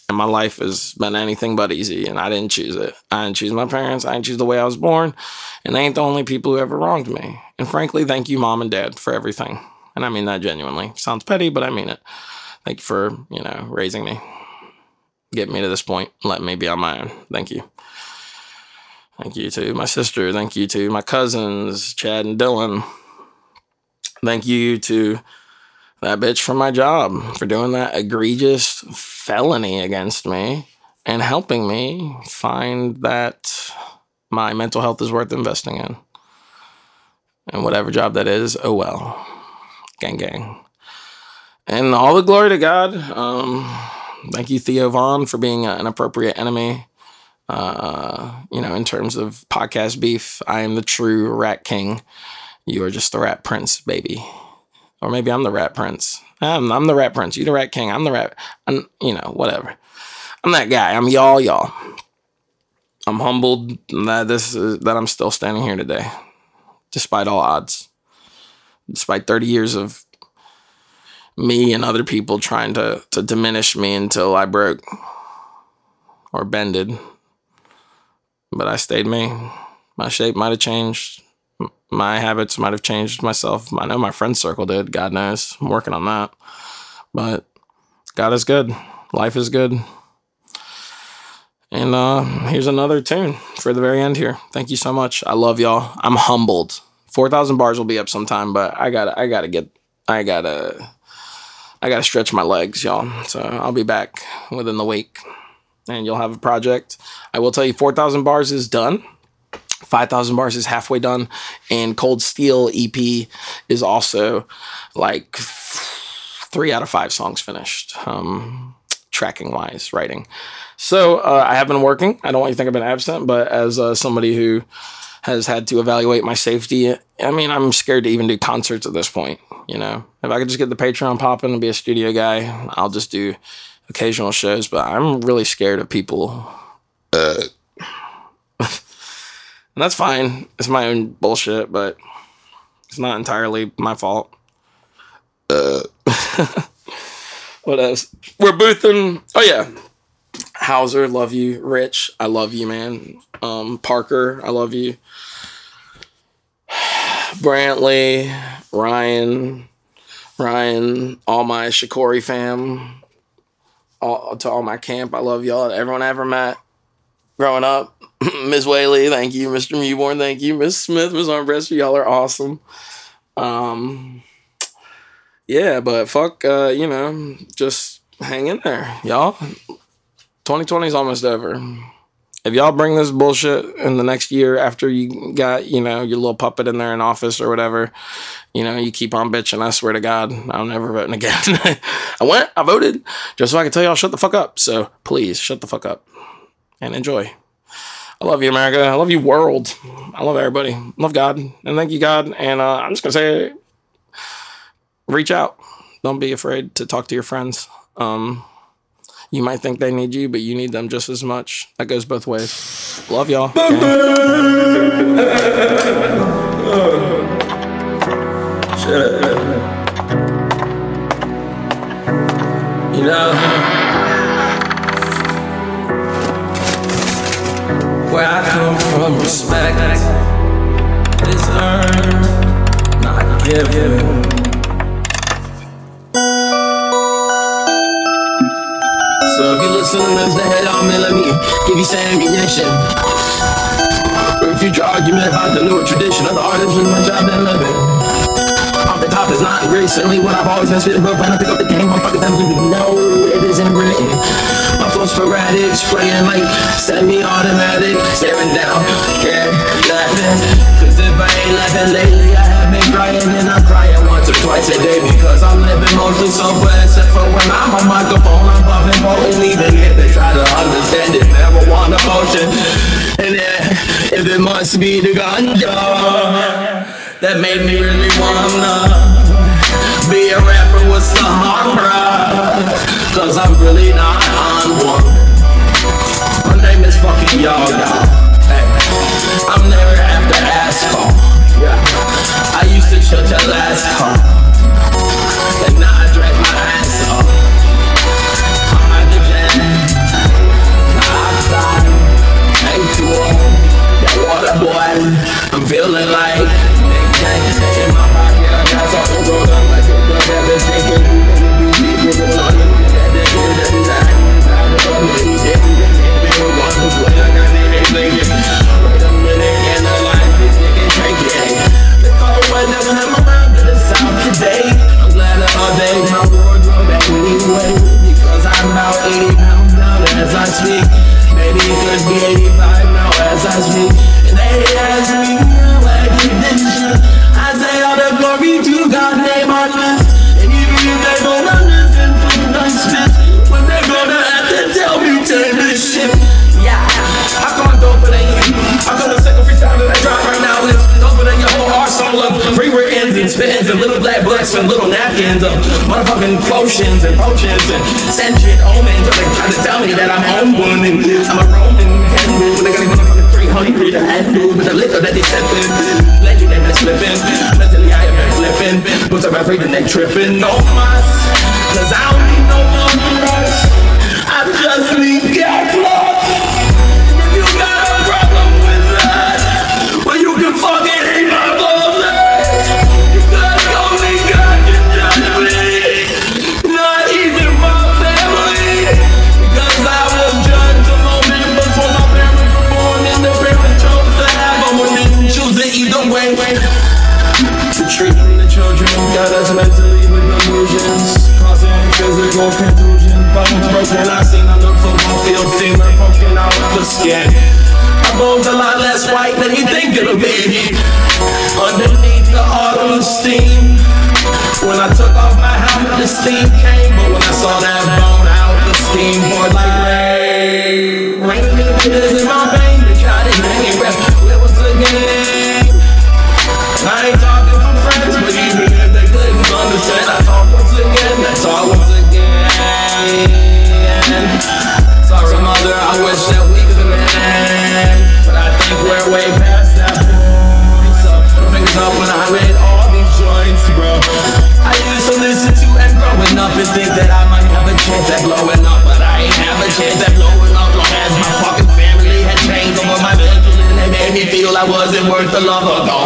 and my life has been anything but easy and i didn't choose it. I didn't choose my parents. I didn't choose the way i was born. And they ain't the only people who ever wronged me. And frankly thank you mom and dad for everything. And i mean that genuinely. Sounds petty but i mean it. Thank you for you know raising me getting me to this point Let me be on my own thank you thank you to my sister thank you to my cousins chad and dylan thank you to that bitch from my job for doing that egregious felony against me and helping me find that my mental health is worth investing in. And whatever job that is, oh well. Gang, gang. And all the glory to God. Um, thank you, Theo Von, for being an appropriate enemy. Uh, you know, in terms of podcast beef, I am the true rat king. You are just the rat prince, baby. Or maybe I'm the rat prince. I'm, I'm the rat prince. You're the rat king. I'm the rat. I'm, you know, whatever. I'm that guy. I'm y'all, y'all. I'm humbled that this is, that I'm still standing here today, despite all odds. Despite 30 years of me and other people trying to to diminish me until I broke or bended. But I stayed me. My shape might have changed my habits might have changed myself. I know my friend circle did. God knows. I'm working on that. But God is good. Life is good. And uh, here's another tune for the very end here. Thank you so much. I love y'all. I'm humbled. Four thousand bars will be up sometime, but I gotta, I gotta get, I gotta, I gotta stretch my legs, y'all. So I'll be back within the week, and you'll have a project. I will tell you, four thousand bars is done. 5000 bars is halfway done and cold steel ep is also like three out of five songs finished um, tracking wise writing so uh, i have been working i don't want you to think i've been absent but as uh, somebody who has had to evaluate my safety i mean i'm scared to even do concerts at this point you know if i could just get the patreon popping and be a studio guy i'll just do occasional shows but i'm really scared of people uh, And that's fine. It's my own bullshit, but it's not entirely my fault. Uh, [laughs] what else? We're boothing. Oh yeah, Hauser, love you. Rich, I love you, man. Um, Parker, I love you. [sighs] Brantley, Ryan, Ryan, all my Shikori fam, all, to all my camp, I love y'all. Everyone I ever met growing up. [laughs] Miss Whaley, thank you. Mr. Mewborn, thank you. Miss Smith, Miss Armbruster, y'all are awesome. Um, yeah, but fuck, uh, you know, just hang in there, y'all. 2020 is almost over. If y'all bring this bullshit in the next year after you got, you know, your little puppet in there in office or whatever, you know, you keep on bitching. I swear to God, I'm never voting again. [laughs] I went, I voted, just so I can tell y'all shut the fuck up. So please shut the fuck up and enjoy. I love you, America. I love you, world. I love everybody. Love God. And thank you, God. And uh, I'm just going to say, reach out. Don't be afraid to talk to your friends. Um, you might think they need you, but you need them just as much. That goes both ways. Love y'all. You know, where I come from, respect is earned, not given. So if you listen to this, the head on me, let me give you some. For a future argument about the newer tradition of the artist and my job and living. Off the top is not recently what I've always been spitting, but when I pick up the game, motherfuckers you know it isn't written. Flow's sporadic, spraying like semi-automatic, staring down, yeah, laughing. Cause if I ain't laughing lately, I have been crying and I'm crying once or twice a day because I'm living mostly sober except for when I'm on microphone, I'm buffing potent, even if they try to understand it, never want a potion. And then, if it must be the ganja that made me really wanna be a rapper with Sahara, cause I'm really not one. My name is fucking y'all, y'all. Hey, I'm never after ass call. Yeah. I used to chill till last call. Napkins of uh, motherfucking potions and potions and sentient omens. Oh, they trying to tell me that I'm one and I'm a Roman candle. They got these motherfucking 300 to handle with the liquor that they sipping. Legend they been slipping. Mentally I have been flipping. Boots are afraid the neck tripping. No mas. Cause I don't need no worth the love of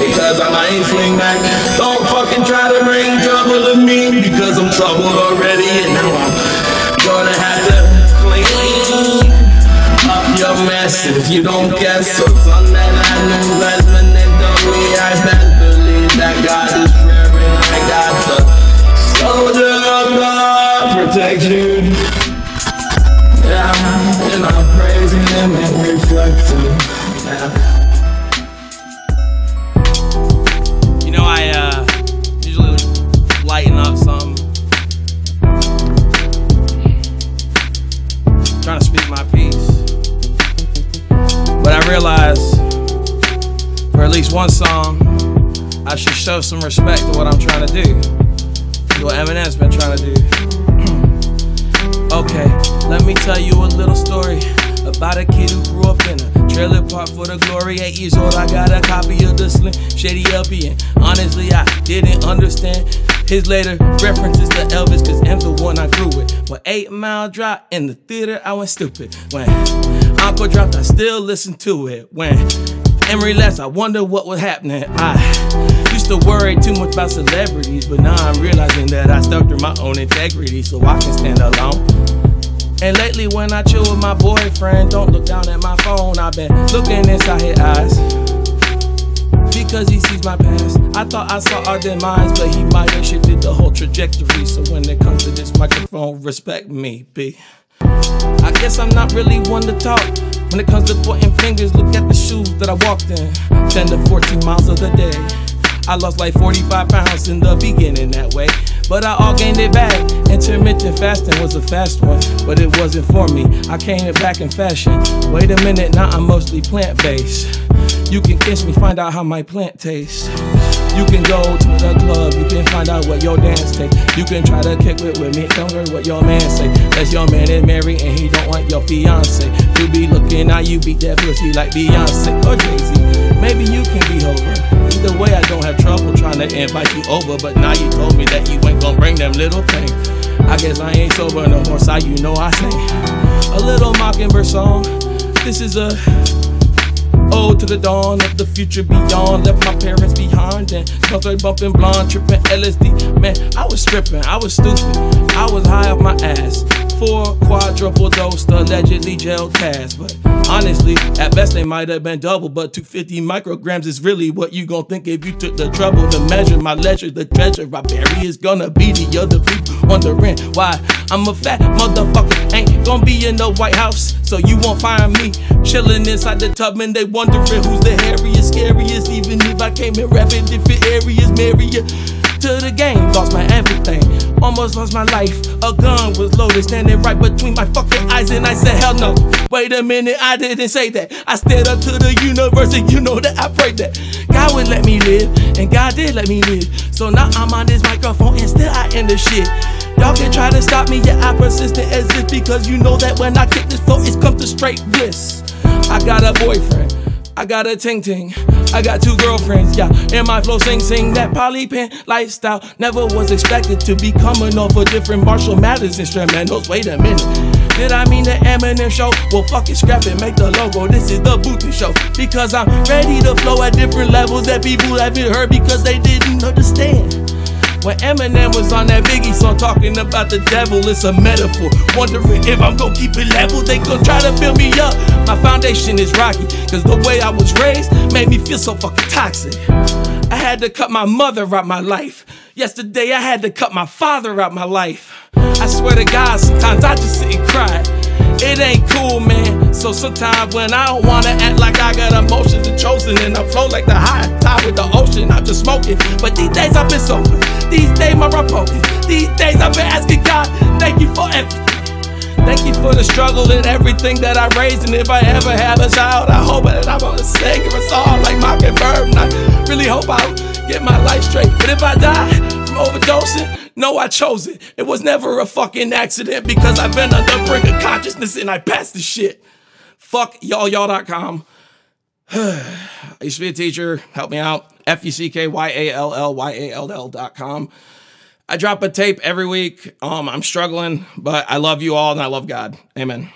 because I might swing back. Don't fucking try to bring trouble to me because I'm troubled already and now I'm gonna have to clean up your mess if you don't guess. So son that I knew that's his later references to Elvis, cause M's the one I grew with. But Eight Mile Drive in the theater, I went stupid. When Encore dropped, I still listened to it. When Emery left, I wonder what was happening. I used to worry too much about celebrities, but now I'm realizing that I stuck to my own integrity so I can stand alone. And lately, when I chill with my boyfriend, don't look down at my phone. I've been looking inside his eyes because he sees my past. I thought I saw our demise, but he might have shifted the whole trajectory. So when it comes to this microphone, respect me, B. I guess I'm not really one to talk. When it comes to pointing fingers, look at the shoes that I walked in. 10 to 14 miles of the day. I lost like 45 pounds in the beginning that way. But I all gained it back. Intermittent fasting was a fast one, but it wasn't for me. I came it back in fashion. Wait a minute, now I'm mostly plant based. You can kiss me, find out how my plant tastes. You can go to the club, you can find out what your dance take. You can try to kick it with me, don't hear what your man say. That's your man is married and he don't want your fiance. You be looking how you beat that pussy like Beyonce or Jay Z. Maybe you can be over. Either way, I don't have trouble trying to invite you over. But now you told me that you ain't gonna bring them little things. I guess I ain't sober no more, so you know I sing a little mockingbird song. This is a ode to the dawn of the future beyond. Left my parents behind and started bumping blonde, tripping LSD. Man, I was stripping, I was stupid, I was high off my ass. Four quadruple dosed, allegedly gel cash, but honestly, at best they might have been double. But 250 micrograms is really what you gon' think if you took the trouble to measure my leisure. The treasure I bury is gonna be the other people wondering why I'm a fat motherfucker. Ain't gonna be in the White House, so you won't find me chilling inside the tub and they wondering who's the hairiest, scariest. Even if I came in rapping different areas, Maria to the game, lost my everything, almost lost my life. A gun was loaded, standing right between my fucking eyes, and I said, Hell no. Wait a minute, I didn't say that. I stared up to the universe, and you know that I prayed that God would let me live, and God did let me live. So now I'm on this microphone, and still I end the shit. Y'all can try to stop me, yeah, I persistent as if because you know that when I kick this flow, it's come to straight bliss. I got a boyfriend. I got a ting ting. I got two girlfriends, yeah. And my flow sing sing that poly pen lifestyle. Never was expected to be coming off a different Marshall Mathers instrumentals. Wait a minute. Did I mean the Eminem show? Well, fuck it, scrap it, make the logo. This is the Booty show. Because I'm ready to flow at different levels that people haven't heard because they didn't understand. When Eminem was on that Biggie song talking about the devil, it's a metaphor. Wondering if I'm gonna keep it level, they gon' try to build me up. My foundation is rocky, cause the way I was raised made me feel so fucking toxic. I had to cut my mother out my life. Yesterday I had to cut my father out my life. I swear to God, sometimes I just sit and cry. It ain't cool, man. So sometimes when I don't wanna act like I got emotions and chosen, and I flow like the high tide with the ocean, I'm just smoking. But these days I've been sober. These days my poking. These days I've been asking God, thank you for everything. Thank you for the struggle and everything that I raised. And if I ever have a child, I hope that I'm gonna sing a song like Mockingbird. And I really hope I get my life straight. But if I die overdosing, no, I chose it. It was never a fucking accident because I've been on the brink of consciousness and I passed the shit. Fuck y'all, y'all.com. I [sighs] used to be a teacher. Help me out. F U C K Y A L L Y A L L dot com. I drop a tape every week. Um, I'm struggling, but I love you all and I love God. Amen.